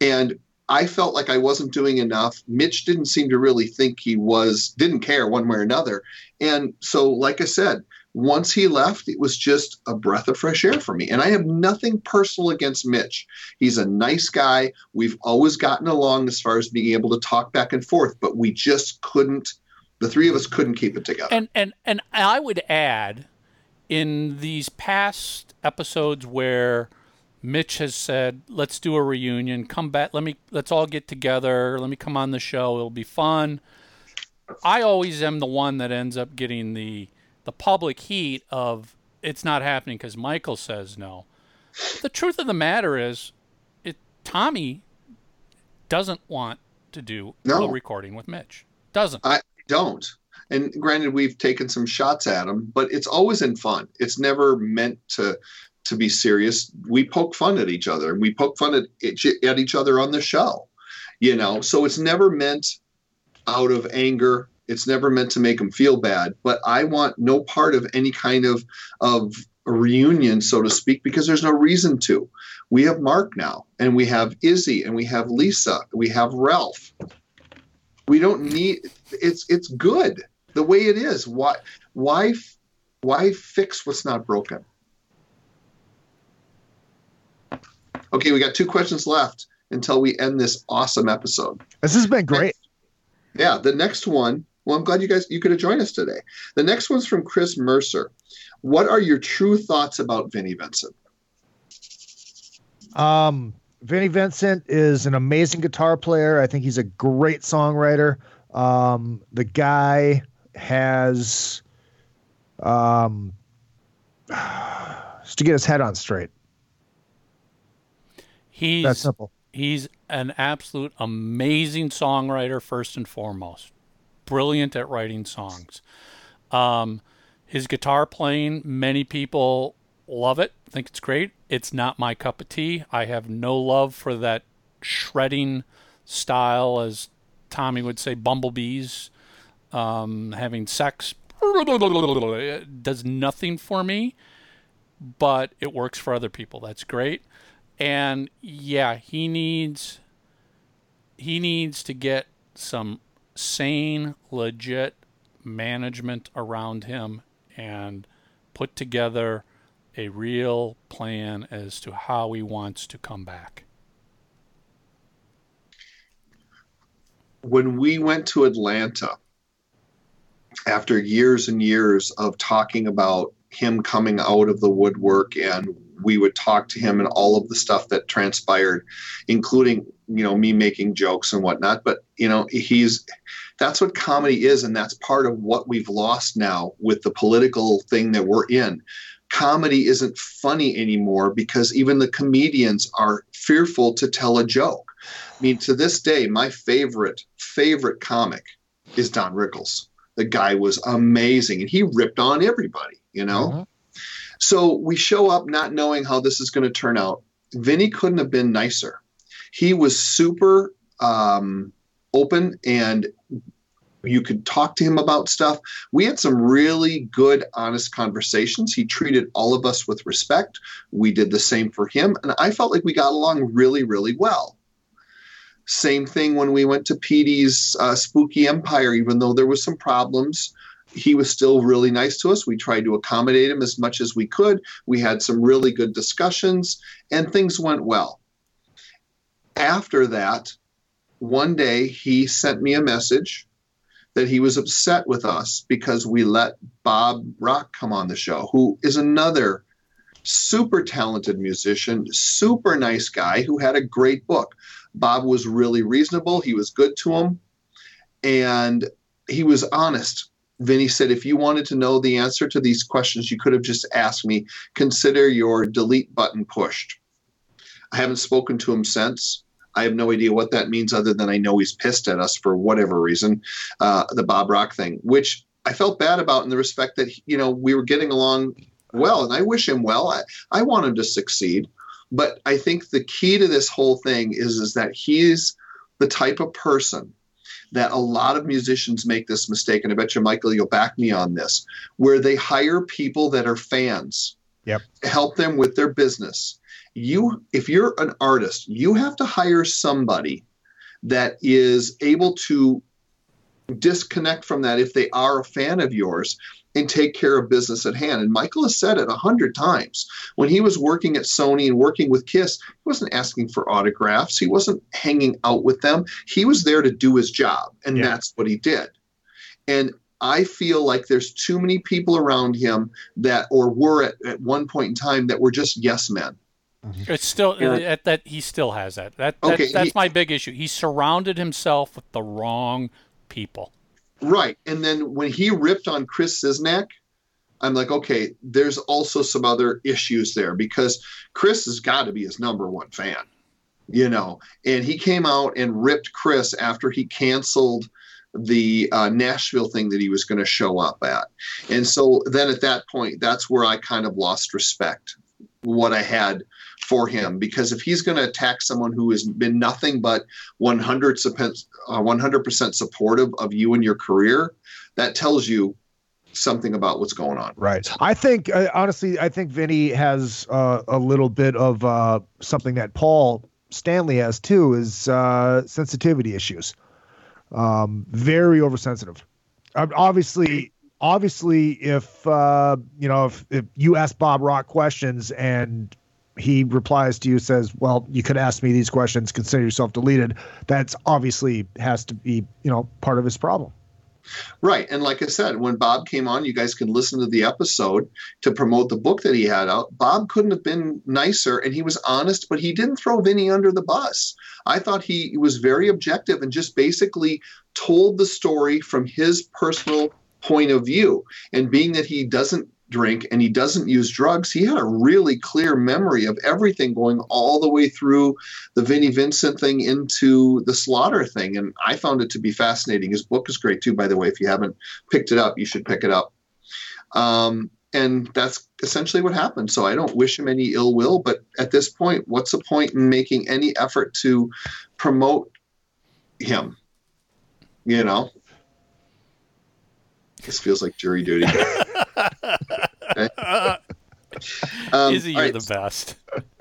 And I felt like I wasn't doing enough. Mitch didn't seem to really think he was, didn't care one way or another. And so, like I said, once he left, it was just a breath of fresh air for me. And I have nothing personal against Mitch. He's a nice guy. We've always gotten along as far as being able to talk back and forth, but we just couldn't. The three of us couldn't keep it together. And and and I would add, in these past episodes where Mitch has said, "Let's do a reunion. Come back. Let me. Let's all get together. Let me come on the show. It'll be fun." I always am the one that ends up getting the the public heat of it's not happening because Michael says no. The truth of the matter is, it Tommy doesn't want to do No. a recording with Mitch. Doesn't. I don't. And granted, we've taken some shots at him, but it's always in fun. It's never meant to to be serious. We poke fun at each other. And we poke fun at at each other on the show, you know. So it's never meant out of anger. It's never meant to make them feel bad. But I want no part of any kind of of reunion, so to speak, because there's no reason to. We have Mark now, and we have Izzy, and we have Lisa, we have Ralph. We don't need. It's it's good the way it is. Why why why fix what's not broken? Okay, we got two questions left until we end this awesome episode. This has been great. Yeah, the next one. Well, I'm glad you guys you could have joined us today. The next one's from Chris Mercer. What are your true thoughts about Vinnie Vincent? Um, Vinnie Vincent is an amazing guitar player. I think he's a great songwriter. Um, the guy has, um, just to get his head on straight. He's That's simple. he's an absolute amazing songwriter first and foremost. Brilliant at writing songs. Um, his guitar playing, many people love it, think it's great. It's not my cup of tea. I have no love for that shredding style, as Tommy would say, bumblebees um, having sex. It does nothing for me, but it works for other people. That's great. And yeah, he needs he needs to get some sane, legit management around him and put together a real plan as to how he wants to come back. when we went to Atlanta after years and years of talking about him coming out of the woodwork and we would talk to him and all of the stuff that transpired including you know me making jokes and whatnot but you know he's that's what comedy is and that's part of what we've lost now with the political thing that we're in comedy isn't funny anymore because even the comedians are fearful to tell a joke I mean, to this day, my favorite favorite comic is Don Rickles. The guy was amazing, and he ripped on everybody. You know. Mhm. So we show up not knowing how this is going to turn out. Vinnie couldn't have been nicer. He was super um, open and you could talk to him about stuff. We had some really good, honest conversations. He treated all of us with respect. We did the same for him. And I felt like we got along really, really well. Same thing when we went to Petey's uh, Spooky Empire, even though there was some problems he was still really nice to us. We tried to accommodate him as much as we could. We had some really good discussions, and things went well. After that, one day he sent me a message that he was upset with us because we let Bob Rock come on the show, who is another super talented musician, super nice guy who had a great book. Bob was really reasonable, he was good to him, and he was honest. Vinnie said, if you wanted to know the answer to these questions, you could have just asked me. Consider your delete button pushed. I haven't spoken to him since. I have no idea what that means other than I know he's pissed at us for whatever reason, uh, the Bob Rock thing, which I felt bad about in the respect that, you know, we were getting along well and I wish him well. I, I want him to succeed. But I think the key to this whole thing is, is that he's the type of person that a lot of musicians make this mistake, and I bet you, Michael, you'll back me on this, where they hire people that are fans, Yep. to help them with their business. You, if you're an artist, you have to hire somebody that is able to disconnect from that if they are a fan of yours and take care of business at hand. And Michael has said it a hundred times. When he was working at Sony and working with Kiss, he wasn't asking for autographs. He wasn't hanging out with them. He was there to do his job, and Yeah. that's what he did. And I feel like there's too many people around him that, or were at, at one point in time, that were just yes men. Mm-hmm. It's still Yeah. Uh, that, that he still has that. That, that Okay, that's he- my big issue. He surrounded himself with the wrong people. Right. And then when he ripped on Chris Czynszak, I'm like, okay, there's also some other issues there because Chris has got to be his number one fan, you know. And he came out and ripped Chris after he canceled the uh, Nashville thing that he was going to show up at. And so then at that point, that's where I kind of lost respect, what I had for him. Because if he's going to attack someone who has been nothing but 100%, uh, 100% supportive of you and your career, that tells you something about what's going on. Right. I think uh, honestly, I think Vinnie has uh, a little bit of uh, something that Paul Stanley has too is uh, sensitivity issues. Um, very oversensitive. Um, obviously, obviously, if uh, you know, if, if you ask Bob Rock questions and he replies to you says, "Well, you could ask me these questions. Consider yourself deleted." That's obviously has to be you know part of his problem. Right. And like I said, when Bob came on, you guys can listen to the episode to promote the book that he had out. Bob couldn't have been nicer and he was honest, but he didn't throw Vinnie under the bus. I thought he was very objective and just basically told the story from his personal point of view. And being that he doesn't drink and he doesn't use drugs, he had a really clear memory of everything going all the way through the Vinnie Vincent thing into the Slaughter thing. And I found it to be fascinating. His book is great too, by the way. If you haven't picked it up, you should pick it up. Um, and that's essentially what happened. So I don't wish him any ill will, but at this point, what's the point in making any effort to promote him? You know? This feels like jury duty. Okay. Um, Izzy, you're right, the best.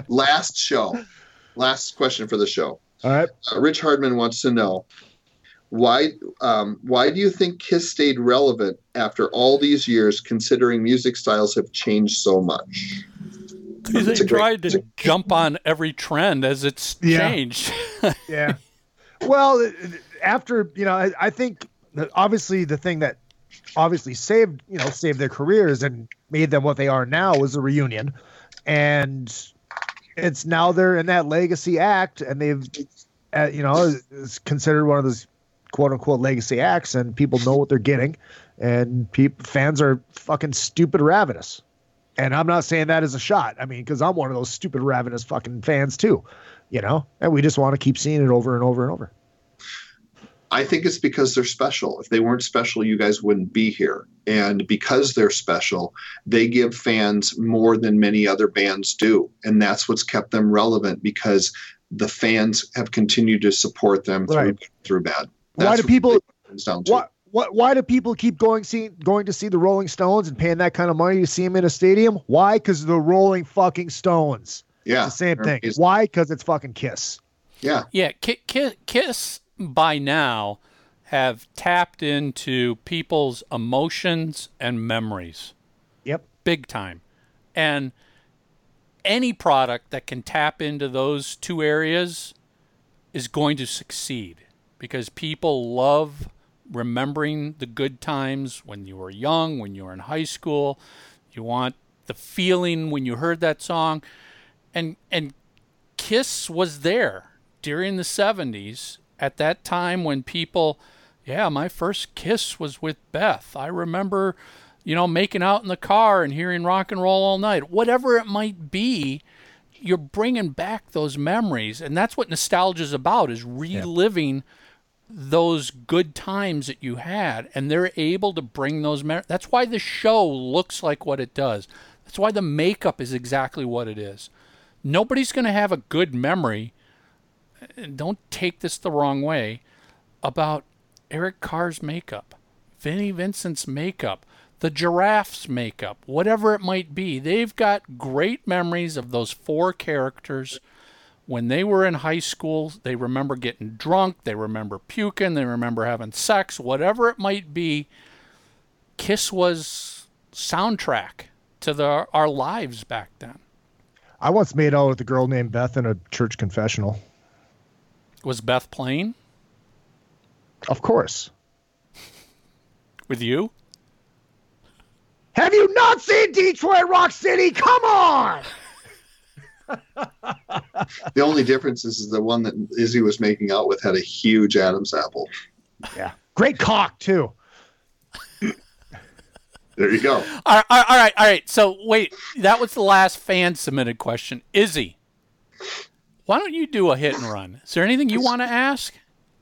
last show. Last question for the show. All right. Uh, Rich Hardman wants to know why um, why do you think Kiss stayed relevant after all these years, considering music styles have changed so much? Because they a great- tried it's to jump on every trend as it's Yeah. changed. Yeah. well, it- it- after you know, I, I think that obviously the thing that obviously saved you know saved their careers and made them what they are now was a reunion, and it's now they're in that legacy act, and they've uh, you know it's considered one of those quote unquote legacy acts, and people know what they're getting, and peop fans are fucking stupid ravenous. And I'm not saying that as a shot. I mean, because I'm one of those stupid ravenous fucking fans too. You know, and we just want to keep seeing it over and over and over. I think it's because they're special. If they weren't special, you guys wouldn't be here. And because they're special, they give fans more than many other bands do. And that's what's kept them relevant because the fans have continued to support them through, Right. through bad. Why do people- what it comes down to. Why, why, why do people keep going see going to see the Rolling Stones and paying that kind of money to see them in a stadium? Why? Because the Rolling fucking Stones. Yeah. It's the same thing. amazing. Why? Because it's fucking Kiss. Yeah. Yeah, Ki- Ki- Kiss by now have tapped into people's emotions and memories Yep. big time. And any product that can tap into those two areas is going to succeed because people love remembering the good times when you were young, when you were in high school. You want the feeling when you heard that song. And and Kiss was there during the 70s at that time when people yeah, my first kiss was with Beth. I remember, you know, making out in the car and hearing rock and roll all night. Whatever it might be, you're bringing back those memories, and that's what nostalgia is about: is reliving those good times that you had, and they're able to bring those. Mem- that's why the show looks like what it does. That's why the makeup is exactly what it is. Nobody's going to have a good memory. Don't take this the wrong way about Eric Carr's makeup, Vinnie Vincent's makeup, the giraffe's makeup, whatever it might be. They've got great memories of those four characters. When they were in high school, they remember getting drunk, they remember puking, they remember having sex, whatever it might be. Kiss was soundtrack to the, our lives back then. I once made out with a girl named Beth in a church confessional. Was Beth playing Of course. with you? Have you not seen Detroit Rock City? Come on! The only difference is, is the one that Izzy was making out with had a huge Adam's apple. Yeah. Great cock too. There you go. All right, all right, all right. So wait, that was the last fan submitted question. Izzy, why don't you do a hit and run? Is there anything you want to ask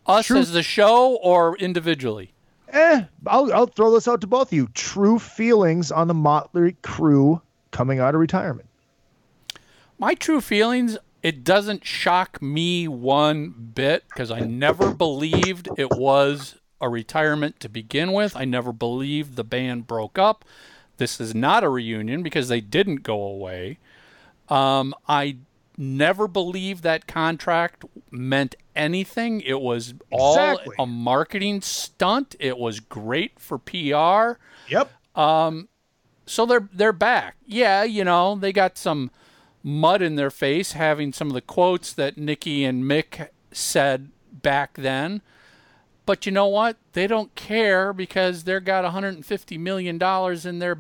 us True. as the show or individually? Eh, I'll, I'll throw this out to both of you. True feelings on the Motley Crue coming out of retirement. My true feelings. It doesn't shock me one bit because I never believed it was a retirement to begin with. I never believed the band broke up. This is not a reunion because they didn't go away. Um, I never believed that contract meant anything. It was all Exactly. a marketing stunt. It was great for PR. Yep. Um, so they're they're back. Yeah, you know, they got some mud in their face having some of the quotes that Nikki and Mick said back then. But you know what? They don't care because they're got 150 million dollars in their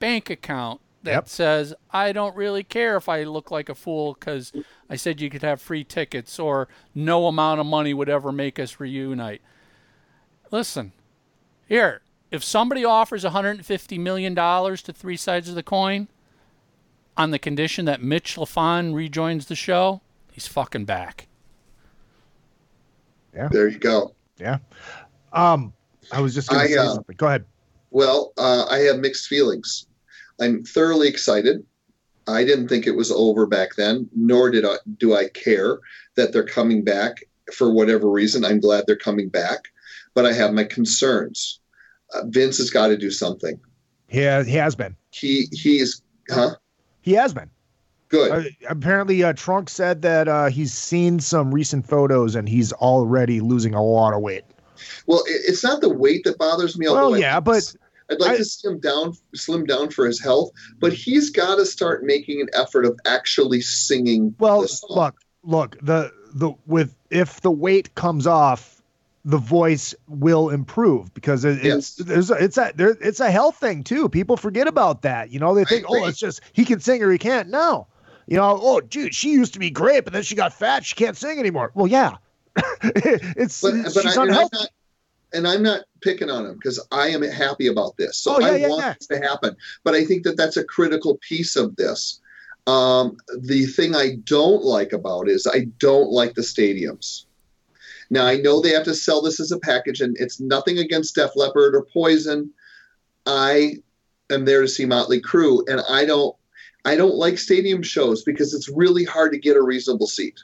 bank account that Yep. says I don't really care if I look like a fool cuz I said you could have free tickets or no amount of money would ever make us reunite. Listen, here, if somebody offers 150 million dollars to three sides of the coin on the condition that Mitch Lafon rejoins the show, he's fucking back. Yeah. There you go. Yeah. Um, I was just going to say uh, something. Go ahead. Well, uh, I have mixed feelings. I'm thoroughly excited. I didn't think it was over back then, nor did I do I care that they're coming back for whatever reason. I'm glad they're coming back, but I have my concerns. Uh, Vince has got to do something. He has, he has been. He he is huh He has been. good. Uh, apparently, uh, Trunk said that uh, he's seen some recent photos and he's already losing a lot of weight. Well, it, it's not the weight that bothers me. Well, yeah, but I'd like I- to slim down, slim down for his health. But he's got to start making an effort of actually singing. Well, look, look. The the with if the weight comes off, the voice will improve because it, it's Yes. there's a, it's a there, it's a health thing too. People forget about that. You know, they think, oh, it's just he can sing or he can't. No, you know, oh, dude, she used to be great, but then she got fat. She can't sing anymore. Well, yeah, it's but, but she's I, unhealthy. And I'm not picking on him because I am happy about this. So Oh, yeah, I yeah, want yeah. this to happen. But I think that that's a critical piece of this. Um, the thing I don't like about it is I don't like the stadiums. Now I know they have to sell this as a package, and it's nothing against Def Leppard or Poison. I am there to see Motley Crue, and I don't I don't like stadium shows because it's really hard to get a reasonable seat.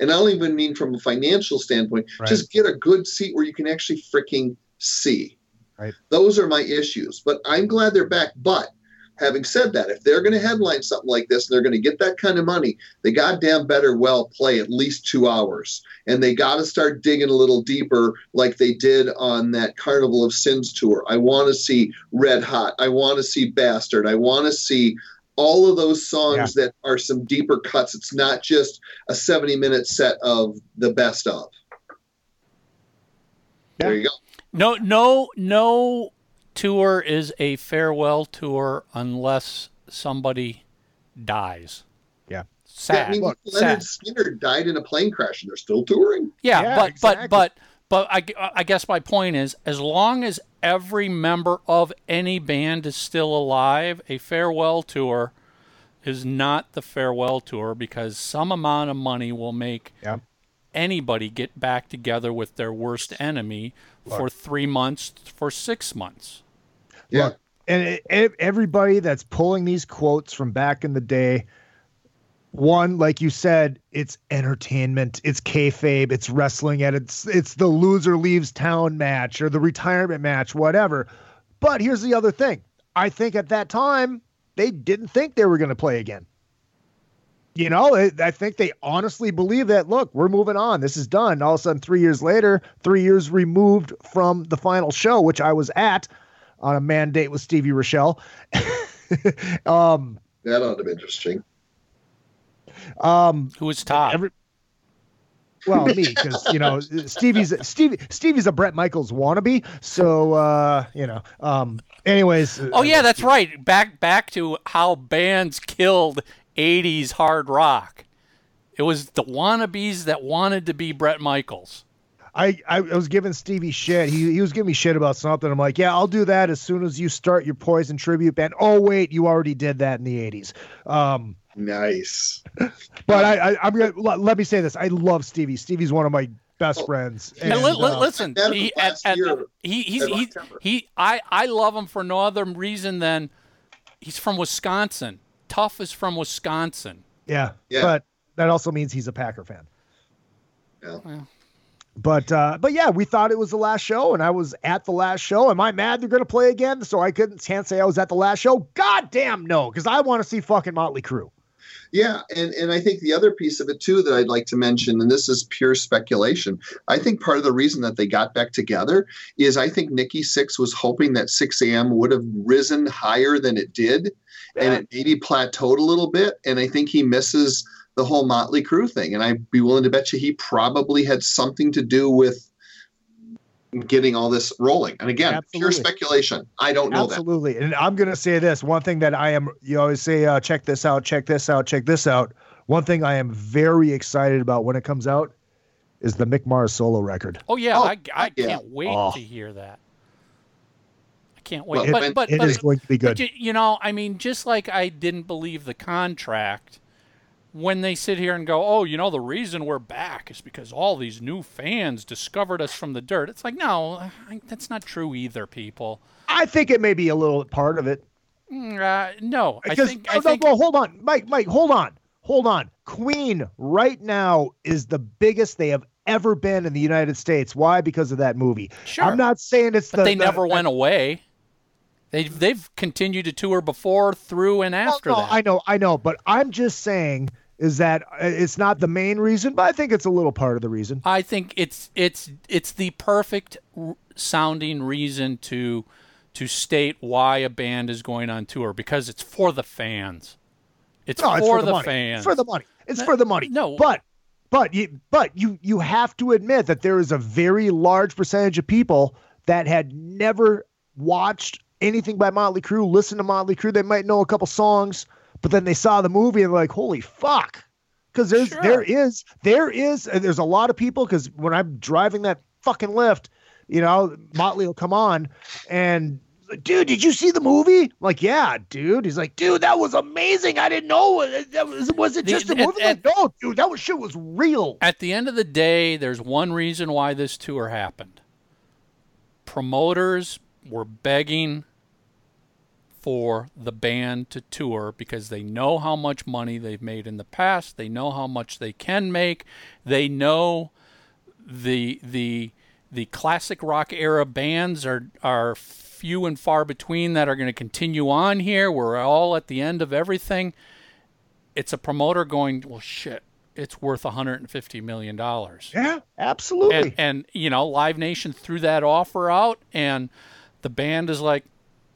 And I don't even mean from a financial standpoint. Right. Just get a good seat where you can actually freaking see. Right. Those are my issues. But I'm glad they're back. But having said that, if they're going to headline something like this and they're going to get that kind of money, they goddamn better well play at least two hours. And they got to start digging a little deeper like they did on that Carnival of Sins tour. I want to see Red Hot. I want to see Bastard. I want to see all of those songs that are some deeper cuts. It's not just a 70 minute set of the best of. Yeah. There you go. No, no, no tour is a farewell tour unless somebody dies. Yeah. Sad. I mean, Look, Lynyrd sad. Skynyrd died in a plane crash and they're still touring. Yeah, Yeah, but exactly. but but but I, I guess my point is, as long as every member of any band is still alive, a farewell tour is not the farewell tour because some amount of money will make Yeah. anybody get back together with their worst enemy for three months, for six months. Yeah. Look, and it, it- everybody that's pulling these quotes from back in the day, one, like you said, it's entertainment, it's kayfabe, it's wrestling, and it's it's the loser leaves town match or the retirement match, whatever. But here's the other thing: I think at that time they didn't think they were going to play again. You know, I think they honestly believe that. Look, we're moving on. This is done. All of a sudden, three years later, three years removed from the final show, which I was at on a mandate with Stevie Rachelle. um, That ought to be interesting. Um, Who is top? every, well, me, because you know Stevie's Stevie Stevie's a Bret Michaels wannabe. So uh, you know. Um, anyways. oh yeah, that's right. Back back to how bands killed '80s hard rock. It was the wannabes that wanted to be Bret Michaels. I, I was giving Stevie shit. He, he was giving me shit about something. I'm like, yeah, I'll do that as soon as you start your Poison tribute band. Oh wait, you already did that in the '80s. Um, Nice. but I, I I'm gonna let, let me say this. I love Stevie. Stevie's one of my best Oh, friends. And And, li- li- uh, listen, That he, at, at, year, he, he's, he, he, I, I love him for no other reason than he's from Wisconsin. Tuff is from Wisconsin. yeah, Yeah. but that also means he's a Packer fan. Yeah. Well. But uh, but yeah, we thought it was the last show, and I was at the last show. Am I mad they're gonna play again? So I couldn't can't say I was at the last show. God damn no, because I want to see fucking Motley Crue. Yeah, and, and I think the other piece of it too that I'd like to mention, and this is pure speculation, I think part of the reason that they got back together is I think Nikki Sixx was hoping that Sixx:A.M. would have risen higher than it did, and it maybe plateaued a little bit. And I think he misses the whole Motley Crue thing. And I'd be willing to bet you he probably had something to do with getting all this rolling. And again, pure speculation. I don't know that. Absolutely. And I'm going to say this one thing that I am, you always say, uh, check this out, check this out, check this out. One thing I am very excited about when it comes out is the Mick Mars solo record. Oh yeah, Oh, I, I yeah. can't wait Oh. to hear that. I can't wait. Well, but when- but It but, is going to be good. you, you know, I mean, just like I didn't believe the contract when they sit here and go, "Oh, you know, the reason we're back is because all these new fans discovered us from the dirt." It's like, no, I, that's not true either, people. I think it may be a little part of it. Mm, Uh, no, I think I no, think no, hold on. Mike, Mike, hold on. Hold on. Queen right now is the biggest they have ever been in the United States. Why? Because of that movie. Sure. I'm not saying it's but the they the- never went away. They they've continued to tour before, through, and Well, after no, that. I know, I know, but I'm just saying is that uh, it's not the main reason, but I think it's a little part of the reason. I think it's it's it's the perfect sounding reason to to state why a band is going on tour because it's for the fans. It's, No, for, it's for the, the money. fans. It's for the money. It's No, for the money. no. but but you but you you have to admit that there is a very large percentage of people that had never watched anything by Motley Crue, listened to Motley Crue. They might know a couple songs, but then they saw the movie and like, holy fuck. Because there's Sure. there is there is and there's a lot of people because when I'm driving that fucking lift, you know, Motley will come on and dude, did you see the movie? I'm like, yeah, dude. He's like, dude, that was amazing. I didn't know it. That was was it The- just a movie? and- like, no, dude, that was shit was real. At the end of the day, there's one reason why this tour happened. Promoters were begging for the band to tour because they know how much money they've made in the past. They know how much they can make. They know the the the classic rock era bands are are few and far between that are going to continue on here. We're all at the end of everything. It's a promoter going, well, shit, it's worth 150 million dollars. Yeah, absolutely. And and you know, Live Nation threw that offer out, and the band is like,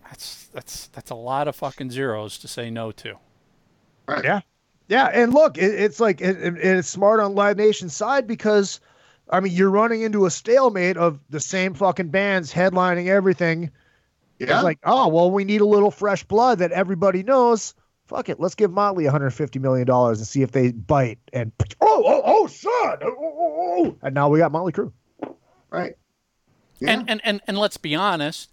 that's that's that's a lot of fucking zeros to say no to. Right. Yeah. Yeah, and look, it, it's like it, it- it's smart on Live Nation's side because, I mean, you're running into a stalemate of the same fucking bands headlining everything. Yeah. It's like, oh well, we need a little fresh blood that everybody knows. Fuck it, let's give Motley 150 million dollars and see if they bite. And oh, oh, oh, son, oh oh, oh, oh, oh. and now we got Motley Crue. right. Yeah. And, and and and let's be honest,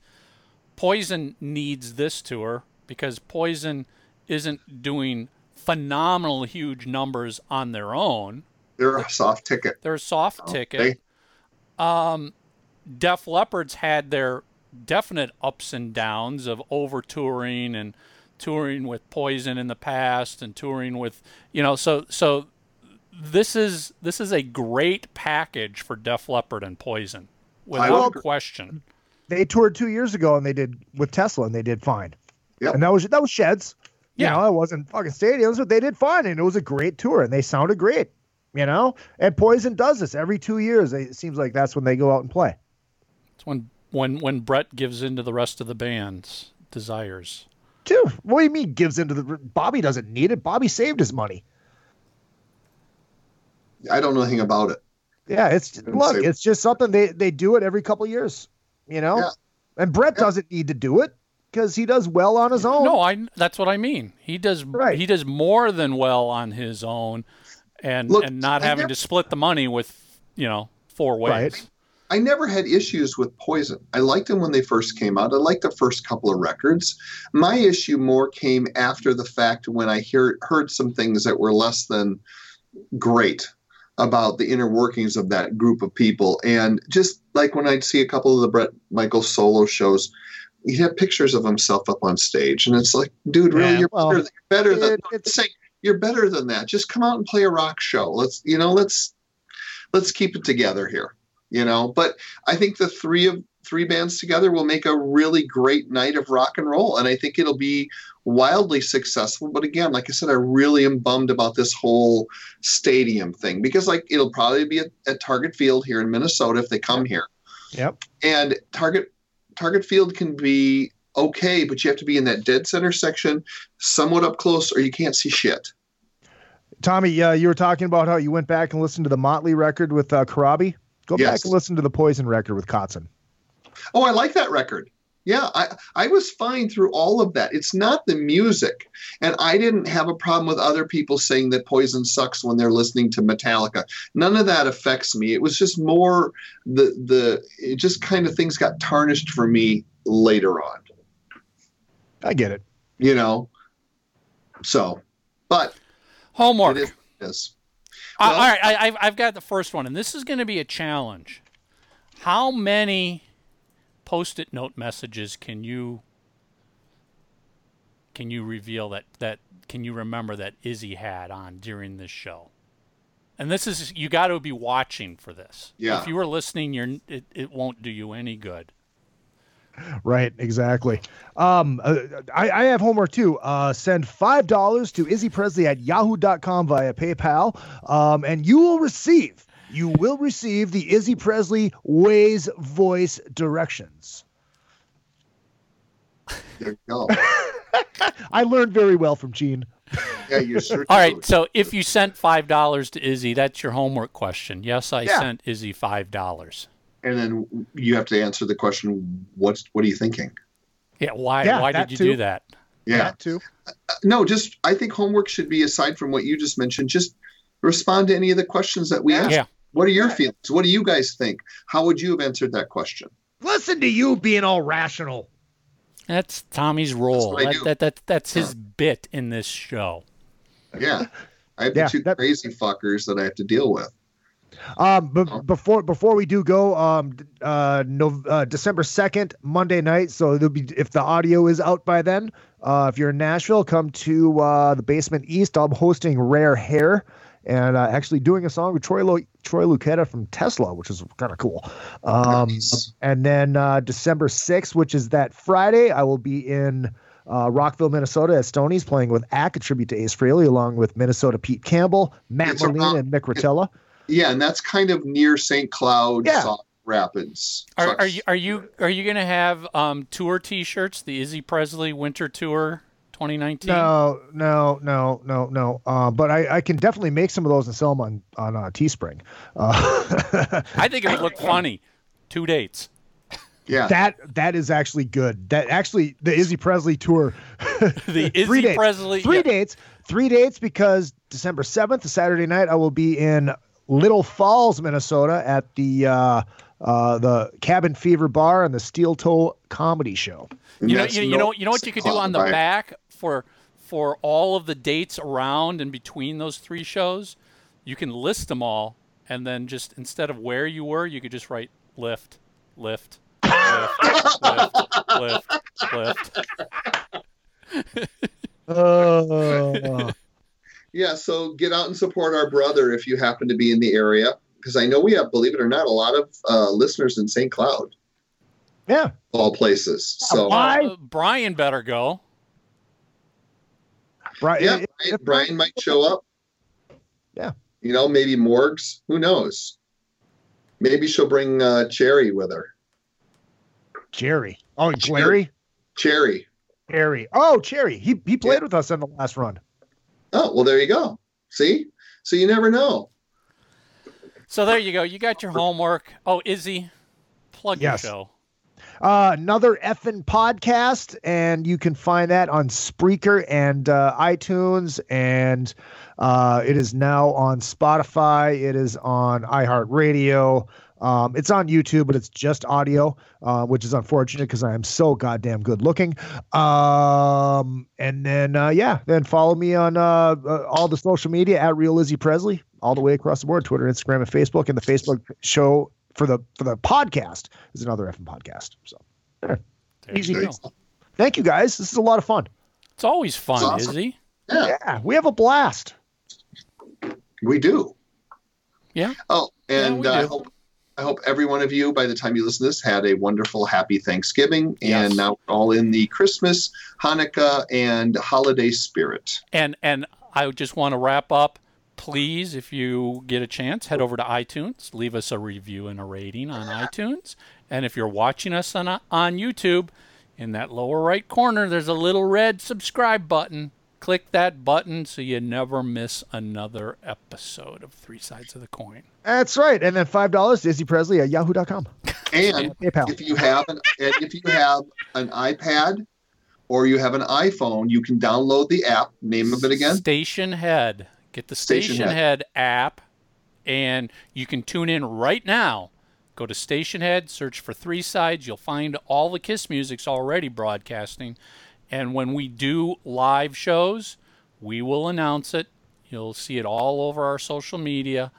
Poison needs this tour because Poison isn't doing phenomenal huge numbers on their own. They're a soft ticket. They're a soft Oh, ticket. Um, Def Leppard's had their definite ups and downs of over touring and touring with Poison in the past and touring with you know so so this is this is a great package for Def Leppard and Poison without question. They toured two years ago and they did with Tesla and they did fine. Yep. And that was that was sheds. You Yeah. know, it wasn't fucking stadiums, but they did fine and it was a great tour and they sounded great. You know? And Poison does this every two years. It seems like that's when they go out and play. It's when when when Bret gives in to the rest of the band's desires. Dude, what do you mean gives into the Bobby doesn't need it. Bobby saved his money. I don't know anything about it. Yeah, it's look, it's just something they they do it every couple years, you know. Yeah. And Bret Yeah. doesn't need to do it because he does well on his own. No, I that's what I mean. He does Right. he does more than well on his own and Look, and not I having never- to split the money with, you know, four ways. Right. I never had issues with Poison. I liked them when they first came out. I liked the first couple of records. My issue more came after the fact when I hear, heard some things that were less than great about the inner workings of that group of people. And just like when I'd see a couple of the Bret Michael solo shows, he'd have pictures of himself up on stage. And it's like, dude, really, Yeah, you're well, better, better than it- saying you're better than that. Just come out and play a rock show. Let's, you know, let's let's keep it together here you know but i think the three of three bands together will make a really great night of rock and roll and i think it'll be wildly successful but again like i said i really am bummed about this whole stadium thing because like it'll probably be at, at target field here in minnesota if they come here Yep. and target target field can be okay but you have to be in that dead center section somewhat up close or you can't see shit Tommy, uh, you were talking about how you went back and listened to the Motley record with uh, Corabi. Go back and listen to the Poison record with Kotzen. Oh, I like that record. Yeah, I, I was fine through all of that. It's not the music. And I didn't have a problem with other people saying that Poison sucks when they're listening to Metallica. None of that affects me. It was just more the the it just kind of things got tarnished for me later on, I get it. you know. So, but Homework. it is it is. Uh, Well- all right, I, I've, I've got the first one, and this is going to be a challenge. How many post-it note messages can you can you reveal that that can you remember that Izzy had on during this show? And this is you got to be watching for this. Yeah. If you were listening, you're it, it won't do you any good. Right, exactly. Um, uh, I, I have homework too. Uh, send five dollars to Izzy Presley at yahoo.com via PayPal, um, and you will receive you will receive the Izzy Presley Ways voice directions. There you go. I learned very well from Gene. Yeah, you're certainly All right, so if you sent five dollars to Izzy, that's your homework question. Yes, I Yeah. sent Izzy five dollars. And then you have to answer the question, what's what are you thinking? Yeah, why Yeah, why did you too. do that? Yeah. That too. Uh, uh, no, just I think homework should be aside from what you just mentioned. Just respond to any of the questions that we ask. Yeah. What are your feelings? What do you guys think? How would you have answered that question? Listen to you being all rational. That's Tommy's role. what I That, that, that, that's his bit in this show. Yeah. I have Yeah, the two that- crazy fuckers that I have to deal with. Um, but before before we do go, um, uh, no, uh, December second, Monday night. So there'll be if the audio is out by then. Uh, if you're in Nashville, come to uh, the Basement East. I'm hosting Rare Hair, and uh, actually doing a song with Troy Lo- Troy Luccketta from Tesla, which is kind of cool. Um, Nice. and then uh, December sixth, which is that Friday, I will be in. Uh, Rockville, Minnesota, at Stoney's playing with Ack, a tribute to Ace Frehley, along with Minnesota Pete Campbell, Matt It's around- and Mick Rotella. Yeah, and that's kind of near St. Cloud, Yeah. Sauk Rapids. Are, are you are you are you gonna have um, tour T-shirts? The Izzy Presley Winter Tour 2019. No, no, no, no, no. Uh, but I, I can definitely make some of those and sell them on on uh, Teespring. Uh, I think it would look funny. Two dates. yeah. that that is actually good. That actually the Izzy Presley tour. The Izzy three dates. Presley. Three yeah. dates. Three dates because December seventh, a Saturday night, I will be in Little Falls, Minnesota, at the uh, uh, the Cabin Fever Bar and the Steel Toe Comedy Show. You know, that's you, you know, you know what you could do on the right? back for for all of the dates around and between those three shows. You can list them all, and then just instead of where you were, you could just write lift, lift, lift, lift, lift, lift. Oh, Yeah, so get out and support our brother if you happen to be in the area. Because I know we have, believe it or not, a lot of uh, listeners in St. Cloud, yeah. all places. So, Uh, Brian better go. Brian, yeah, if- Brian, if- Brian might show up. Yeah. You know, maybe Morgs. Who knows? Maybe she'll bring uh, Cherry with her. Jerry. Oh, Larry. Cherry. Cherry. Oh, Cherry. He he played Yeah. with us in the last run. Oh, well, there you go. See? So you never know. So there you go. You got your homework. Oh, Izzy, plug Yes. your show. Uh, another effing podcast, and you can find that on Spreaker and uh, iTunes, and uh, it is now on Spotify. It is on iHeartRadio. Um, it's on YouTube, but it's just audio, uh, which is unfortunate because I am so goddamn good looking. Um, and then uh, yeah, then follow me on uh, uh, all the social media at Real Izzy Presley, all the way across the board: Twitter, Instagram, and Facebook. And the Facebook show for the for the podcast is another effing podcast. So There Easy you thank you guys. This is a lot of fun. It's always fun, It's awesome. Izzy. Yeah, Yeah, we have a blast. we do. Yeah. Oh, and we uh, I hope I hope every one of you, by the time you listen to this, had a wonderful, happy Thanksgiving, Yes. and now we're all in the Christmas, Hanukkah, and holiday spirit. And and I just want to wrap up. Please, if you get a chance, head over to iTunes, leave us a review and a rating on iTunes. And if you're watching us on on YouTube, in that lower right corner, there's a little red subscribe button. Click that button so you never miss another episode of Three Sides of the Coin. That's right. And then five dollars to Izzy Presley at yahoo.com. And PayPal. if you have an and if you have an iPad or you have an iPhone, you can download the app. Name of it again. Stationhead. Get the Station, Stationhead. app, and you can tune in right now. Go to Stationhead, search for Three Sides. You'll find all the Kiss music's already broadcasting. And when we do live shows, we will announce it. You'll see it all over our social media.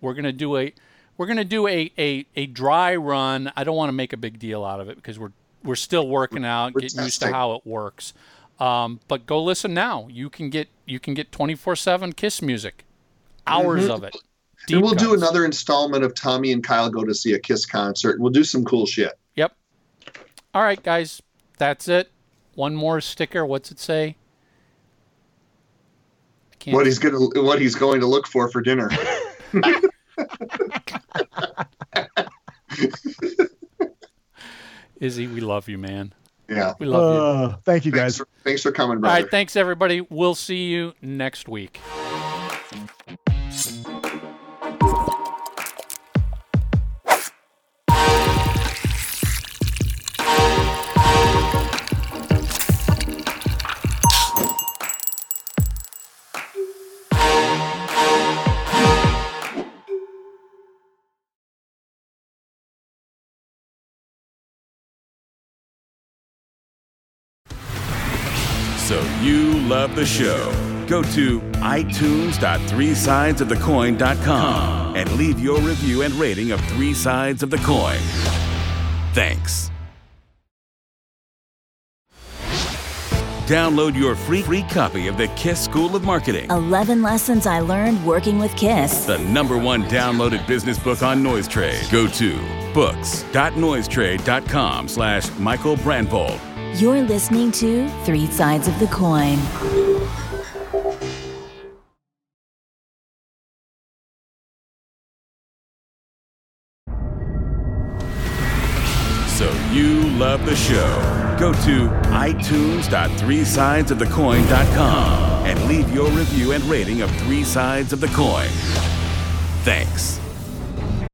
We're gonna do a we're gonna do a, a, a dry run. I don't want to make a big deal out of it because we're we're still working out, We're getting used to how it works. Um, but go listen now. You can get you can get twenty four seven Kiss music, hours Mhm. of it. and we'll Deep do another installment of Tommy and Kyle go to see a Kiss concert. We'll do some cool shit. Yep. All right, guys, that's it. One more sticker. What's it say? What he's gonna what he's going to look for for dinner. Izzy, we love you, man. Yeah. We love you. Uh, thank you Thanks guys. for, thanks for coming, All brother. right, thanks everybody. We'll see you next week. Love the show, go to itunes.threesidesofthecoin.com and leave your review and rating of Three Sides of the Coin. Thanks. Download your free free copy of the KISS School of Marketing, 11 lessons I learned working with KISS. the number one downloaded business book on NoiseTrade. Go to books.noisetrade.com slash Michael Brandvold. You're listening to Three Sides of the Coin. So you love the show. Go to itunes.threesidesofthecoin.com and leave your review and rating of Three Sides of the Coin. Thanks.